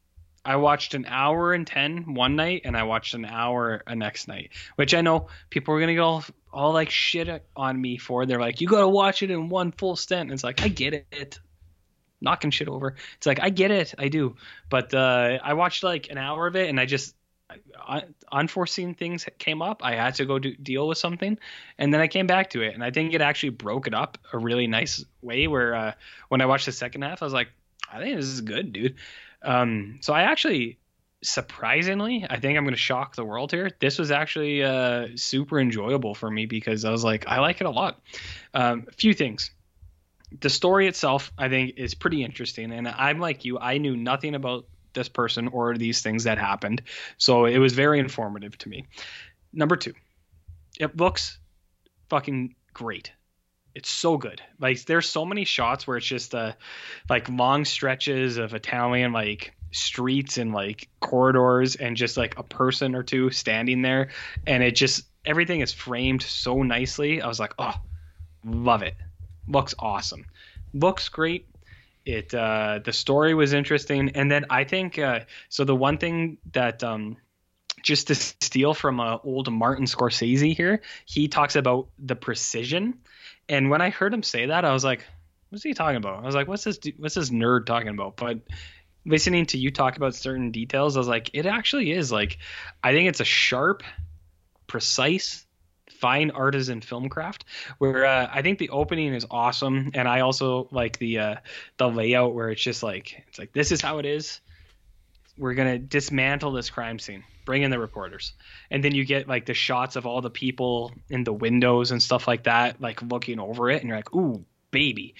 I watched an hour and 10 one night, and I watched an hour a next night, which I know people are going to go all, all like shit on me for. They're like, you got to watch it in one full stint. And it's like, I get it. Knocking shit over. It's like, I get it. I do. But uh, I watched like an hour of it, and I just, unforeseen things came up. I had to go do, deal with something, and then I came back to it, and I think it actually broke it up a really nice way. Where uh, when I watched the second half, I was like, I think this is good, dude. Um, so I actually, surprisingly, I think I'm going to shock the world here. This was actually uh, super enjoyable for me because I was like, I like it a lot. Um, a few things. The story itself, I think, is pretty interesting, and I'm like you. I knew nothing about this person or these things that happened. So it was very informative to me. Number two, it looks fucking great. It's so good. Like there's so many shots where it's just uh like long stretches of Italian like streets and like corridors and just like a person or two standing there and it just everything is framed so nicely. I was like, "Oh, love it. Looks awesome. Looks great." it uh the story was interesting and then i think uh so the one thing that um just to steal from uh, old martin scorsese here he talks about the precision and when i heard him say that i was like what's he talking about? I was like what's this what's this nerd talking about? But listening to you talk about certain details i was like it actually is like i think it's a sharp precise fine artisan film craft where uh, i think the opening is awesome and i also like the uh the layout where it's just like it's like this is how it is we're gonna dismantle this crime scene. Bring in the reporters. And then you get like the shots of all the people in the windows and stuff like that like looking over it and you're like ooh baby.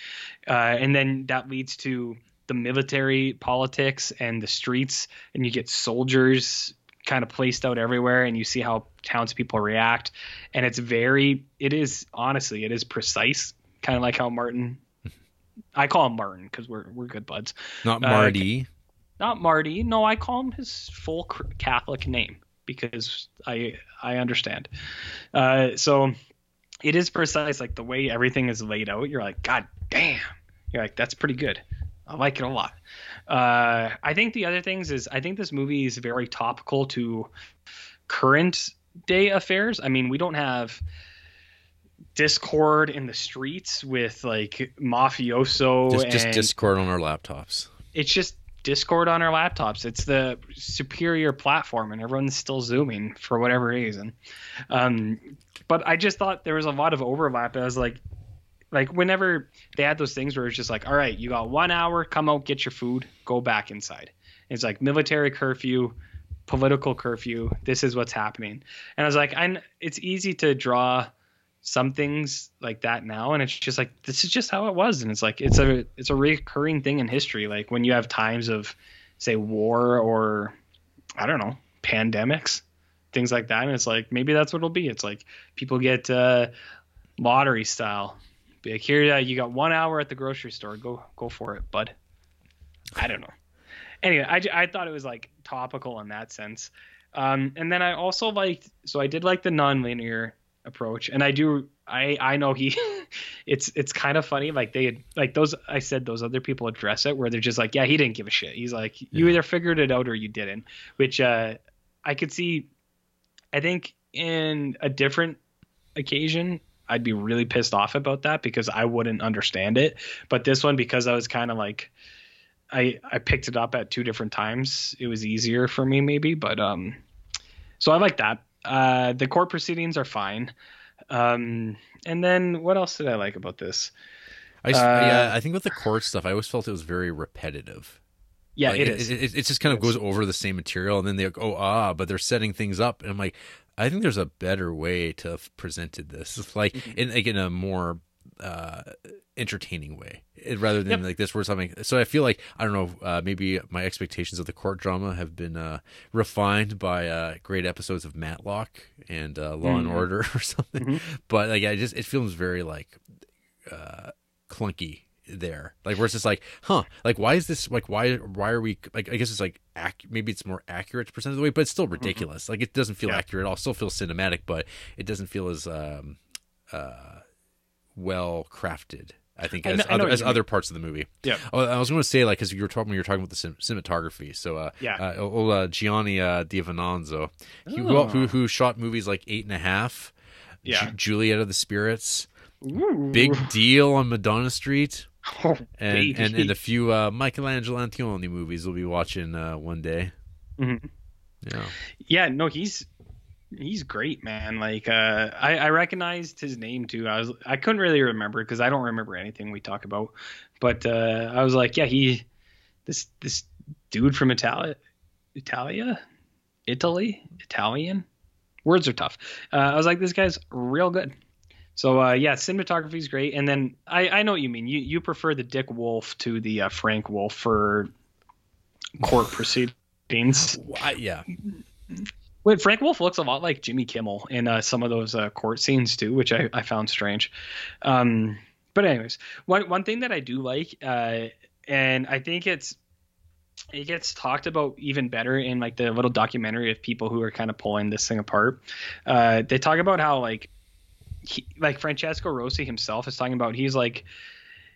Uh, and then that leads to the military politics and the streets and you get soldiers kind of placed out everywhere and you see how townspeople react. And it's very it is honestly it is precise kind of like how martin i call him martin because we're, we're good buds. Not Uh, Marty. Not marty. No i call him his full catholic name because i i understand. Uh, so it is precise like the way everything is laid out you're like god damn. You're like that's pretty good. I like it a lot. Uh, i think the other things is i think this movie is very topical to current day affairs. I mean we don't have discord in the streets with like mafioso Just just Discord on our laptops. it's just Discord on our laptops. It's the superior platform, and everyone's still zooming for whatever reason. Um, but I just thought there was a lot of overlap. I was like, like whenever they had those things where it's just like, all right, you got one hour, come out, get your food, go back inside. It's like military curfew, political curfew. This is what's happening. And I was like, I, it's easy to draw some things like that now and it's just like this is just how it was and it's like it's a it's a recurring thing in history like when you have times of say war or I don't know, pandemics, things like that. And it's like maybe that's what it'll be. It's like people get uh, lottery style. Be like, here uh, you got one hour at the grocery store. Go go for it, bud. I don't know. Anyway, i, I thought it was like topical in that sense. Um, and then I also liked so I did like the non-linear approach, and I do I I know he it's it's kind of funny like they like those I said those other people address it where they're just like yeah he didn't give a shit. He's like you Yeah. either figured it out or you didn't which uh I could see I think in a different occasion I'd be really pissed off about that because I wouldn't understand it. But this one because I was kind of like I I picked it up at two different times it was easier for me maybe but um so I like that uh the court proceedings are fine um and then what else did I like about this I Uh, yeah, I think with the court stuff, I always felt it was very repetitive. yeah Like, it is It, it just kind of goes over the same material, and then they go, oh ah, but they're setting things up, and I'm like, I think there's a better way to have presented this, like Mm-hmm. in like in a more uh entertaining way it- rather than Yep. like this where something so i feel like i don't know uh maybe my expectations of the court drama have been uh refined by uh great episodes of matlock and uh law and Mhm. order or something Mm-hmm. but like i just it feels very like uh clunky there like where it's just like huh like why is this like why why are we like i guess it's like ac- maybe it's more accurate to present it the way but it's still ridiculous like it doesn't feel Mm-hmm. Yeah. accurate at all still feels cinematic but it doesn't feel as um uh well crafted i think I as, know- I know other, what as other parts of the movie Yeah. oh, i was going to say like because you were talking when you were talking about the cin- cinematography so uh Yeah. uh, old, uh, gianni uh Di Venanzo, he, who, Oh. who who shot movies like eight and a half Yeah. Ju- juliet of the spirits big deal on Madonna Street, Oh, and and, and a few uh, Michelangelo Antonioni movies we'll be watching uh, one day. Mhm. Yeah, yeah no he's he's great man. Like uh I, I recognized his name too. I was i couldn't really remember because i don't remember anything we talk about. But uh i was like yeah he this this dude from italia italia? Italy? Italian? Words are tough. Uh, i was like this guy's real good. So uh yeah cinematography is great. And then i i know what you mean. You you prefer the dick wolf to the uh, frank wolff for court proceedings. Yeah. Wait, Frank Wolff looks a lot like Jimmy Kimmel in uh, some of those uh, court scenes too, which I, I found strange. Um, but anyways, one one thing that I do like, uh, and I think it's it gets talked about even better in like the little documentary of people who are kind of pulling this thing apart. Uh, they talk about how like he, like Francesco Rosi himself is talking about he's like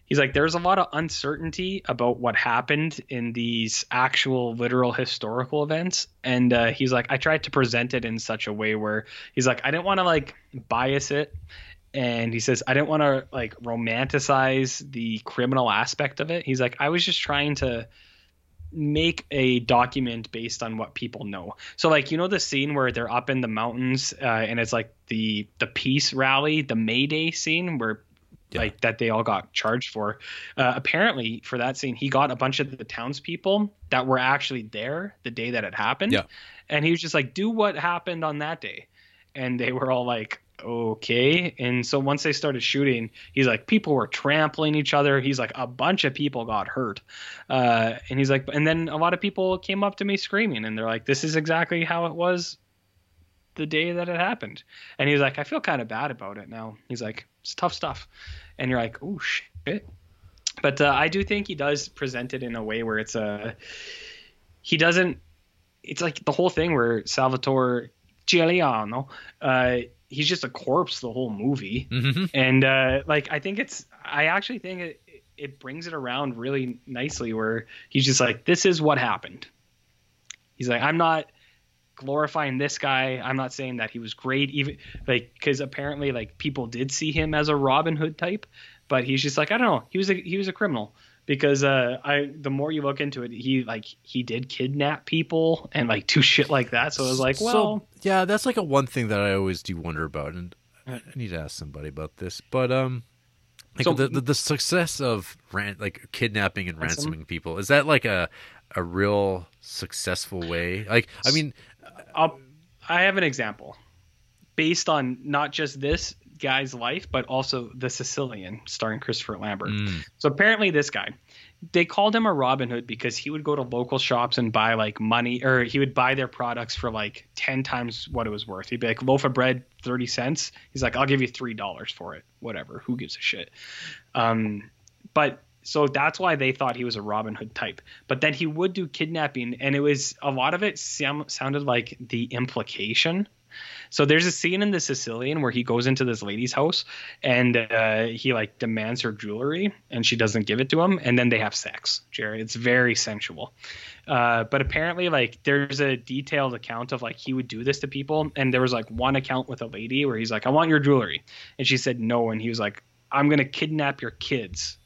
he's like there's a lot of uncertainty about what happened in these actual literal historical events. And uh, he's like i tried to present it in such a way where he's like i didn't want to like bias it. And he says i didn't want to like romanticize the criminal aspect of it. He's like i was just trying to make a document based on what people know. So like you know the scene where they're up in the mountains uh, and it's like the the peace rally the may day scene where Yeah. like that they all got charged for. Uh, apparently, for that scene, he got a bunch of the townspeople that were actually there the day that it happened. Yeah. And he was just like, "Do what happened on that day," and they were all like, "Okay." And so once they started shooting, he's like, people were trampling each other. He's like, a bunch of people got hurt, uh, and he's like, and then a lot of people came up to me screaming, and they're like, "This is exactly how it was." The day that it happened, and he's like, I feel kind of bad about it now. He's like, it's tough stuff, and you're like, oh shit. But uh, I do think he does present it in a way where it's a. He doesn't. It's like the whole thing where Salvatore Giuliano, uh, he's just a corpse the whole movie, hmm and uh, like I think it's. I actually think it it brings it around really nicely where he's just like, this is what happened. He's like, I'm not glorifying this guy. I'm not saying that he was great, even like because apparently like people did see him as a Robin Hood type, but he's just like I don't know. He was a he was a criminal because uh I the more you look into it, he like he did kidnap people and like do shit like that. So it was like, well, so, yeah, that's like a one thing that I always do wonder about, and I, I need to ask somebody about this. But um, like So- the, the the success of ran, like kidnapping and Ransom? ransoming people is that like a a real successful way? Like, I mean, I'll, I have an example based on not just this. guy's life, but also The Sicilian, starring Christopher Lambert. Mm. So apparently, this guy, they called him a Robin Hood because he would go to local shops and buy like money, or he would buy their products for like ten times what it was worth. He'd be like, loaf of bread, thirty cents. He's like, I'll give you three dollars for it. Whatever. Who gives a shit? Um, but so that's why they thought he was a Robin Hood type. But then he would do kidnapping, and it was a lot of it sound, sounded like the implication. So there's a scene in the Sicilian where he goes into this lady's house and uh, he like demands her jewelry and she doesn't give it to him, and then they have sex. Jerry, it's very sensual. Uh, but apparently, like there's a detailed account of like he would do this to people, and there was like one account with a lady where he's like, "I want your jewelry," and she said no, and he was like, "I'm gonna kidnap your kids."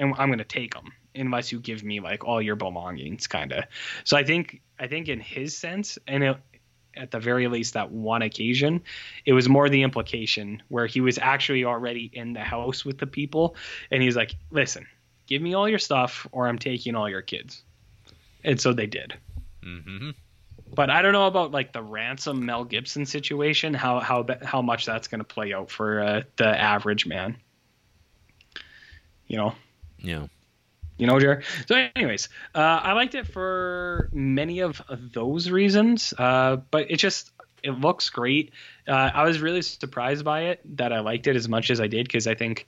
And I'm gonna take them unless you give me like all your belongings, kind of. So I think I think in his sense, and it, at the very least that one occasion, it was more the implication where he was actually already in the house with the people, and he's like, "Listen, give me all your stuff, or I'm taking all your kids." And so they did. hmm But I don't know about like the ransom Mel Gibson situation, how how how much that's going to play out for uh, the average man. You know. Yeah. You know, Jer. So, anyways, uh, I liked it for many of those reasons, uh, but it just it looks great. Uh, I was really surprised by it that I liked it as much as I did because I think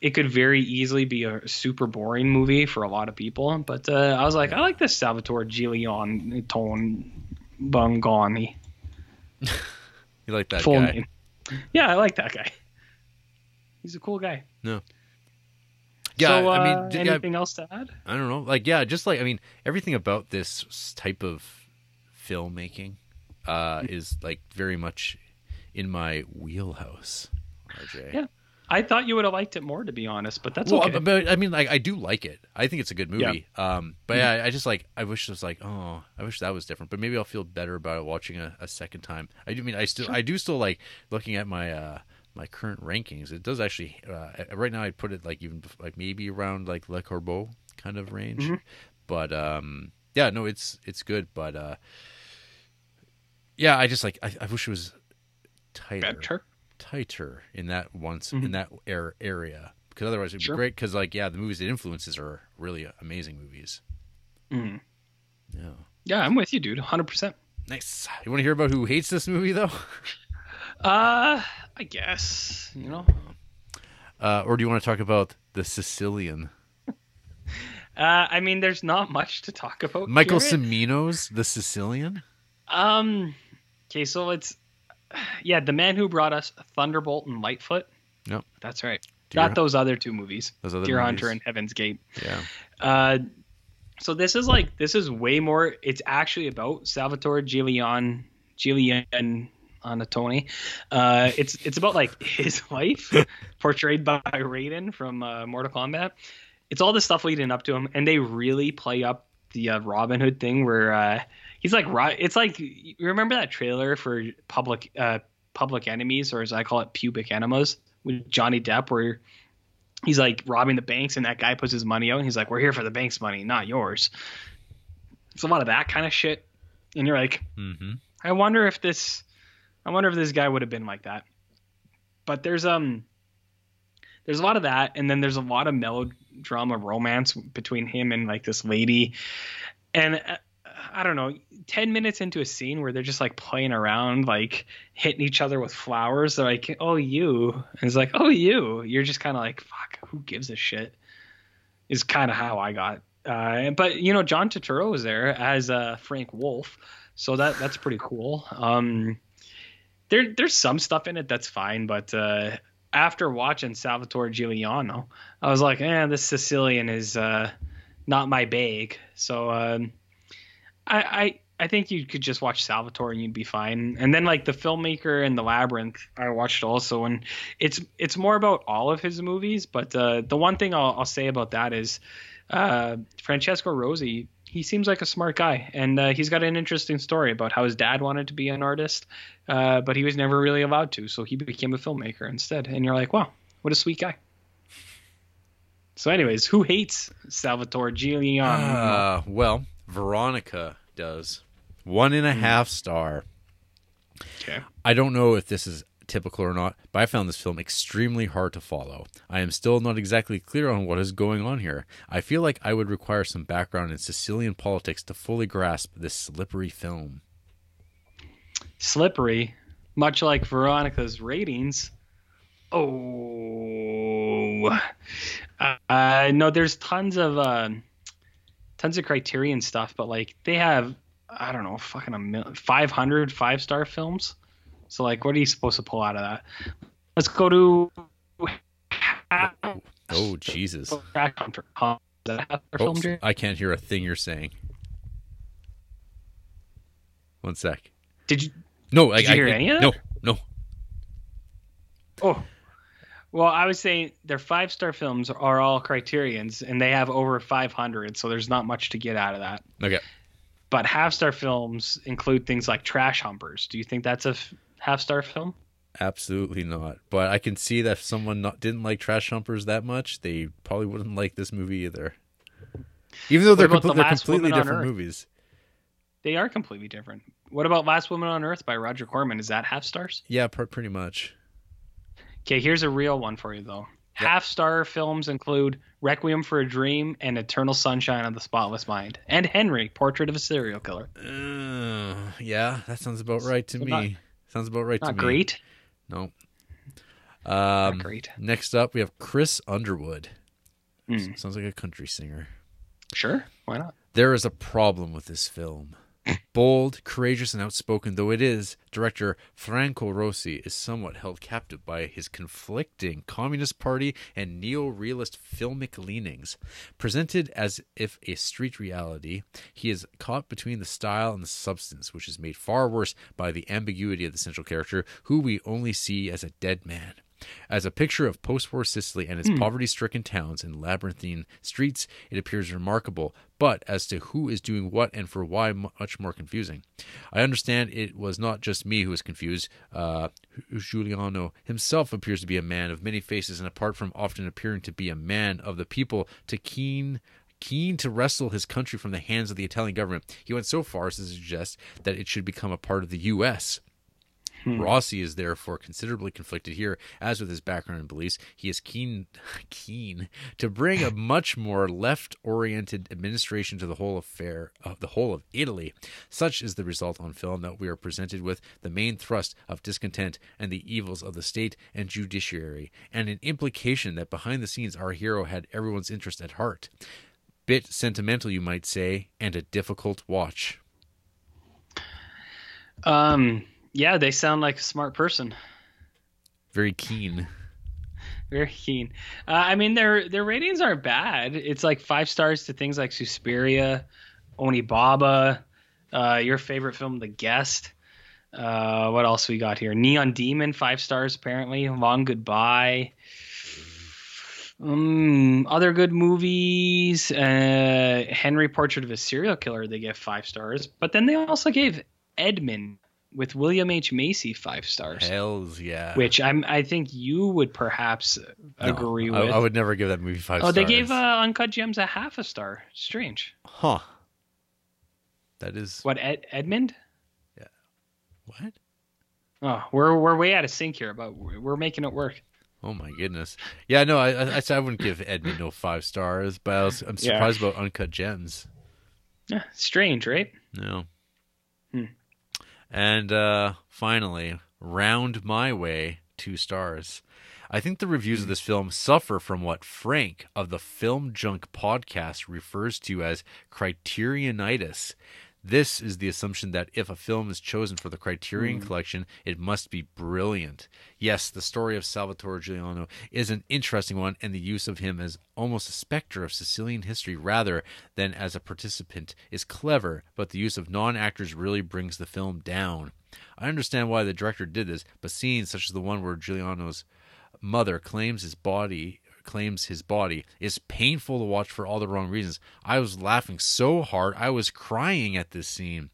it could very easily be a super boring movie for a lot of people. But uh, I was like, I like this Salvatore Giuliani Tone Bungani You like that full guy? name. Yeah, I like that guy. He's a cool guy. Yeah, so, I mean, uh, d- yeah, anything else to add? I don't know. Like, yeah, just like I mean, everything about this type of filmmaking uh, is like very much in my wheelhouse. RJ. Yeah, I thought you would have liked it more, to be honest, but that's well, okay. but I mean, like, I do like it. I think it's a good movie. Um, but Mm-hmm. yeah, I just like, I wish it was like, oh, I wish that was different. But maybe I'll feel better about it watching a, a second time. I do mean, I still, I do still like looking at my uh my current rankings. It does actually, uh, right now I'd put it like even like maybe around like Le Corbeau kind of range. Mm-hmm. But um, yeah, no, it's it's good. But uh, yeah, I just like, I, I wish it was tighter Better. tighter in that once Mm-hmm. in that air, area because otherwise it'd Sure. be great because like yeah the movies it influences are really amazing movies Mhm. yeah Yeah, I'm with you, dude. 100%. nice you want to hear about who hates this movie though Uh, I guess, you know. uh, or do you want to talk about the Sicilian Uh, I mean, there's not much to talk about. Michael. Cimino's The Sicilian Um, okay, so it's, yeah, the man who brought us Thunderbolt and Lightfoot. Yep. That's right. Deer- Not those other two movies. Those other Deer movies. Hunter and Heaven's Gate. yeah Uh, so this is like this is way more. It's actually about Salvatore Giulian Giulian Anatoni. Uh, it's it's about like his life portrayed by Raiden from uh, Mortal Kombat. It's all the stuff leading up to him, and they really play up the uh, Robin Hood thing where uh, he's like it's like you remember that trailer for Public uh, Public Enemies, or as I call it, Pubic Enemas with Johnny Depp, where he's like robbing the banks and that guy puts his money out and he's like we're here for the bank's money not yours it's a lot of that kind of shit and you're like mm-hmm. i wonder if this i wonder if this guy would have been like that. But there's um there's a lot of that and then there's a lot of melodrama romance between him and like this lady. And uh, i don't know 10 minutes into a scene where they're just like playing around like hitting each other with flowers they're like oh you. And it's like oh you. You're just kind of like fuck who gives a shit? Is kind of how i got uh, but you know john turturro was there as uh, frank wolff so that that's pretty cool. Um there there's some stuff in it that's fine but uh after watching salvatore giuliano i was like eh this sicilian is uh not my bag so um I, I I think you could just watch Salvatore and you'd be fine. And then like the filmmaker and the labyrinth, I watched also, and it's it's more about all of his movies. But uh, the one thing I'll, I'll say about that is uh, Francesco Rosi. He seems like a smart guy, and uh, he's got an interesting story about how his dad wanted to be an artist, uh, but he was never really allowed to, so he became a filmmaker instead. And you're like, wow, what a sweet guy. So, anyways, who hates Salvatore Giuliano? uh, well Veronica does one and a half star okay. I don't know if this is typical or not, but I found this film extremely hard to follow. I am still not exactly clear on what is going on here. I feel like I would require some background in Sicilian politics to fully grasp this slippery film. Slippery, much like Veronica's ratings. Oh, uh, no, there's tons of uh, tons of Criterion stuff, but like they have, I don't know, fucking a mil- 500 five star films. So like, what are you supposed to pull out of that? Let's go to. Oh Jesus! Is that a half-star film, Oops, I can't hear a thing you're saying. One sec. Did you? No, I, Did you I- hear I- any of No, no. Oh. Well, I was saying their five star films are all Criterions, and they have over 500, so there's not much to get out of that. Okay. But half star films include things like Trash Humpers. Do you think that's a f- half star film? Absolutely not. But I can see that if someone not, didn't like Trash Humpers that much, they probably wouldn't like this movie either. Even though they're, The they're completely different Earth? movies. They are completely different. What about Last Woman on Earth by Roger Corman? Is that half stars? Yeah, pr- pretty much. Okay, here's a real one for you though. Half star films include Requiem for a Dream and Eternal Sunshine of the Spotless Mind, and Henry, Portrait of a Serial Killer. Uh, yeah, that sounds about right to So me. not- sounds about right to Not great. No. Um, great. Next up, we have Chris Underwood. Hmm. Sounds like a country singer. Sure, why not? There is a problem with this film. Bold, courageous, and outspoken though it is, director Franco Rosi is somewhat held captive by his conflicting Communist Party and neo realist filmic leanings. Presented as if a street reality, he is caught between the style and the substance, which is made far worse by the ambiguity of the central character, who we only see as a dead man. As a picture of post war Sicily and its poverty stricken towns and labyrinthine streets, it appears remarkable, but as to who is doing what and for why, much more confusing. I understand it was not just me who was confused. Uh, Giuliano himself appears to be a man of many faces, and apart from often appearing to be a man of the people, to keen keen to wrestle his country from the hands of the Italian government, he went so far as to suggest that it should become a part of the U.S. Rosi is therefore considerably conflicted here, as with his background and beliefs. He is keen, keen to bring a much more left-oriented administration to the whole affair of the whole of Italy. Such is the result on film that we are presented with the main thrust of discontent and the evils of the state and judiciary, and an implication that behind the scenes our hero had everyone's interest at heart. Bit sentimental, you might say, and a difficult watch. Um, yeah, they sound like a smart person. Very keen. Very keen. Uh, I mean, their their ratings aren't bad. It's like five stars to things like Suspiria, Onibaba, uh, your favorite film, The Guest. Uh, what else we got here? Neon Demon, five stars apparently. Long Goodbye. Um, other good movies. Uh, Henry Portrait of a Serial Killer. They give five stars, but then they also gave Edmond with William H Macy five stars Hells yeah. which I'm I think you would perhaps agree I, with. I would never give that movie five oh, stars. Oh, they gave uh, Uncut Gems a half a star. Strange. huh. That is What Ed, Edmond? Yeah. What? Oh, we're we're way out of sync here, but we're making it work. Oh my goodness. Yeah, no, I I, I wouldn't give Edmond no five stars, but I was, I'm Yeah. surprised about Uncut Gems. Yeah, strange, right? No. Hmm. And uh, finally, Round My Way, two stars. I think the reviews of this film suffer from what Frank of the Film Junk podcast refers to as criterionitis. This is the assumption that if a film is chosen for the Criterion mm. collection, it must be brilliant. Yes, the story of Salvatore Giuliano is an interesting one, and the use of him as almost a specter of Sicilian history rather than as a participant is clever, but the use of non actors really brings the film down. I understand why the director did this, but scenes such as the one where Giuliano's mother claims his body claims his body is painful to watch for all the wrong reasons. I was laughing so hard I was crying at this scene.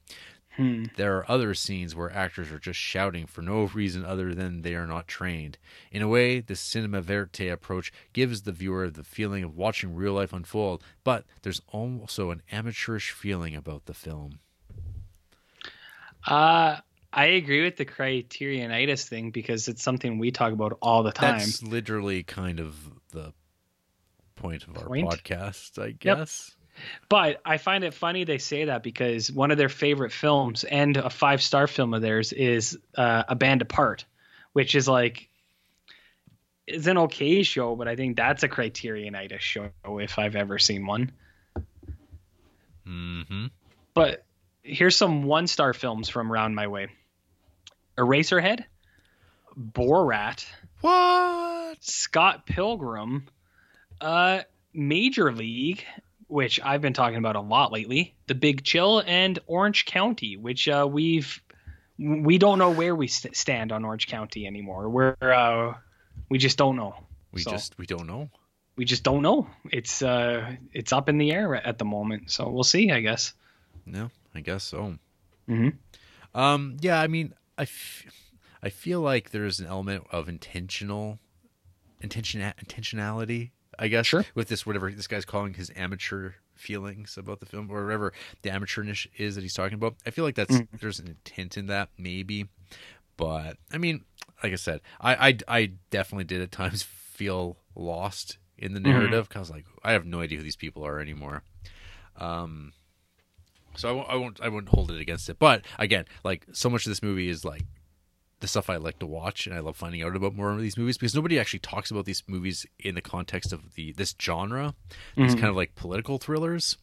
There are other scenes where actors are just shouting for no reason other than they are not trained. In a way, the cinema verite approach gives the viewer the feeling of watching real life unfold, but there's also an amateurish feeling about the film. Uh I agree with the criterionitis thing because it's something we talk about all the time. That's literally kind of the point of our podcast, I Yep. guess. But I find it funny they say that because one of their favorite films and a five star film of theirs is uh, A Band Apart, which is like is an okay show, but I think that's a criterionitis show if I've ever seen one. Mm-hmm. But here's some one star films from around my way Eraserhead, Borat, What? Scott Pilgrim, uh, Major League, which I've been talking about a lot lately, The Big Chill, and Orange County, which uh, we've we don't know where we st- stand on Orange County anymore. We're uh, we just don't know. We So, just we don't know. we just don't know. It's uh it's up in the air at the moment, so we'll see. I guess. No, I guess so. Mhm. Um, yeah, I mean, I, f- I feel like there's an element of intentional, intention intentionality. I guess Sure. with this whatever this guy's calling his amateur feelings about the film or whatever the amateurish is that he's talking about. I feel like that's there's an intent in that maybe, but I mean, like I said, I I, I definitely did at times feel lost in the narrative because like I have no idea who these people are anymore. Um, so I won't, I won't I won't hold it against it. But again, like so much of this movie is like the stuff I like to watch, and I love finding out about more of these movies because nobody actually talks about these movies in the context of the this genre, these kind of like political thrillers,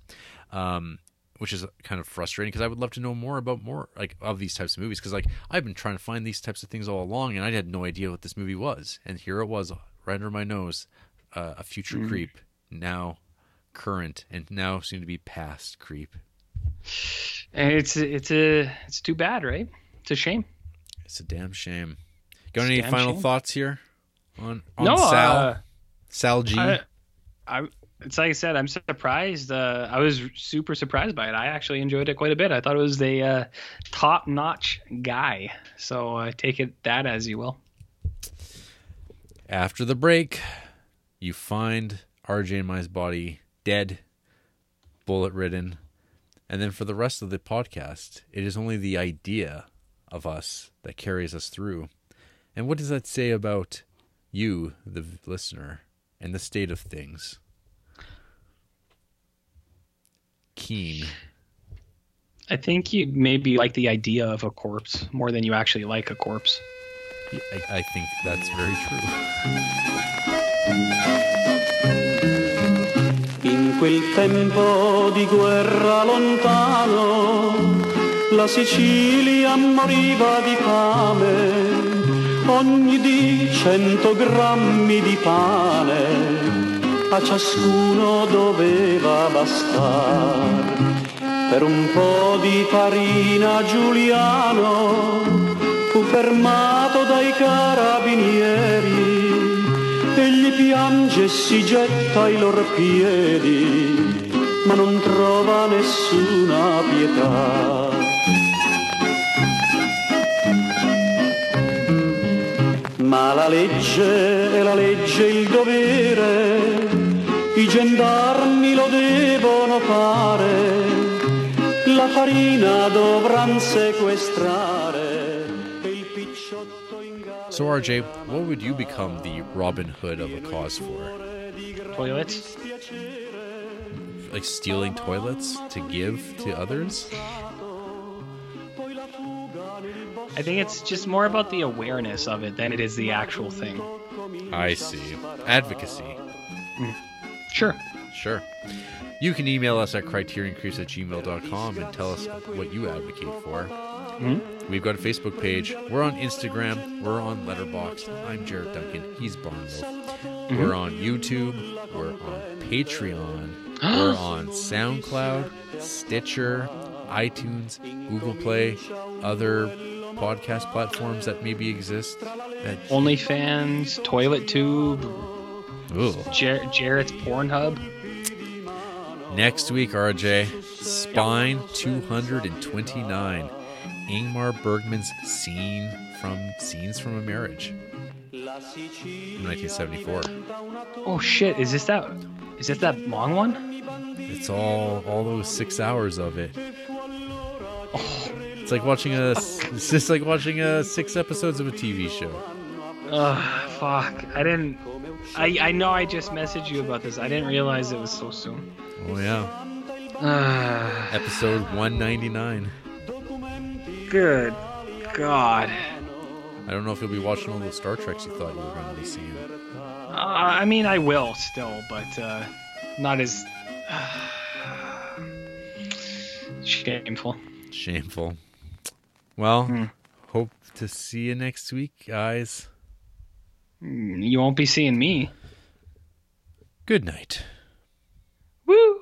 um, which is kind of frustrating because I would love to know more about more like of these types of movies because like I've been trying to find these types of things all along, and I had no idea what this movie was, and here it was right under my nose, uh, a future creep now current and now soon to be past creep. And it's it's a it's too bad, right? It's a shame. It's a damn shame. Got It's any final shame. thoughts here on, on no, Sal? uh, Sal G. I, I, it's like I said, I'm surprised. Uh, I was super surprised by it. I actually enjoyed it quite a bit. I thought it was a uh, top-notch guy. So uh, take it that as you will. After the break, you find RJ and my's body dead, bullet ridden. And then for the rest of the podcast, it is only the idea of us that carries us through. And what does that say about you, the listener, and the state of things? Keen. I think you maybe like the idea of a corpse more than you actually like a corpse. I, I think that's very true. In quel tempo di guerra lontano, la Sicilia moriva di fame, ogni dì cento grammi di pane, a ciascuno doveva bastar. Per un po' di farina Giuliano fu fermato dai carabinieri egli piange e si getta ai loro piedi, ma non trova nessuna pietà. Ma la legge è la legge il dovere, i gendarmi lo devono fare, la farina dovran sequestrare il picciotto in galera. So, RJ, what would you become the Robin Hood of a cause for? Toilets? Like stealing toilets to give to others? I think it's just more about the awareness of it than it is the actual thing. I see. Advocacy. Mm. Sure. Sure. You can email us at criterioncreeps at gmail.com and tell us what you advocate for. Mm-hmm. We've got a Facebook page. We're on Instagram. We're on Letterboxd. I'm Jarrett Duncan. He's Barnwolf. We're mm-hmm. on YouTube. We're on Patreon. We're on SoundCloud, Stitcher, iTunes, Google Play, other podcast platforms that maybe exist. That OnlyFans, Toilet Tube, Ooh. Jar- Jarrett's Pornhub. Next week, RJ, Spine 229. Ingmar Bergman's scene from Scenes from a Marriage. From 1974. Oh shit! Is this that? Is this that long one? It's all all those six hours of it. Oh. It's like watching a. It's just like watching a six episodes of a TV show. Ugh, fuck. I didn't. I I know I just messaged you about this. I didn't realize it was so soon. Oh yeah, episode one ninety nine. good God. I don't know if you'll be watching all those Star Treks you thought you were going to be seeing. Uh, I mean, I will still, but uh, not as shameful. Shameful. Well, Hmm. hope to see you next week, guys. You won't be seeing me. Good night. Woo!